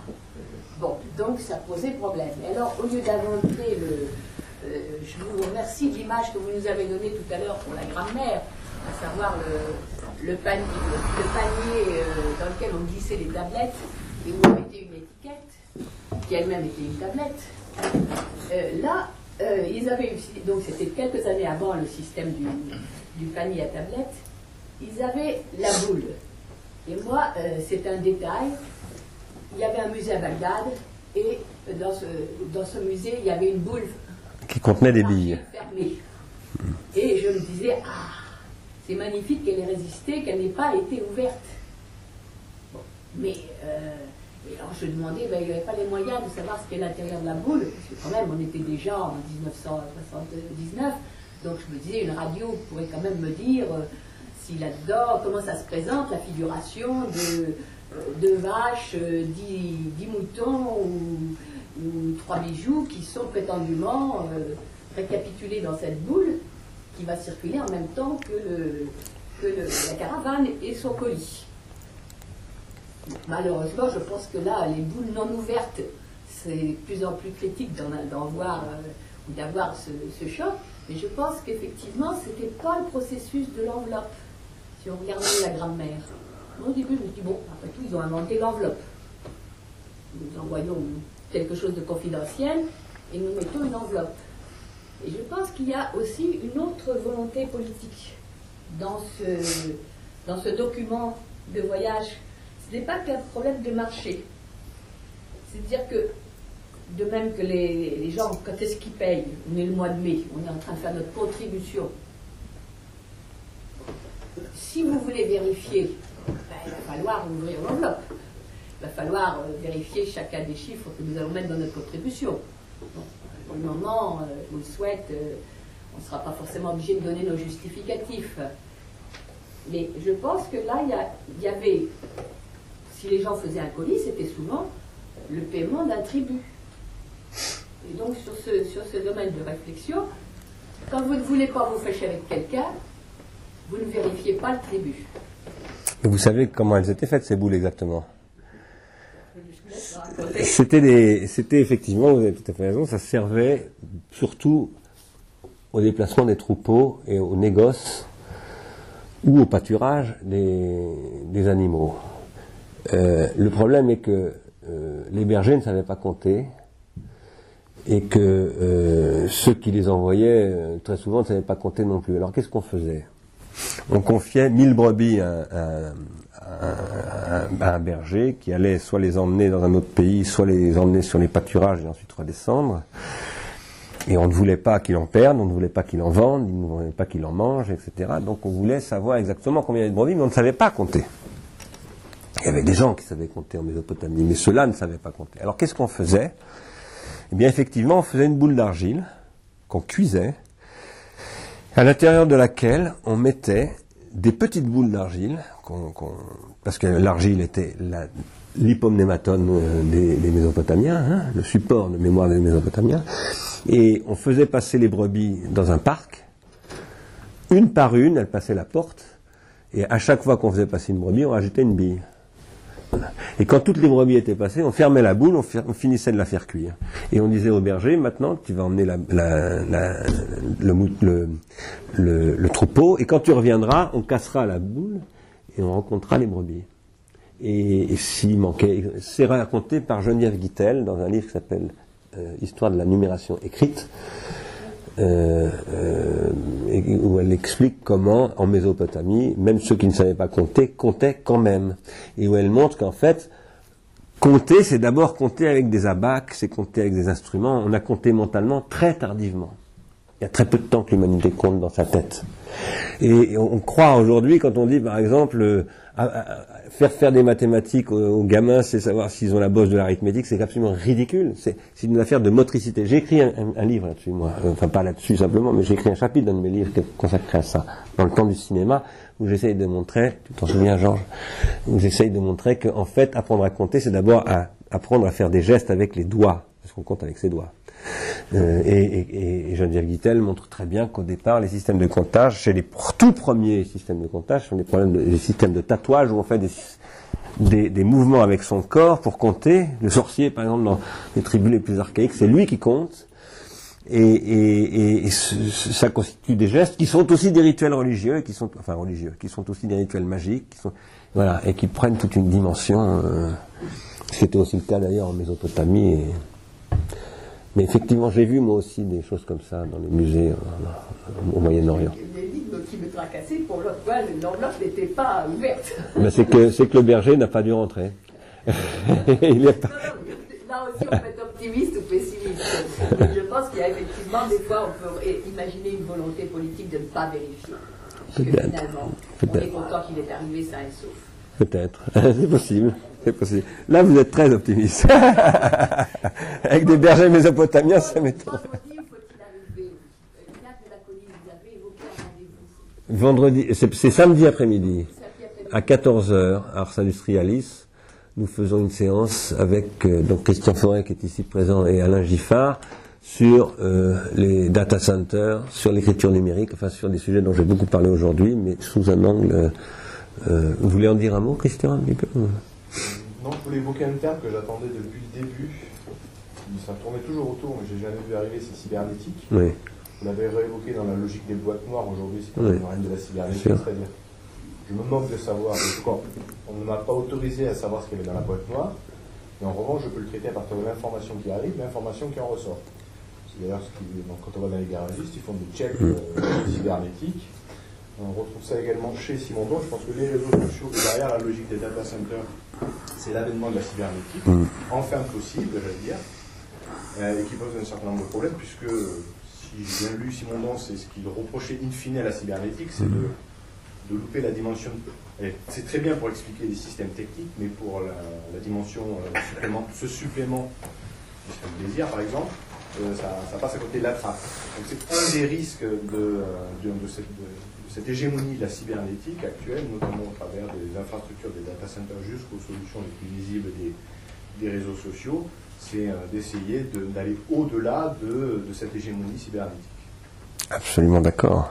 Bon, donc ça posait problème. Et alors, au lieu d'inventer le. euh, je vous remercie de l'image que vous nous avez donnée tout à l'heure pour la grammaire, à savoir le, panier, dans lequel on glissait les tablettes et où on mettait une étiquette, qui elle-même était une tablette. Là, ils avaient donc c'était quelques années avant le système du, du panier à tablette, ils avaient la boule. Et moi, euh, c'est un détail, il y avait un musée à Bagdad et dans ce, dans ce musée, il y avait une boule Qui contenait des billes. fermée. Et je me disais, ah, c'est magnifique qu'elle ait résisté, qu'elle n'ait pas été ouverte. Bon, mais euh, et alors je demandais, ben, il n'y avait pas les moyens de savoir ce qu'est l'intérieur de la boule, parce que quand même, on était déjà en 1979, donc je me disais, une radio pourrait quand même me dire euh, si là-dedans, comment ça se présente, la figuration de, euh, de vaches, euh, dix, moutons, ou trois bijoux qui sont prétendument euh, récapitulés dans cette boule qui va circuler en même temps que, la caravane et son colis. Malheureusement, je pense que là, les boules non ouvertes, c'est de plus en plus critique d'en, voir ou d'avoir ce, ce choc. Mais je pense qu'effectivement, ce n'était pas le processus de l'enveloppe, si on regardait la grammaire. Au début, je me suis dit, bon, après tout, ils ont inventé l'enveloppe. Nous envoyons quelque chose de confidentiel et nous mettons une enveloppe. Et je pense qu'il y a aussi une autre volonté politique dans ce, dans ce document de voyage. Ce n'est pas qu'un problème de marché. C'est-à-dire que, de même que les, les gens, quand est-ce qu'ils payent? On est le mois de mai, on est en train de faire notre contribution. Si vous voulez vérifier, ben, il va falloir ouvrir l'enveloppe. Il va falloir euh, vérifier chacun des chiffres que nous allons mettre dans notre contribution. Bon, pour le moment, euh, le souhaite, euh, on ne sera pas forcément obligé de donner nos justificatifs. Mais je pense que là, il y, avait, si les gens faisaient un colis, c'était souvent le paiement d'un tribut. Et donc, sur ce domaine de réflexion, quand vous ne voulez pas vous fâcher avec quelqu'un, vous ne vérifiez pas le tribut. Vous savez comment elles étaient faites, ces boules, exactement. C'était des, c'était effectivement, vous avez tout à fait raison, ça servait surtout au déplacement des troupeaux et au négoce ou au pâturage des, des animaux. Euh, le problème est que euh, les bergers ne savaient pas compter et que euh, ceux qui les envoyaient très souvent ne savaient pas compter non plus. Alors qu'est-ce qu'on faisait? On confiait 1000 brebis à- à un berger qui allait soit les emmener dans un autre pays, soit les emmener sur les pâturages et ensuite redescendre. Et on ne voulait pas qu'il en perde, on ne voulait pas qu'il en vende, on ne voulait pas qu'il en mange, etc. Donc on voulait savoir exactement combien il y avait de brebis, mais on ne savait pas compter. Il y avait des gens qui savaient compter en Mésopotamie, mais ceux-là ne savaient pas compter. Alors qu'est-ce qu'on faisait? Eh bien effectivement, on faisait une boule d'argile qu'on cuisait, à l'intérieur de laquelle on mettait des petites boules d'argile, parce que l'argile était la- euh, des, des Mésopotamiens, hein, le support de mémoire des Mésopotamiens, et on faisait passer les brebis dans un parc, une par une, elles passaient la porte, et à chaque fois qu'on faisait passer une brebis, on rajoutait une bille. Et quand toutes les brebis étaient passées, on fermait la boule, on, finissait de la faire cuire. Et on disait au berger, maintenant tu vas emmener le, troupeau, et quand tu reviendras, on cassera la boule et on rencontrera les brebis. Et, et s'il manquait, c'est raconté par Geneviève Guittel dans un livre qui s'appelle euh, Histoire de la numération écrite, euh, euh, où elle explique comment, en Mésopotamie, même ceux qui ne savaient pas compter, comptaient quand même. Et où elle montre qu'en fait, compter, c'est d'abord compter avec des abacs, c'est compter avec des instruments. On a compté mentalement très tardivement. Il y a très peu de temps que l'humanité compte dans sa tête. Et, on, croit aujourd'hui, quand on dit par exemple, euh, faire faire des mathématiques aux, gamins, c'est savoir s'ils ont la bosse de l'arithmétique, c'est absolument ridicule. C'est une affaire de motricité. J'ai écrit un, livre là-dessus, moi. Euh, Enfin, pas là-dessus simplement, mais j'ai écrit un chapitre dans de mes livres consacré à ça, dans le temps du cinéma, où j'essaye de montrer, tu t'en souviens, Georges, où j'essaye de montrer qu'en fait, apprendre à compter, c'est d'abord apprendre à faire des gestes avec les doigts, parce qu'on compte avec ses doigts. Euh, et, et- et Geneviève Guittel montre très bien qu'au départ, les systèmes de comptage, chez les tout premiers systèmes de comptage, sont des problèmes de, systèmes de tatouage où on fait des, des, mouvements avec son corps pour compter. Le sorcier, par exemple, dans les tribus les plus archaïques, c'est lui qui compte. Et, ça constitue des gestes qui sont aussi des rituels religieux, qui sont enfin religieux, qui sont aussi des rituels magiques, qui sont voilà, et qui prennent toute une dimension. Euh, C'était aussi le cas d'ailleurs en Mésopotamie. Mais effectivement, j'ai vu moi aussi des choses comme ça dans les musées euh, au Moyen-Orient. L'énigme qui me tracassait pour l'enveloppe, l'enveloppe n'était pas ouverte. Ben, c'est que c'est que le berger n'a pas dû rentrer. (laughs) Il est pas- Là aussi, on peut être optimiste ou pessimiste. Mais je pense qu'il y a effectivement, des fois, on peut imaginer une volonté politique de ne pas vérifier. Peut-être. finalement, on est content qu'il est arrivé sain et sauf. Peut-être, (laughs) c'est possible, c'est possible. Là, vous êtes très optimiste. (laughs) Avec des bergers mésopotamiens, ça m'étonne. Vendredi, c'est samedi après-midi, à 14h, à Ars Industrialis, nous faisons une séance avec euh, Christian Forêt qui est ici présent et Alain Giffard sur euh, les data centers, sur l'écriture numérique, enfin sur des sujets dont j'ai beaucoup parlé aujourd'hui, mais sous un angle. euh, vous voulez en dire un mot, Christian Non, je voulais évoquer un terme que j'attendais depuis le début. Ça tournait toujours autour, mais j'ai jamais vu arriver, c'est cybernétique. Oui. Vous l'avez réévoqué dans la logique des boîtes noires aujourd'hui, c'est Oui. le domaine de la cybernétique, c'est-à-dire, je me moque de savoir, cas, on ne m'a pas autorisé à savoir ce qu'il y avait dans la boîte noire, mais en revanche, je peux le traiter à partir de l'information qui arrive, l'information qui en ressort. C'est d'ailleurs ce qui, donc, quand on va dans les garagistes, ils font des checks euh, cybernétiques. On retrouve ça également chez Simondon. Je pense que les réseaux sociaux, derrière la logique des data centers, c'est l'avènement de la cybernétique, enfin possible, j'allais dire, euh, et qui pose un certain nombre de problèmes, puisque si j'ai bien lu Simondon, c'est ce qu'il reprochait in fine à la cybernétique, c'est de, de louper la dimension. C'est très bien pour expliquer les systèmes techniques, mais pour la, dimension euh, supplément, ce supplément, de désir par exemple, euh, ça, passe à côté de la trace. Donc c'est un des risques de, euh, de, cette, hégémonie de la cybernétique actuelle, notamment au travers des infrastructures des data centers jusqu'aux solutions les plus visibles des réseaux sociaux, c'est euh, d'essayer de- d'aller au-delà de, cette hégémonie cybernétique. Absolument d'accord.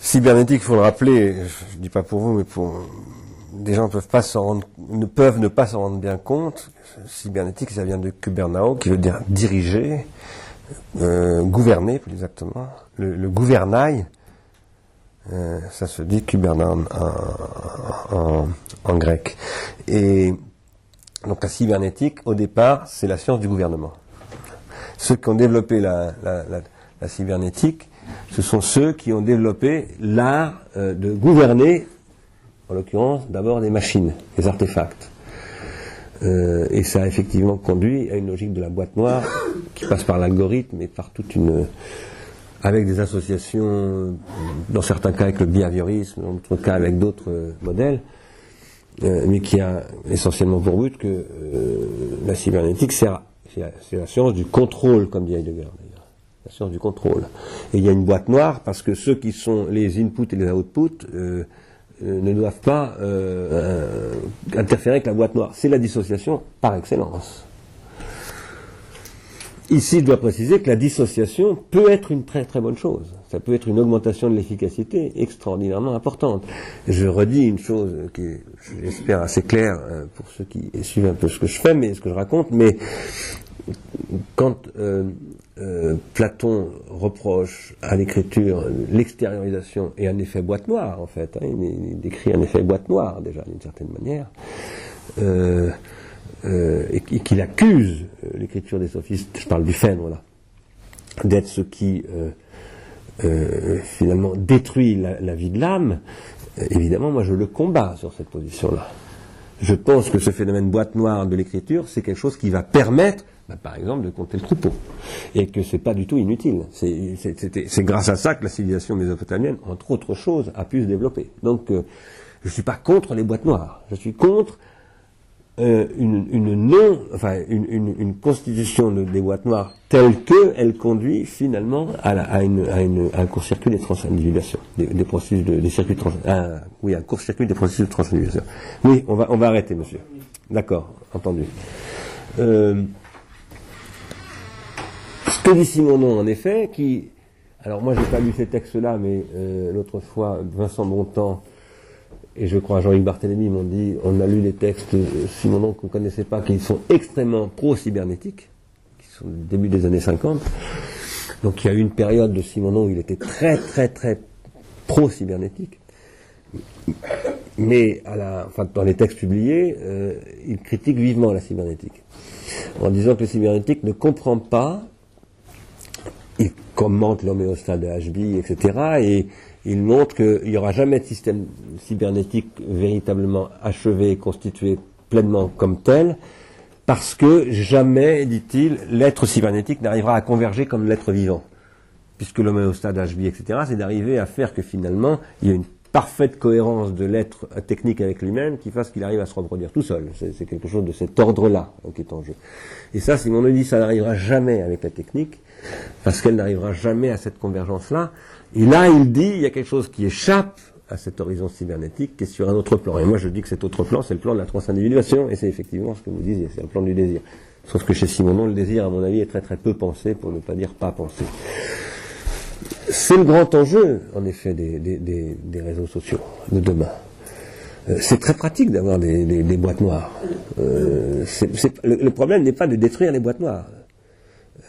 Cybernétique, il faut le rappeler, je ne dis pas pour vous, mais pour des gens peuvent pas rendre, ne peuvent ne pas s'en rendre bien compte. Cybernétique, ça vient de Kubernao, qui veut dire diriger, euh, gouverner plus exactement. Le, le gouvernail, euh, ça se dit Kubernao en, en- en grec. Et donc la cybernétique, au départ, c'est la science du gouvernement. Ceux qui ont développé la, la- cybernétique, ce sont ceux qui ont développé l'art euh, de gouverner, en l'occurrence d'abord des machines, des artefacts. Euh, et ça a effectivement conduit à une logique de la boîte noire qui passe par l'algorithme et par toute une. avec des associations, dans certains cas avec le behaviorisme, dans d'autres cas avec d'autres euh, modèles, euh, mais qui a essentiellement pour but que euh, la cybernétique, c'est la, c'est la- science du contrôle, comme dit Heidegger. La science du contrôle. Et il y a une boîte noire parce que ceux qui sont les inputs et les outputs euh, ne doivent pas interférer avec la boîte noire. C'est la dissociation par excellence. Ici, je dois préciser que la dissociation peut être une très très bonne chose. Ça peut être une augmentation de l'efficacité extraordinairement importante. Je redis une chose qui est, j'espère, assez claire euh, pour ceux qui suivent un peu ce que je fais, mais ce que je raconte, mais quand euh, euh, Platon reproche à l'écriture l'extériorisation et un effet boîte noire, en fait, hein, il, décrit un effet boîte noire déjà d'une certaine manière, euh, euh, et, qu'il accuse l'écriture des sophistes, je parle du Phèdre d'être ce qui euh, euh, finalement détruit la, vie de l'âme, euh, évidemment moi je le combats sur cette position-là. Je pense que ce phénomène boîte noire de l'écriture, c'est quelque chose qui va permettre, bah, par exemple, de compter le troupeau. Et que c'est pas du tout inutile. C'est grâce à ça que la civilisation mésopotamienne, entre autres choses, a pu se développer. Donc, euh, je suis pas contre les boîtes noires. Je suis contre euh, une, une non, enfin une, une, une constitution de- des boîtes noires telle que elle conduit finalement à, la- à, une, à, une- à un court-circuit des transindividuations, des, des processus de, des circuits trans, à- oui, un court-circuit des processus de transindividuation. Oui, on va, on va arrêter, monsieur. D'accord, entendu. Euh, ce que dit Simonon, en effet, qui, alors moi j'ai pas lu ces textes-là, mais euh, l'autre fois, Vincent Bontemps et je crois Jean-Yves Barthélemy m'ont dit, on a lu les textes euh, Simonon qu'on ne connaissait pas, qui sont extrêmement pro-cybernétiques, qui sont du début des années 50. Donc il y a eu une période de Simonon où il était très très très pro-cybernétique. Mais à la, enfin, dans les textes publiés, euh, il critique vivement la cybernétique, en disant que la cybernétique ne comprend pas il commente l'homéostat de HB, etc. Et il montre qu'il n'y aura jamais de système cybernétique véritablement achevé, constitué pleinement comme tel, parce que jamais, dit-il, l'être cybernétique n'arrivera à converger comme l'être vivant. Puisque de HB, etc., c'est d'arriver à faire que finalement, il y a une parfaite cohérence de l'être technique avec lui-même qui fasse qu'il arrive à se reproduire tout seul. C'est quelque chose de cet ordre-là hein, qui est en jeu. Et ça, Simon me dit, ça n'arrivera jamais avec la technique, parce qu'elle n'arrivera jamais à cette convergence-là. Et là, il dit, il y a quelque chose qui échappe à cet horizon cybernétique qui est sur un autre plan. Et moi, je dis que cet autre plan, c'est le plan de la transindividuation, et c'est effectivement ce que vous disiez, c'est le plan du désir. Sauf que chez Simonon, le désir, à mon avis, est très très peu pensé, pour ne pas dire pas pensé. C'est le grand enjeu, en effet, des, réseaux sociaux de demain. Euh, C'est très pratique d'avoir des, boîtes noires. Euh, le problème n'est pas de détruire les boîtes noires.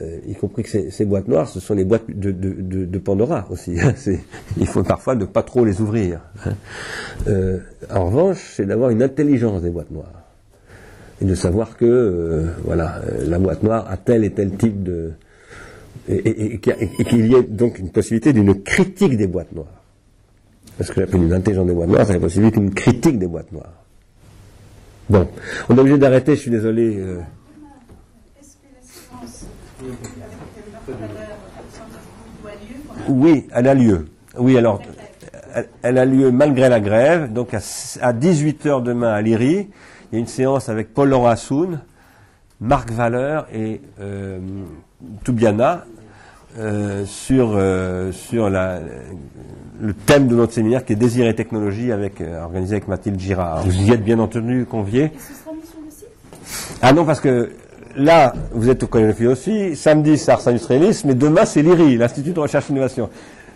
Euh, y compris que ces, boîtes noires, ce sont les boîtes de, de- de- Pandora aussi. hein. (laughs) Il faut parfois ne pas trop les ouvrir. hein. Euh, en revanche, c'est d'avoir une intelligence des boîtes noires et de savoir que euh, voilà, la boîte noire a tel et tel type de et qu'il y ait donc une possibilité d'une critique des boîtes noires. Parce que j'appelle une intelligence des boîtes noires, c'est la possibilité d'une critique des boîtes noires. Bon, on est obligé d'arrêter, je suis désolé. euh, Est-ce que la séance avec laquelle tout à l'heure scientifique doit lieu Oui, elle a lieu. Oui, alors, elle, a lieu malgré la grève. Donc, à, s- à 18h demain à Liri, il y a une séance avec Paul Laurent Assoun, Marc Valeur et euh, Toubiana euh, sur, euh, sur la, le thème de notre séminaire qui est Désir et technologie, avec, organisé avec Mathilde Girard. Vous y êtes bien entendu conviés. Ah non, parce que là, vous êtes au Collège de Philosophie, samedi, c'est Ars Industrialis, mais demain, c'est l'IRI, l'Institut de Recherche et Innovation.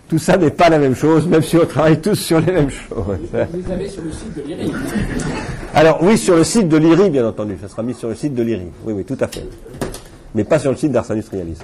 Tout ça n'est pas la même chose, même si on travaille tous sur les mêmes choses. Vous les avez sur le site de l'IRI. Alors, oui, sur le site de l'IRI, bien entendu, ça sera mis sur le site de l'IRI. Oui, oui, tout à fait. Mais pas sur le site d'Ars Industrialis.